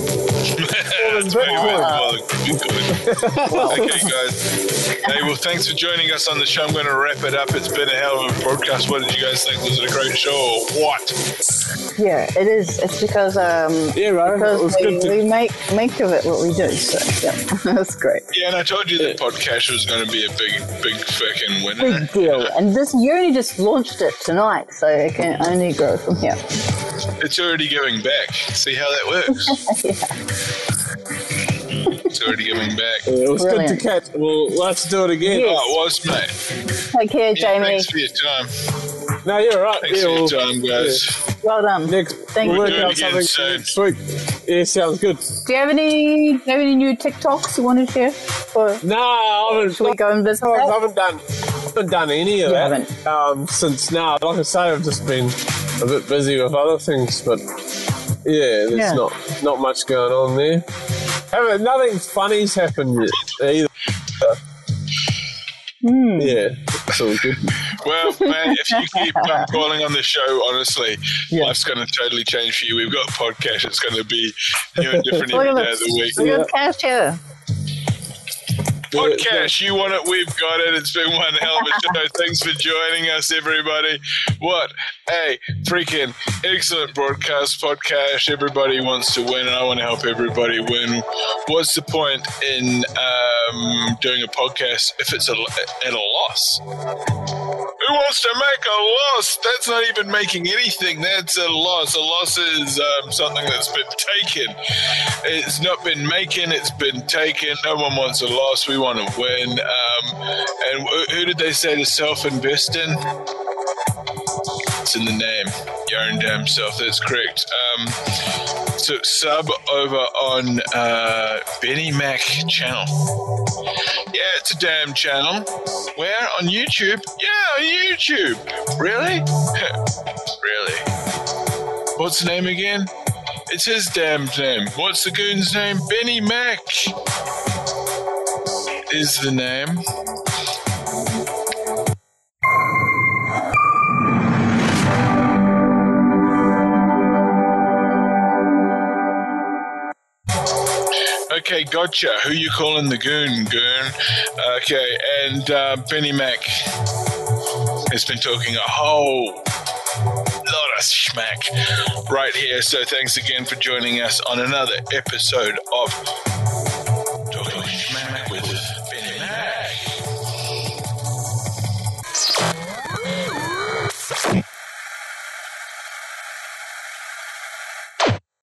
Bitcoin? it's way more than Bitcoin. okay, guys. Hey, well, thanks for joining us on the show. I'm going to wrap it up. It's been a hell of a broadcast. What did you guys think? Was it a great show or what? Yeah, it is. It's because um Yeah, right. It because was we, good to we make make of it what we do. So yeah, that's great. Yeah, and I told you that podcast was going to be a big, big fucking winner. Big deal. And this you only just launched it tonight, so it can only grow from here. It's already going back. See how that works? It's already going back. Yeah, it was good to catch. Well, let's do it again. Yes. Oh, it was, mate. Take care, Yeah, Jamie. thanks for your time. No, you're right. Thanks yeah, for your time, guys. Well done. Next, Thank we'll you. work Do it out again something soon. next week. Yeah, sounds good. Do you have any do you have any new TikToks you want to share? Or No, I haven't. should we go and visit I that? haven't done, haven't done any of You that um, since now. Like I say, I've just been a bit busy with other things, but yeah, there's Yeah. not not much going on there. Haven't, nothing funny's happened yet either. Hmm. Yeah, it's all good. Well, man, if you keep um, calling on the show, honestly, Yeah. life's going to totally change for you. We've got a podcast. It's going to be new and different Look every of the week. this. We got cash here. Podcast, you want it, we've got it. It's been one hell of a show. Thanks for joining us, everybody. What a freaking excellent broadcast podcast. Everybody wants to win, and I want to help everybody win. What's the point in um, doing a podcast if it's a, at a loss? Who wants to make a loss? That's not even making anything. That's a loss. A loss is um, something that's been taken. It's not been making. It's been taken. No one wants a loss. We want to win. Um, and who did they say to self-invest in? It's in the name. Your own damn self. That's correct. Um, so sub over on uh, Benny Mack channel. Yeah, it's a damn channel. Where? On YouTube? Yeah, on YouTube. Really? really? What's the name again? It's his damn name. What's the goon's name? Benny Mack is the name. Okay, gotcha. Who you calling the goon, goon? Okay, and uh, Benny Mack has been talking a whole lot of schmack right here. So thanks again for joining us on another episode of Talking